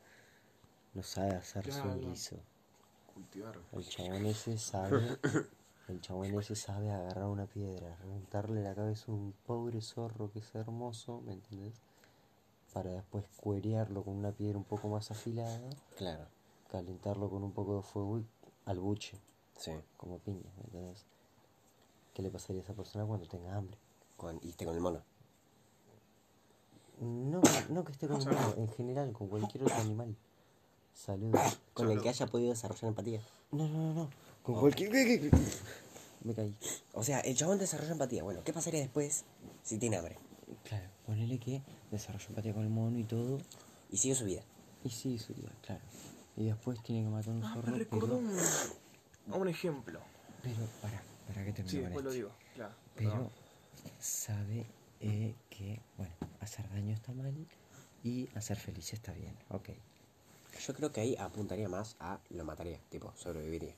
No sabe hacerse un guiso. Cultivar. El chabón ese sabe, el chabón ese sabe agarrar una piedra, reventarle la cabeza a un pobre zorro que es hermoso, ¿me entendés? Para después cuerearlo con una piedra un poco más afilada, Claro, calentarlo con un poco de fuego y al buche, sí. como piña, ¿me entendés? ¿Qué le pasaría a esa persona cuando tenga hambre? Con, y esté con el mono. No, no que esté con un mono, en general, con cualquier otro animal. Saludos. Con el que haya podido desarrollar empatía. No, no, no, no. Con cualquier... Me caí. O sea, el chabón desarrolla empatía. Bueno, ¿qué pasaría después si tiene hambre? Claro, ponele que desarrolló empatía con el mono y todo, Y sigue su vida. y sí, su vida, claro. Y después tiene que matar a un Ah, zorro, me recordó pero, un, a un ejemplo. pero, para, para que termine Sí, después lo digo. Claro. Pero perdón. sabe eh, que, bueno, hacer daño está mal y hacer feliz está bien, ok. Yo creo que ahí apuntaría más a lo mataría, tipo, sobreviviría.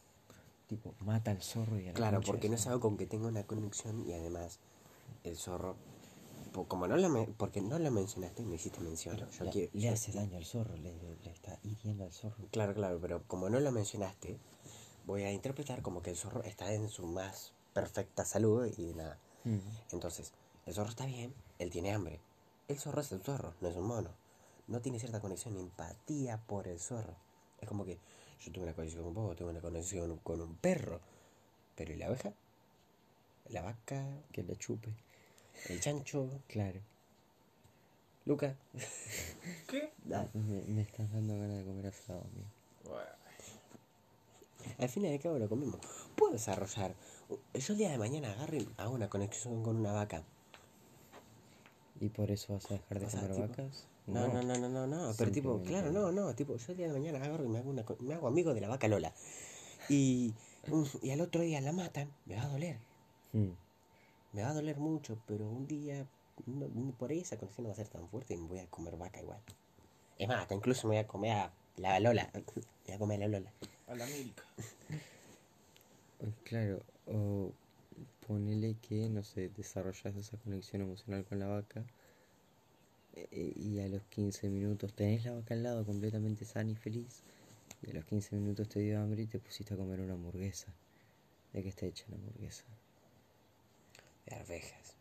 Tipo, mata al zorro y a la Claro, porque no es algo con que tenga una conexión y además el zorro, como no lo, me- porque no lo mencionaste, no hiciste mención. Pero yo le, quiero- le yo- hace daño al zorro, le, le está hiriendo al zorro. Claro, claro, pero como no lo mencionaste, voy a interpretar como que el zorro está en su más perfecta salud y nada. Mm. Entonces, el zorro está bien, él tiene hambre. El zorro es el zorro, no es un mono. No tiene cierta conexión, empatía por el zorro. Es como que yo tuve una conexión con vos, tuve una conexión con un perro. Pero ¿y la oveja? La vaca, Que le chupe. El chancho, Claro. Luca. ¿Qué? [LAUGHS] Ah, me, me estás dando ganas de comer asado, amigo. Al fin y al cabo lo comemos. Puedo desarrollar. Yo el día de mañana agarro y hago una conexión con una vaca. ¿Y por eso vas a dejar de O sea, comer tipo- vacas? No, no, no, no, no, no. Pero tipo, Simplemente- claro, no, no. Tipo, yo el día de mañana agarro y me hago, una, co- me hago amigo de la vaca Lola. Y, y al otro día la matan, me va a doler. Mm. Me va a doler mucho, pero un día, no- por ahí esa conexión no va a ser tan fuerte y me voy a comer vaca igual. Es más, hasta incluso me voy a comer a la Lola. [LAUGHS] Me voy a comer a la Lola. A la América. Eh, Claro, o ponele que, no sé, desarrollas esa conexión emocional con la vaca eh, y a los 15 minutos tenés la vaca al lado completamente sana y feliz y a los 15 minutos te dio hambre y te pusiste a comer una hamburguesa. ¿De qué está hecha la hamburguesa? De arvejas.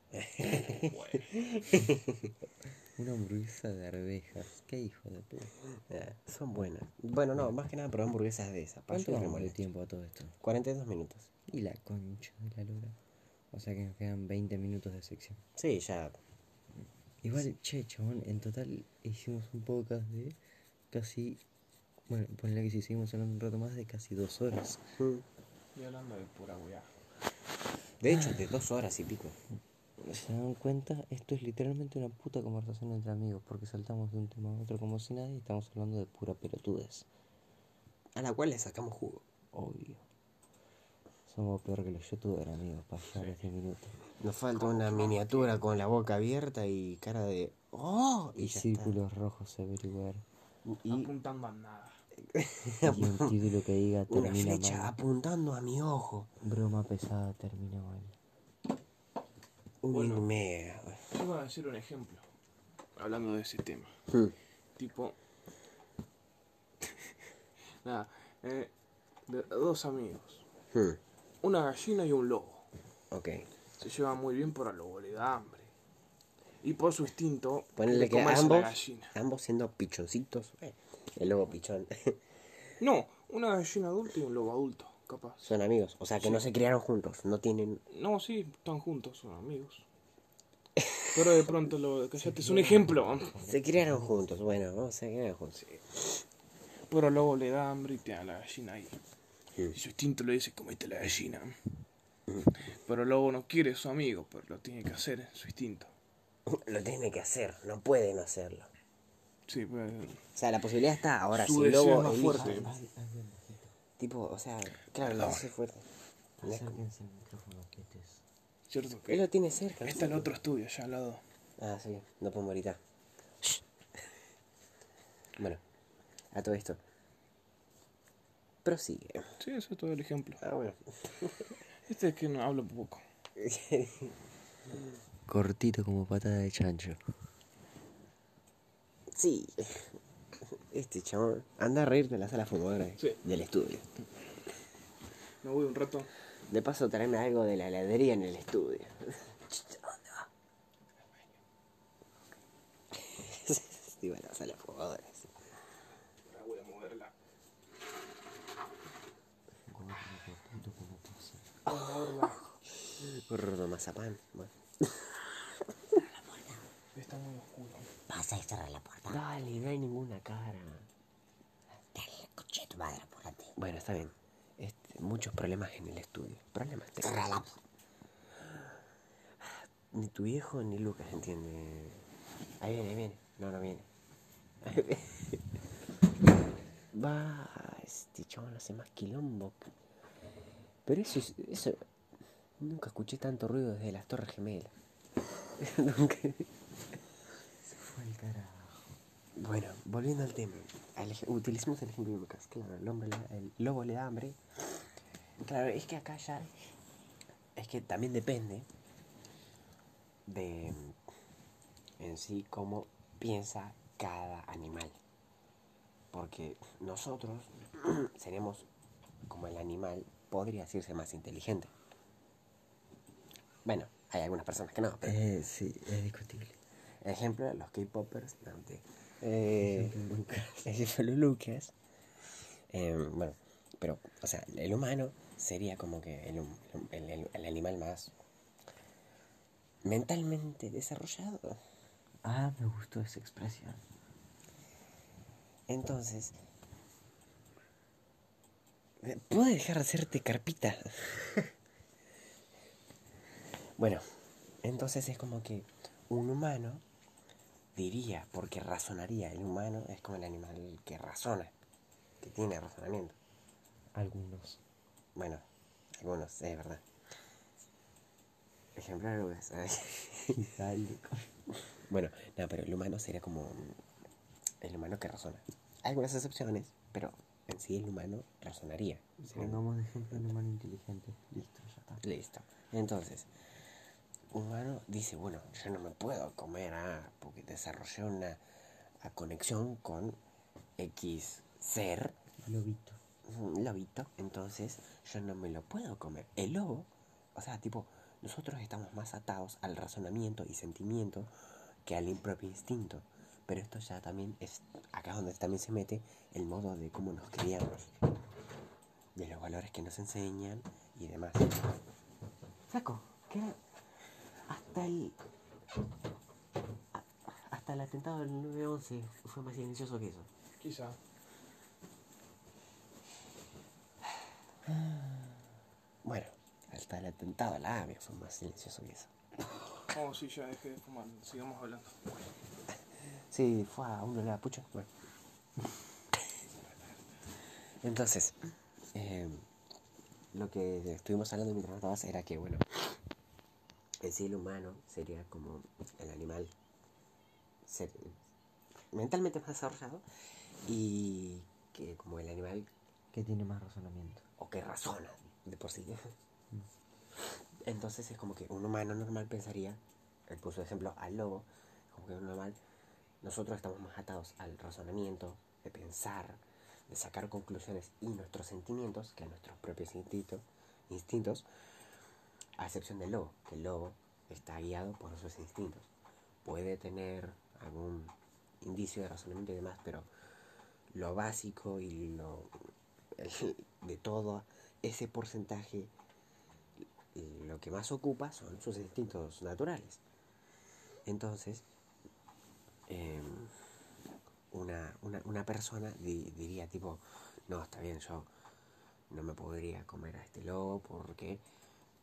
Una hamburguesa de arvejas. ¿Qué hijo de puta? Ah, son buenas. Bueno, no, más que nada probé hamburguesas de esas. ¿Cuánto vamos de tiempo a todo esto? 42 minutos. Y la concha de la lora. O sea que nos quedan 20 minutos de sección. Sí, ya. Igual, che, chabón, en total hicimos un podcast de casi. Bueno, ponle que si seguimos hablando un rato más, de casi dos horas. Y hablando de pura weá. De hecho, de dos horas y pico. ¿Se dan cuenta? Esto es literalmente una puta conversación entre amigos, porque saltamos de un tema a otro como si nada y estamos hablando de pura pelotudez. A la cual le sacamos jugo. Obvio. Somos peor que los youtubers, amigos, para llegar a este minuto. Nos falta una miniatura con la boca abierta y cara de. ¡Oh! Y, círculos rojos everywhere. está. Y Apuntando a nada. Y [LAUGHS] un título que diga una termina flecha mal. apuntando a mi ojo. Broma pesada termina mal. Un Bueno. mega. Yo voy a decir un ejemplo. Hablando de ese tema. Hmm. Tipo. [LAUGHS] Nada. eh, de dos amigos. Hmm. Una gallina y un lobo. Ok. Se llevan muy bien, pero al lobo le da hambre. Y por su instinto, Ponerle que ambos, la gallina. ambos siendo pichoncitos. eh, El lobo pichón. [LAUGHS] No, una gallina adulta y un lobo adulto, capaz. Son amigos. O sea que no se criaron juntos. No tienen. No, sí, están juntos, son amigos. Pero de pronto lo [LAUGHS] callate es un ejemplo. Se criaron juntos. Bueno, no se criaron juntos. Pero el lobo le da hambre y tiene a la gallina ahí. Sí. Y su instinto le dice, comete la gallina. Pero el lobo no quiere a su amigo, pero lo tiene que hacer, su instinto. [LAUGHS] Lo tiene que hacer. No puede no hacerlo. Sí, pues, O sea, la posibilidad está. Ahora, Su si el deseo lobo es más fuerte. Tipo, o sea, claro, el deseo es fuerte. Acérquense al micrófono, quietes. cierto Él lo tiene cerca. ¿no? está el otro estudio ya al lado. Ah, sí, no podemos gritar. Bueno, a todo esto. Prosigue. Sí, eso es todo el ejemplo. Ah, bueno. Este es que no hablo poco. [LAUGHS] Cortito como patada de chancho. Sí. Este chabón. Anda a reírte en la sala fumadora Sí. del estudio. Me voy un rato. De paso, tráeme algo de la heladería en el estudio. ¿Dónde va? Iba a la sala fumadora. Ahora voy a moverla. Gordo mazapán. Bueno. Está muy oscuro. Pasa y cerra la puerta. Dale, no hay ninguna cara. Dale, coche tu madre, apúrate. Bueno, está bien. Este, muchos problemas en el estudio. Problemas técnicos. la puerta. Ni tu viejo ni Lucas entiende. Ahí viene, ahí viene. No, no viene. Va, este chabón hace más quilombo. Pero eso, es- eso. Nunca escuché tanto ruido desde las Torres Gemelas. [LAUGHS] Nunca. Bueno, volviendo al tema. Utilicemos el ejemplo de Lucas. Claro, el, hombre el lobo le da hambre. Claro, es que acá ya. Es que también depende de en sí cómo piensa cada animal. Porque nosotros [CLEARS THROAT] seríamos como el animal, podría decirse más inteligente. Bueno, hay algunas personas que no, pero Eh, sí, es discutible. Ejemplo, los K-Poppers. no. Eh, ejemplo, Lucas. [LAUGHS] Eh, bueno, pero, o sea, el humano sería como que el, el- el- el animal más mentalmente desarrollado. Ah, me gustó esa expresión. Entonces, ¿puedo dejar de hacerte carpita? [LAUGHS] bueno, entonces es como que un humano diría, porque razonaría, el humano es como el animal que razona, que tiene razonamiento. Algunos. Bueno, algunos, es verdad. Ejemplo. [LAUGHS] Bueno, no, pero el humano sería como el humano que razona. Hay algunas excepciones, pero en sí el humano razonaría. Pongamos de ejemplo un humano inteligente. Listo, ya está. Listo. Entonces, humano dice, bueno, yo no me puedo comer a, porque desarrollé una a conexión con X ser, Lobito. lobito, entonces yo no me lo puedo comer. El lobo, o sea, tipo, nosotros estamos más atados al razonamiento y sentimiento que al impropio instinto. Pero esto ya también es, acá donde también se mete el modo de cómo nos criamos, de los valores que nos enseñan y demás. Saco, que hasta el hasta el atentado del 9-11 fue más silencioso que eso. Quizá. Bueno, hasta el atentado a la AVE fue más silencioso que eso. Oh, sí, ya dejé de fumar. Sigamos hablando. Sí, fue a uno de la pucha. Bueno. Entonces, eh, lo que estuvimos hablando mientras estabas era que, bueno, en sí el humano sería como el animal ser- mentalmente más desarrollado y que como el animal Que tiene más razonamiento. o que razona de por sí. Entonces es como que un humano normal pensaría, él puso de ejemplo al lobo, como que un normal, nosotros estamos más atados al razonamiento, de pensar, de sacar conclusiones y nuestros sentimientos que a nuestros propios instintos, instintos, a excepción del lobo, que el lobo está guiado por sus instintos. Puede tener algún indicio de razonamiento y demás, pero lo básico y lo de todo ese porcentaje lo que más ocupa son sus instintos naturales. Entonces, em, una, una, una persona di- diría tipo, no, está bien, yo no me podría comer a este lobo porque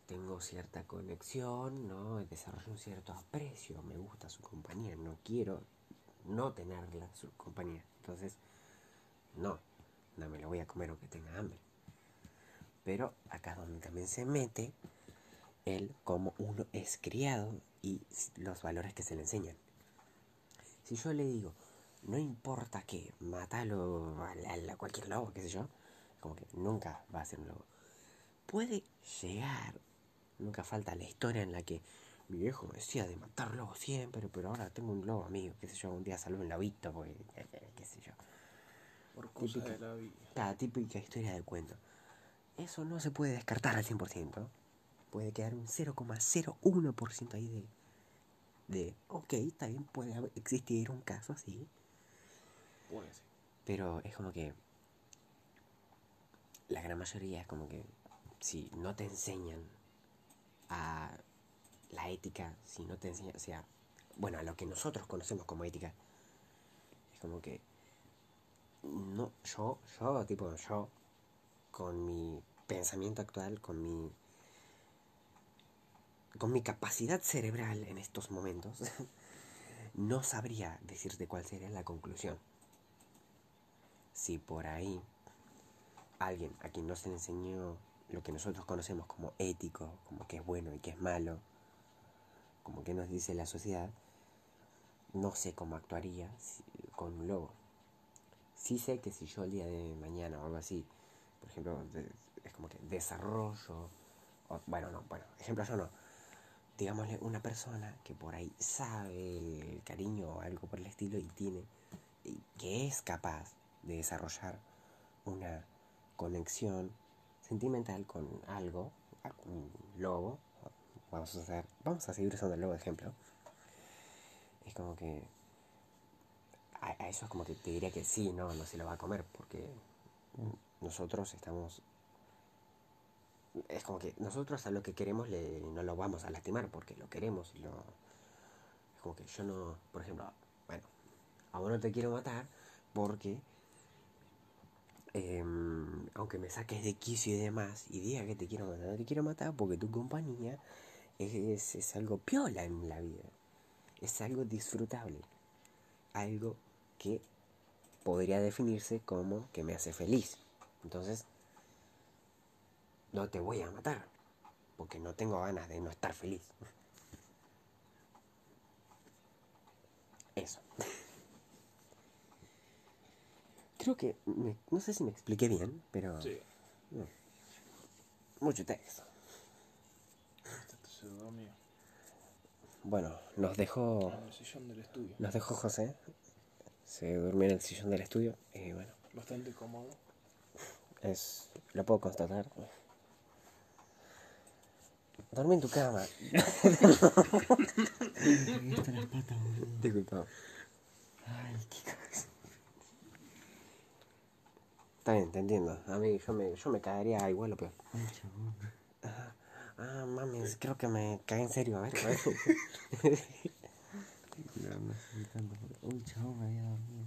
tengo cierta conexión, ¿no? Desarrollo un cierto aprecio, me gusta su compañía, no quiero no tenerla su compañía. Entonces, no, no me lo voy a comer aunque tenga hambre. Pero acá es donde también se mete el cómo uno es criado y los valores que se le enseñan. Si yo le digo, no importa que matalo a, a cualquier lobo, qué sé yo, como que nunca va a ser un lobo. Puede llegar, nunca falta la historia en la que mi viejo me decía de matar lobos siempre, pero ahora tengo un lobo amigo, qué sé yo, un día salvo un lobito, porque, eh, eh, qué sé yo. Por cosas de la vida. Típica historia de cuento. Eso no se puede descartar al 100%. Puede quedar un 0,01% ahí de, de, ok, bien, puede existir un caso así, Puede ser. pero es como que la gran mayoría es como que si no te enseñan a la ética, si no te enseñan, o sea, bueno, a lo que nosotros conocemos como ética, es como que no, yo, yo, tipo, yo, con mi pensamiento actual, con mi con mi capacidad cerebral en estos momentos, [LAUGHS] no sabría decirte cuál sería la conclusión. Si por ahí alguien a quien no se le enseñó lo que nosotros conocemos como ético, como que es bueno y que es malo, como que nos dice la sociedad, no sé cómo actuaría con un lobo. Sí sé que si yo el día de mañana o algo así, por ejemplo, es como que desarrollo, bueno, no, bueno, ejemplo yo no, digámosle una persona que por ahí sabe el cariño o algo por el estilo y tiene, que es capaz de desarrollar una conexión sentimental con algo, un lobo, vamos a hacer, vamos a seguir usando el lobo de ejemplo, es como que a, eso es como que te diría que sí, no, no se lo va a comer, porque nosotros estamos es como que nosotros a lo que queremos le, no lo vamos a lastimar porque lo queremos y es como que yo no por ejemplo bueno a vos no te quiero matar porque em, aunque me saques de quicio y demás y diga que te quiero matar no te quiero matar porque tu compañía es, es algo piola en la vida es algo disfrutable algo que podría definirse como que me hace feliz entonces no te voy a matar, porque no tengo ganas de no estar feliz. Eso. Creo que, me- no sé si me expliqué bien, pero Sí. mucho texto. Este Bueno, nos dejó, en el sillón del estudio. nos dejó José. Se durmió en el sillón del estudio y bueno, Bastante cómodo. es, lo puedo constatar. Dormí en tu cama. [LAUGHS] Disculpa. Ay, qué cagazón. Está bien, te entiendo. A mí yo me, yo me cagaría igual o peor. Ay, chabón. Ah, mami, creo que me cagué en serio. A ver, a ver. [LAUGHS] Uy, chabón, me había dormido.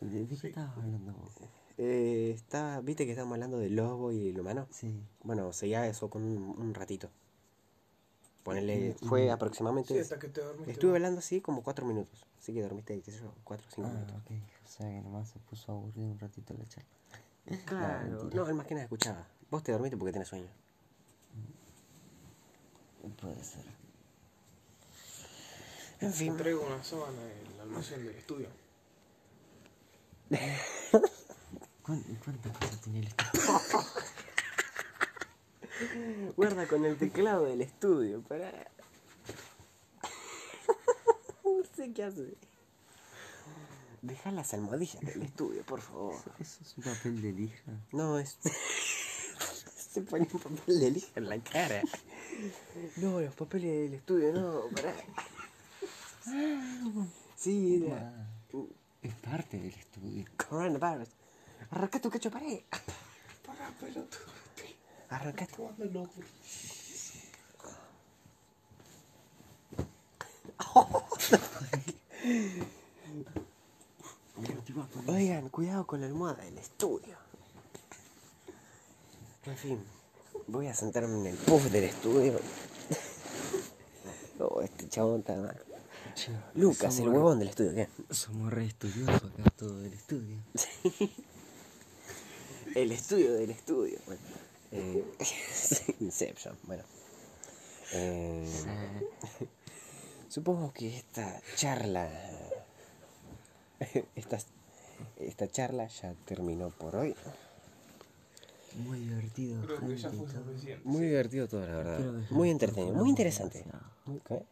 ¿De, qué estabas hablando vos? eh, está, ¿Viste que estamos hablando del lobo y el humano? Sí. Bueno, seguía eso con un, un ratito. Ponele, fue Sí, aproximadamente... hasta que te dormiste. Estuve hablando así como cuatro minutos. Así que dormiste, qué sé yo, cuatro o cinco Ah, minutos. ok. O sea que nomás se puso aburrido un ratito la charla. Claro, no, él más que nada escuchaba. Vos te dormiste porque tenés sueño. Puede ser. En fin. traigo una sábana del almacén del estudio. [LAUGHS] ¿Cuán- ¿Cuántas cosas tenía el estudio? [LAUGHS] Guarda con el teclado del estudio, para. [LAUGHS] no sé qué hace. Deja las almohadillas del [LAUGHS] estudio, por favor. Eso es un papel de lija. No, es. [LAUGHS] Se pone un papel de lija en la cara. No, los papeles del estudio, no, pará. Sí, era. Es parte del estudio. Coronavirus. Arranca tu cacho pared. Pará, pelotudo. Arranca tu. Jugando loco. [LAUGHS] Oigan, cuidado con la almohada del estudio. En fin, voy a sentarme en el puff del estudio. Oh, este chabón está mal. Che, Lucas, el somos- huevón del estudio, ¿qué? Somos re estudiosos acá todo del estudio. El estudio del estudio. Bueno, eh, [LAUGHS] Inception, bueno. Eh, supongo que esta charla. [LAUGHS] Esta, esta charla ya terminó por hoy. Muy divertido. Creo que ya gente, fue y todo. suficiente. Muy divertido todo, la verdad. Muy entretenido, muy interesante. ¿qué?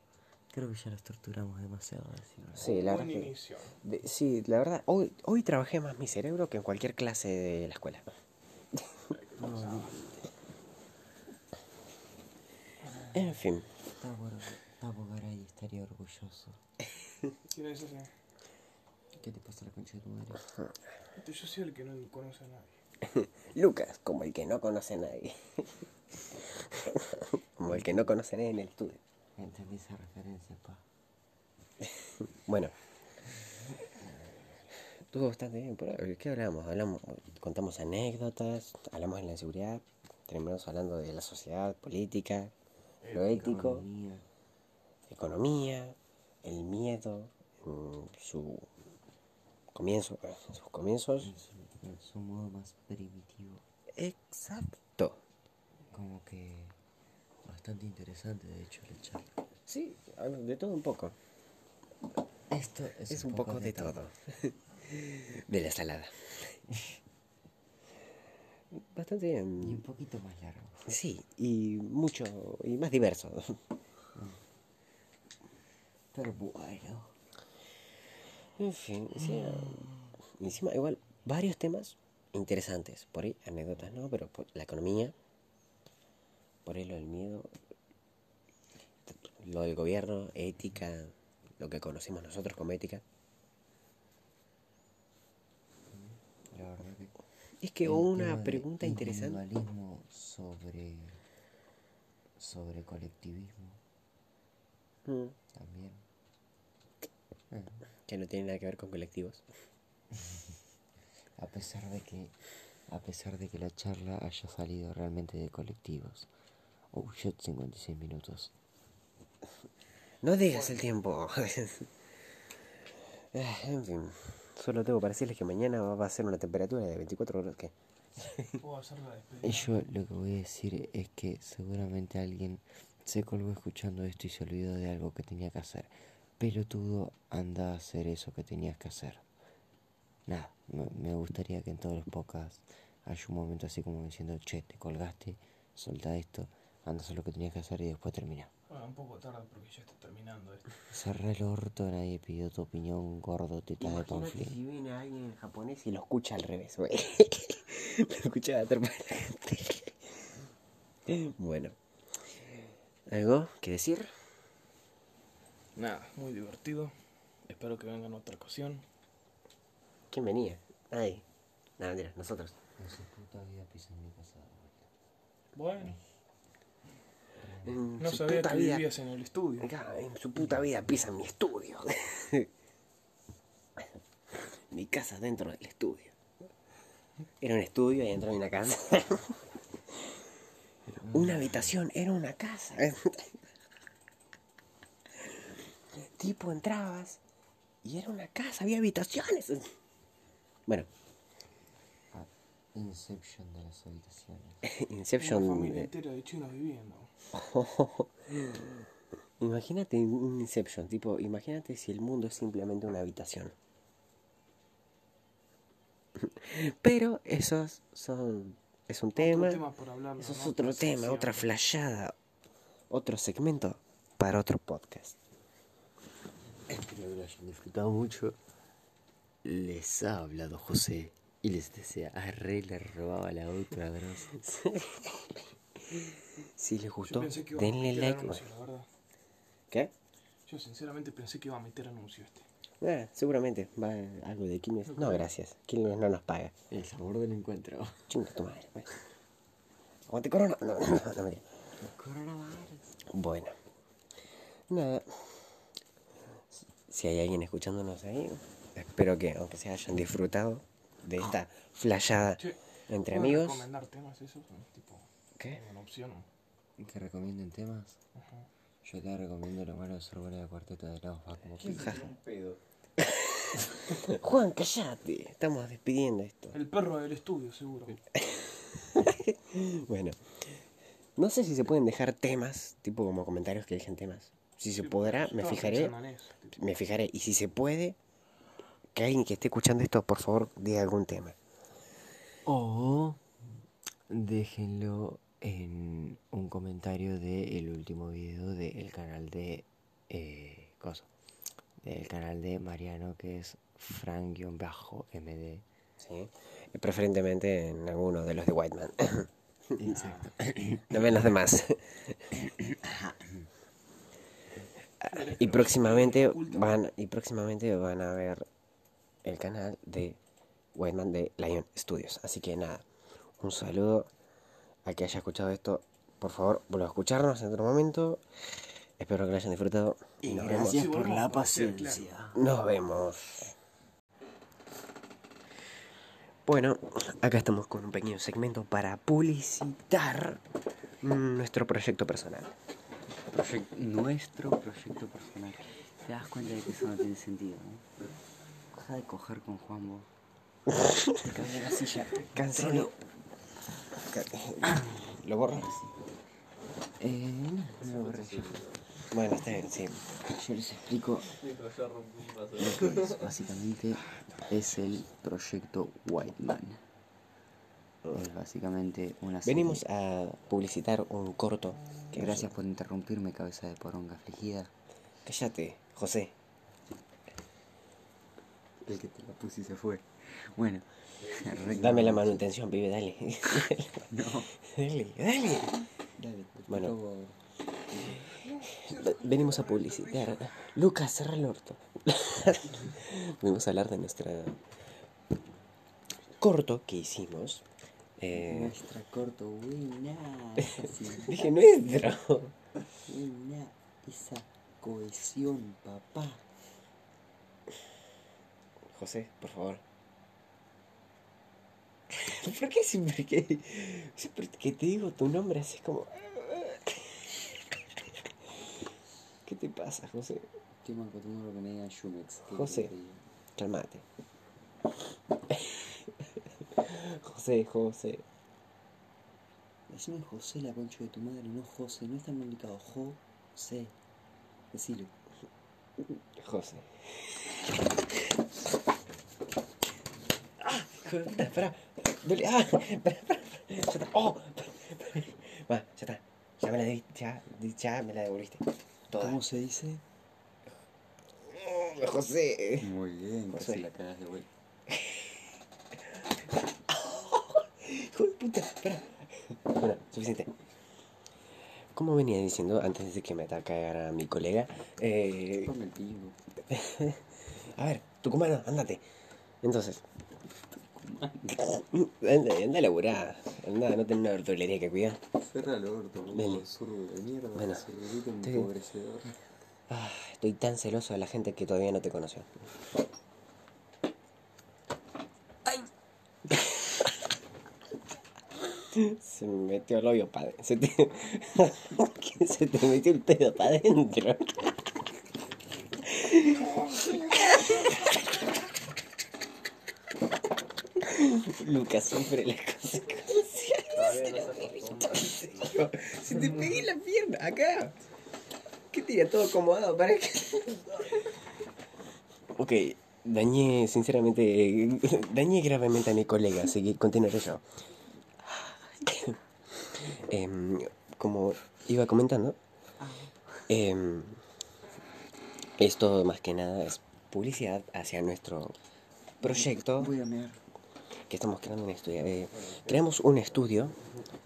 Creo que ya los torturamos demasiado. así, ¿no? Sí, la Buen verdad. que- de- sí, la verdad, hoy, hoy trabajé más mi cerebro que en cualquier clase de la escuela. [LAUGHS] En fin, Papo, Papo Garay estaría orgulloso. ¿Qué te pasa la concha de tu madre? Yo soy el que no conoce a nadie. [LAUGHS] Lucas, como el que no conoce a nadie. [LAUGHS] como el que no conoce a nadie en el estudio. Entendí esa referencia, pa. [LAUGHS] Bueno. Estuvo bastante bien. por hoy. ¿Qué hablamos? hablamos? Contamos anécdotas, hablamos de la inseguridad, terminamos hablando de la sociedad, política, lo ético, Economía. economía, el miedo, en su comienzo, en sus comienzos. en su- en su modo más primitivo. Exacto. Como que bastante interesante, de hecho, la charla. Sí, de todo un poco. Esto es, Es un poco de todo. [LAUGHS] De la salada. [LAUGHS] Bastante Y un bien. poquito más largo. Sí, y mucho, y más diverso. Pero bueno. En fin, sí, encima igual varios temas interesantes. Por ahí anécdotas no, pero por la economía, por ahí lo del miedo, lo del gobierno, ética, lo que conocemos nosotros como ética. La verdad que. Es que hubo una pregunta interesante. individualismo sobre. sobre colectivismo Mm, también. Que no tiene nada que ver con colectivos. [LAUGHS] A pesar de que. A pesar de que la charla haya salido realmente de colectivos. Oh shit, 56 minutos. No digas el tiempo. Ah, [LAUGHS] en fin, solo tengo para decirles que mañana va a ser una temperatura de 24 grados. [LAUGHS] Y yo lo que voy a decir es que seguramente alguien se colgó escuchando esto y se olvidó de algo que tenía que hacer. Pelotudo, anda a hacer eso que tenías que hacer. Nada, me, gustaría que en todos los podcasts haya un momento así como diciendo, che, te colgaste, solta esto, anda a hacer lo que tenías que hacer y después termina. Bueno, un poco tarde porque ya está terminando esto. Cerrá el orto, nadie pidió tu opinión, gordo, teta de panflín. si viene alguien en japonés y lo escucha al revés, güey. [LAUGHS] lo escucha de. [LAUGHS] Bueno. ¿Algo que decir? Nada, muy divertido. Espero que vengan otra ocasión. ¿Quién venía? Ay. Nada, mentira, nosotros. En su puta vida pisan mi casa. Bueno, En no su sabía puta que vida. vivías en el estudio. Acá, en su puta vida pisa mi estudio. [LAUGHS] mi casa dentro del estudio. Era un estudio y entró en una casa. [LAUGHS] una habitación, era una casa. [LAUGHS] tipo, entrabas y era una casa, había habitaciones. Bueno, Inception de las habitaciones. [LAUGHS] Inception. Una familia eh, entera de chinos viviendo. [LAUGHS] Imagínate un Inception, tipo, imagínate si el mundo es simplemente una habitación. [LAUGHS] Pero esos son es un tema, tema por hablar. eso es otro tema, otra flashada, otro segmento para otro podcast. Espero que lo hayan disfrutado mucho. Les ha hablado José y les desea a Rey le robaba la otra bros. Si les gustó, a denle like. anuncio. ¿Qué? Yo sinceramente pensé que iba a meter anuncio este. Ah, seguramente va algo de Quilmes. No, gracias. Quilmes no nos paga. El sabor del encuentro. Chinga tu madre. pues. Aguante corona. No, no, no, no. Coronavirus. Bueno, nada. Si hay alguien escuchándonos ahí, espero que, aunque se hayan disfrutado de esta flayada Che, entre ¿puedo amigos. recomendar temas esos? Tipo, ¿Qué? una opción. Que recomienden temas. Ajá. Yo te recomiendo lo malo de ser buena de cuarteto de la hoja como que Juan, callate. Estamos despidiendo esto. El perro del estudio, seguro. [LAUGHS] Bueno, no sé si se pueden dejar temas, tipo como comentarios que dejen temas. Si se podrá, me Estaba fijaré. Me fijaré. Y si se puede, que alguien que esté escuchando esto, por favor, diga algún tema. O déjenlo en un comentario del último video del canal de eh, cosa, del canal de Mariano que es Frank-MD. Sí. Y preferentemente en alguno de los de Whiteman. Exacto. [LAUGHS] no ven los demás. Y próximamente van y próximamente van a ver el canal de Whiteman de Lion Studios. Así que nada, un saludo a que haya escuchado esto. Por favor, vuelva a escucharnos en otro momento. Espero que lo hayan disfrutado. Y nos gracias por la paciencia. Nos vemos. Bueno, acá estamos con un pequeño segmento para publicitar nuestro proyecto personal. Nuestro proyecto personal. Te das cuenta de que eso no tiene sentido, ¿no? Deja de coger con Juan vos. Te cae de la silla. Cancelo. ¿Lo borras? Eh, no, lo borré yo. Bueno, está bien, sí. Yo les explico lo que es. Básicamente es el proyecto Whiteman. Es básicamente una serie- Venimos a publicitar un corto. Que Gracias por interrumpirme, cabeza de poronga afligida. Cállate, José. El que te la puse y se fue. Bueno. [LAUGHS] Dame la manutención, pibe, dale. [LAUGHS] No. dale, dale. Dale, Bueno. Venimos a publicitar. Lucas, cerra el orto. [LAUGHS] Venimos a hablar de nuestra corto que hicimos. Eh, Nuestra corto, buena. [LAUGHS] dije nuestro. Buena esa cohesión, papá. José, por favor. [LAUGHS] ¿Por qué siempre que, siempre que te digo tu nombre así como... [LAUGHS] ¿Qué te pasa, José? Estoy mal acostumbrado que me digan. ¿qué José. Calmate. José, José. Decime José, la concha de tu madre, no José. No es tan complicado. José. Decilo. José. Ah, puta, espera. Dale, ah, espera, espera. Ya está. Oh. Va, ya está. Ya me la di, ya, ya me la devolviste. Toda. ¿Cómo se dice? José. Muy bien, José. casi la cagas de vuelta. Puta, espera. Bueno, suficiente. Como venía diciendo antes de que me atacara mi colega, eh, [LAUGHS] a ver, tucumano, andate. Entonces, anda, anda a laburar, anda, no tenés una verdulería que cuidar. Cerra el orto, zurdo de mierda. Bueno, empobrecedor. Ah, estoy tan celoso de la gente que todavía no te conoció. Se me metió el hoyo para Se te... ¿Qué? [LAUGHS] se te metió el pedo para adentro. Lucas sufre las consecuencias. Se te pegué la pierna acá. ¿Qué tira todo acomodado para que.? ok, dañé, sinceramente, dañé gravemente a mi colega, así que continuaré yo. Em, como iba comentando, em, esto más que nada es publicidad hacia nuestro proyecto Voy a mear. que estamos creando un estudio. Eh, creamos un estudio,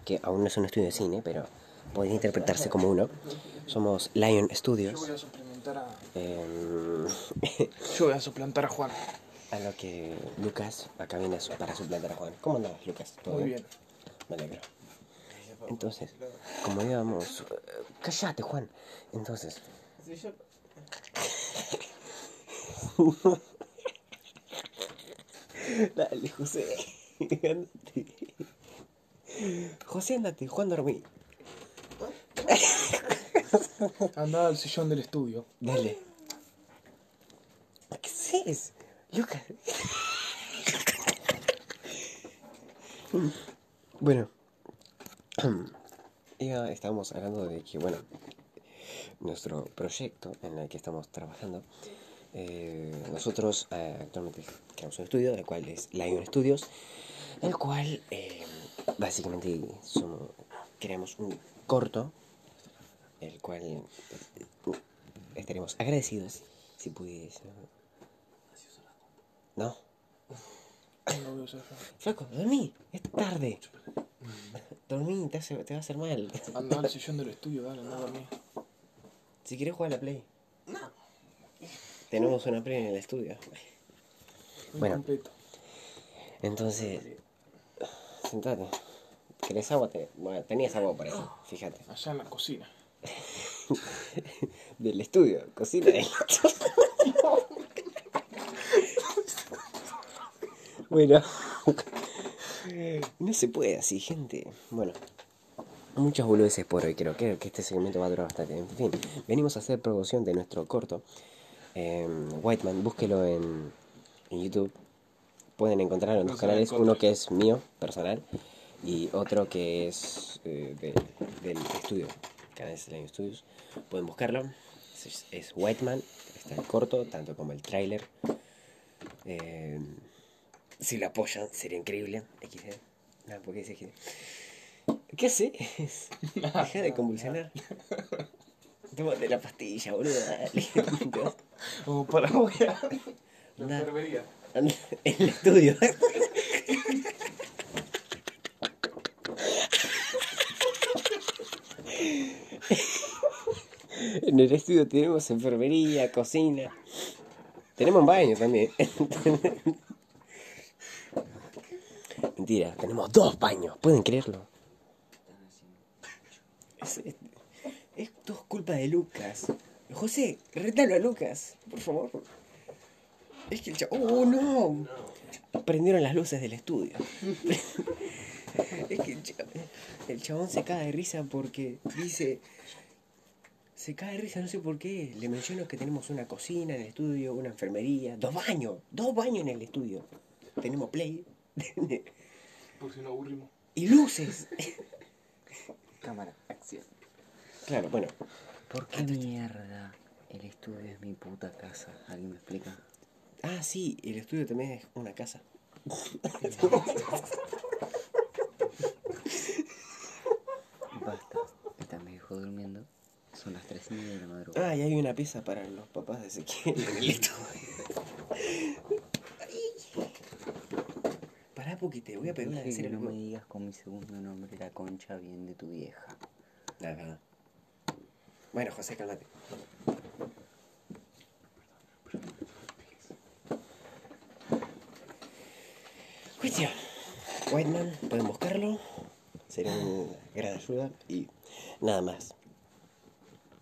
que aún no es un estudio de cine, pero podría interpretarse como uno. Somos Lion Yo Studios. voy a suplementar a. em, Yo voy a suplantar a Juan. a lo que Lucas acá viene para suplantar a Juan. ¿Cómo andas, Lucas? ¿Todo Muy bien. Me alegro. Entonces, como íbamos... eh, Cállate, Juan. Entonces... [LAUGHS] Dale, José. Andate. José, andate. Juan, dormí. Anda al sillón del estudio. Dale. ¿Qué haces? Lucas. Bueno. Ya estábamos hablando de que, bueno, nuestro proyecto en el que estamos trabajando, eh, nosotros eh, actualmente creamos un estudio, el cual es Lion Studios, el cual eh, básicamente creamos un corto, el cual eh, estaremos agradecidos si pudiese. No, No ser flaco, dormí, es tarde. [LAUGHS] Dormí, te, hace- te va a hacer mal. Anda al sillón del estudio, dale, anda a dormir. Si quieres jugar a la Play. Tenemos una Play en el estudio. Bueno. Incompleto. Entonces, sentate. ¿Querés agua? Te- Bueno, tenías agua por ahí, fíjate. Allá en la cocina. [LAUGHS] Del estudio, cocina del [LAUGHS] Bueno, no se puede así, gente. Bueno, muchas boludeces por hoy, creo. Creo que este segmento va a durar bastante. En fin, venimos a hacer promoción de nuestro corto. Eh, Whiteman, búsquelo en, en YouTube. Pueden encontrarlo en dos No canales. Uno que es mío, personal, y otro que es eh, de- del estudio, canal Slime Studios. Pueden buscarlo. Es, es Whiteman, está el corto, tanto como el tráiler. Eh, si lo apoyan, sería increíble. XD. No, ¿por qué dice XD? ¿Qué haces? [LAUGHS] Deja de convulsionar. [LAUGHS] Tómate la pastilla, boludo. Dale. Como [LAUGHS] para voy a la enfermería. en el estudio. En el estudio tenemos enfermería, cocina. Tenemos baño también. Mentira, tenemos dos baños. ¿Pueden creerlo? Es, es, es todo culpa de Lucas. José, retalo a Lucas, por favor. Es que el chabón... ¡Oh, no! Prendieron las luces del estudio. es que el chabón, el chabón se cae de risa porque dice... Se cae de risa, no sé por qué. Le menciono que tenemos una cocina en el estudio, una enfermería, dos baños, dos baños en el estudio. Tenemos play Por si no aburrimos. y luces. [LAUGHS] Cámara, acción. Claro, bueno, ¿Por qué mierda el estudio es mi puta casa? ¿Alguien me explica? Ah, sí, el estudio también es una casa. Basta. Está mi viejo durmiendo. Son las 3 y media de la madrugada. Ah, y hay una pieza para los papás de Ezequiel en el estudio. Pará porque te voy a una de no me digas con mi segundo nombre la concha bien de tu vieja. Es verdad. Bueno, José, cálmate. Cuestión. Whiteman, pueden buscarlo. Sería una gran ayuda. Y nada más.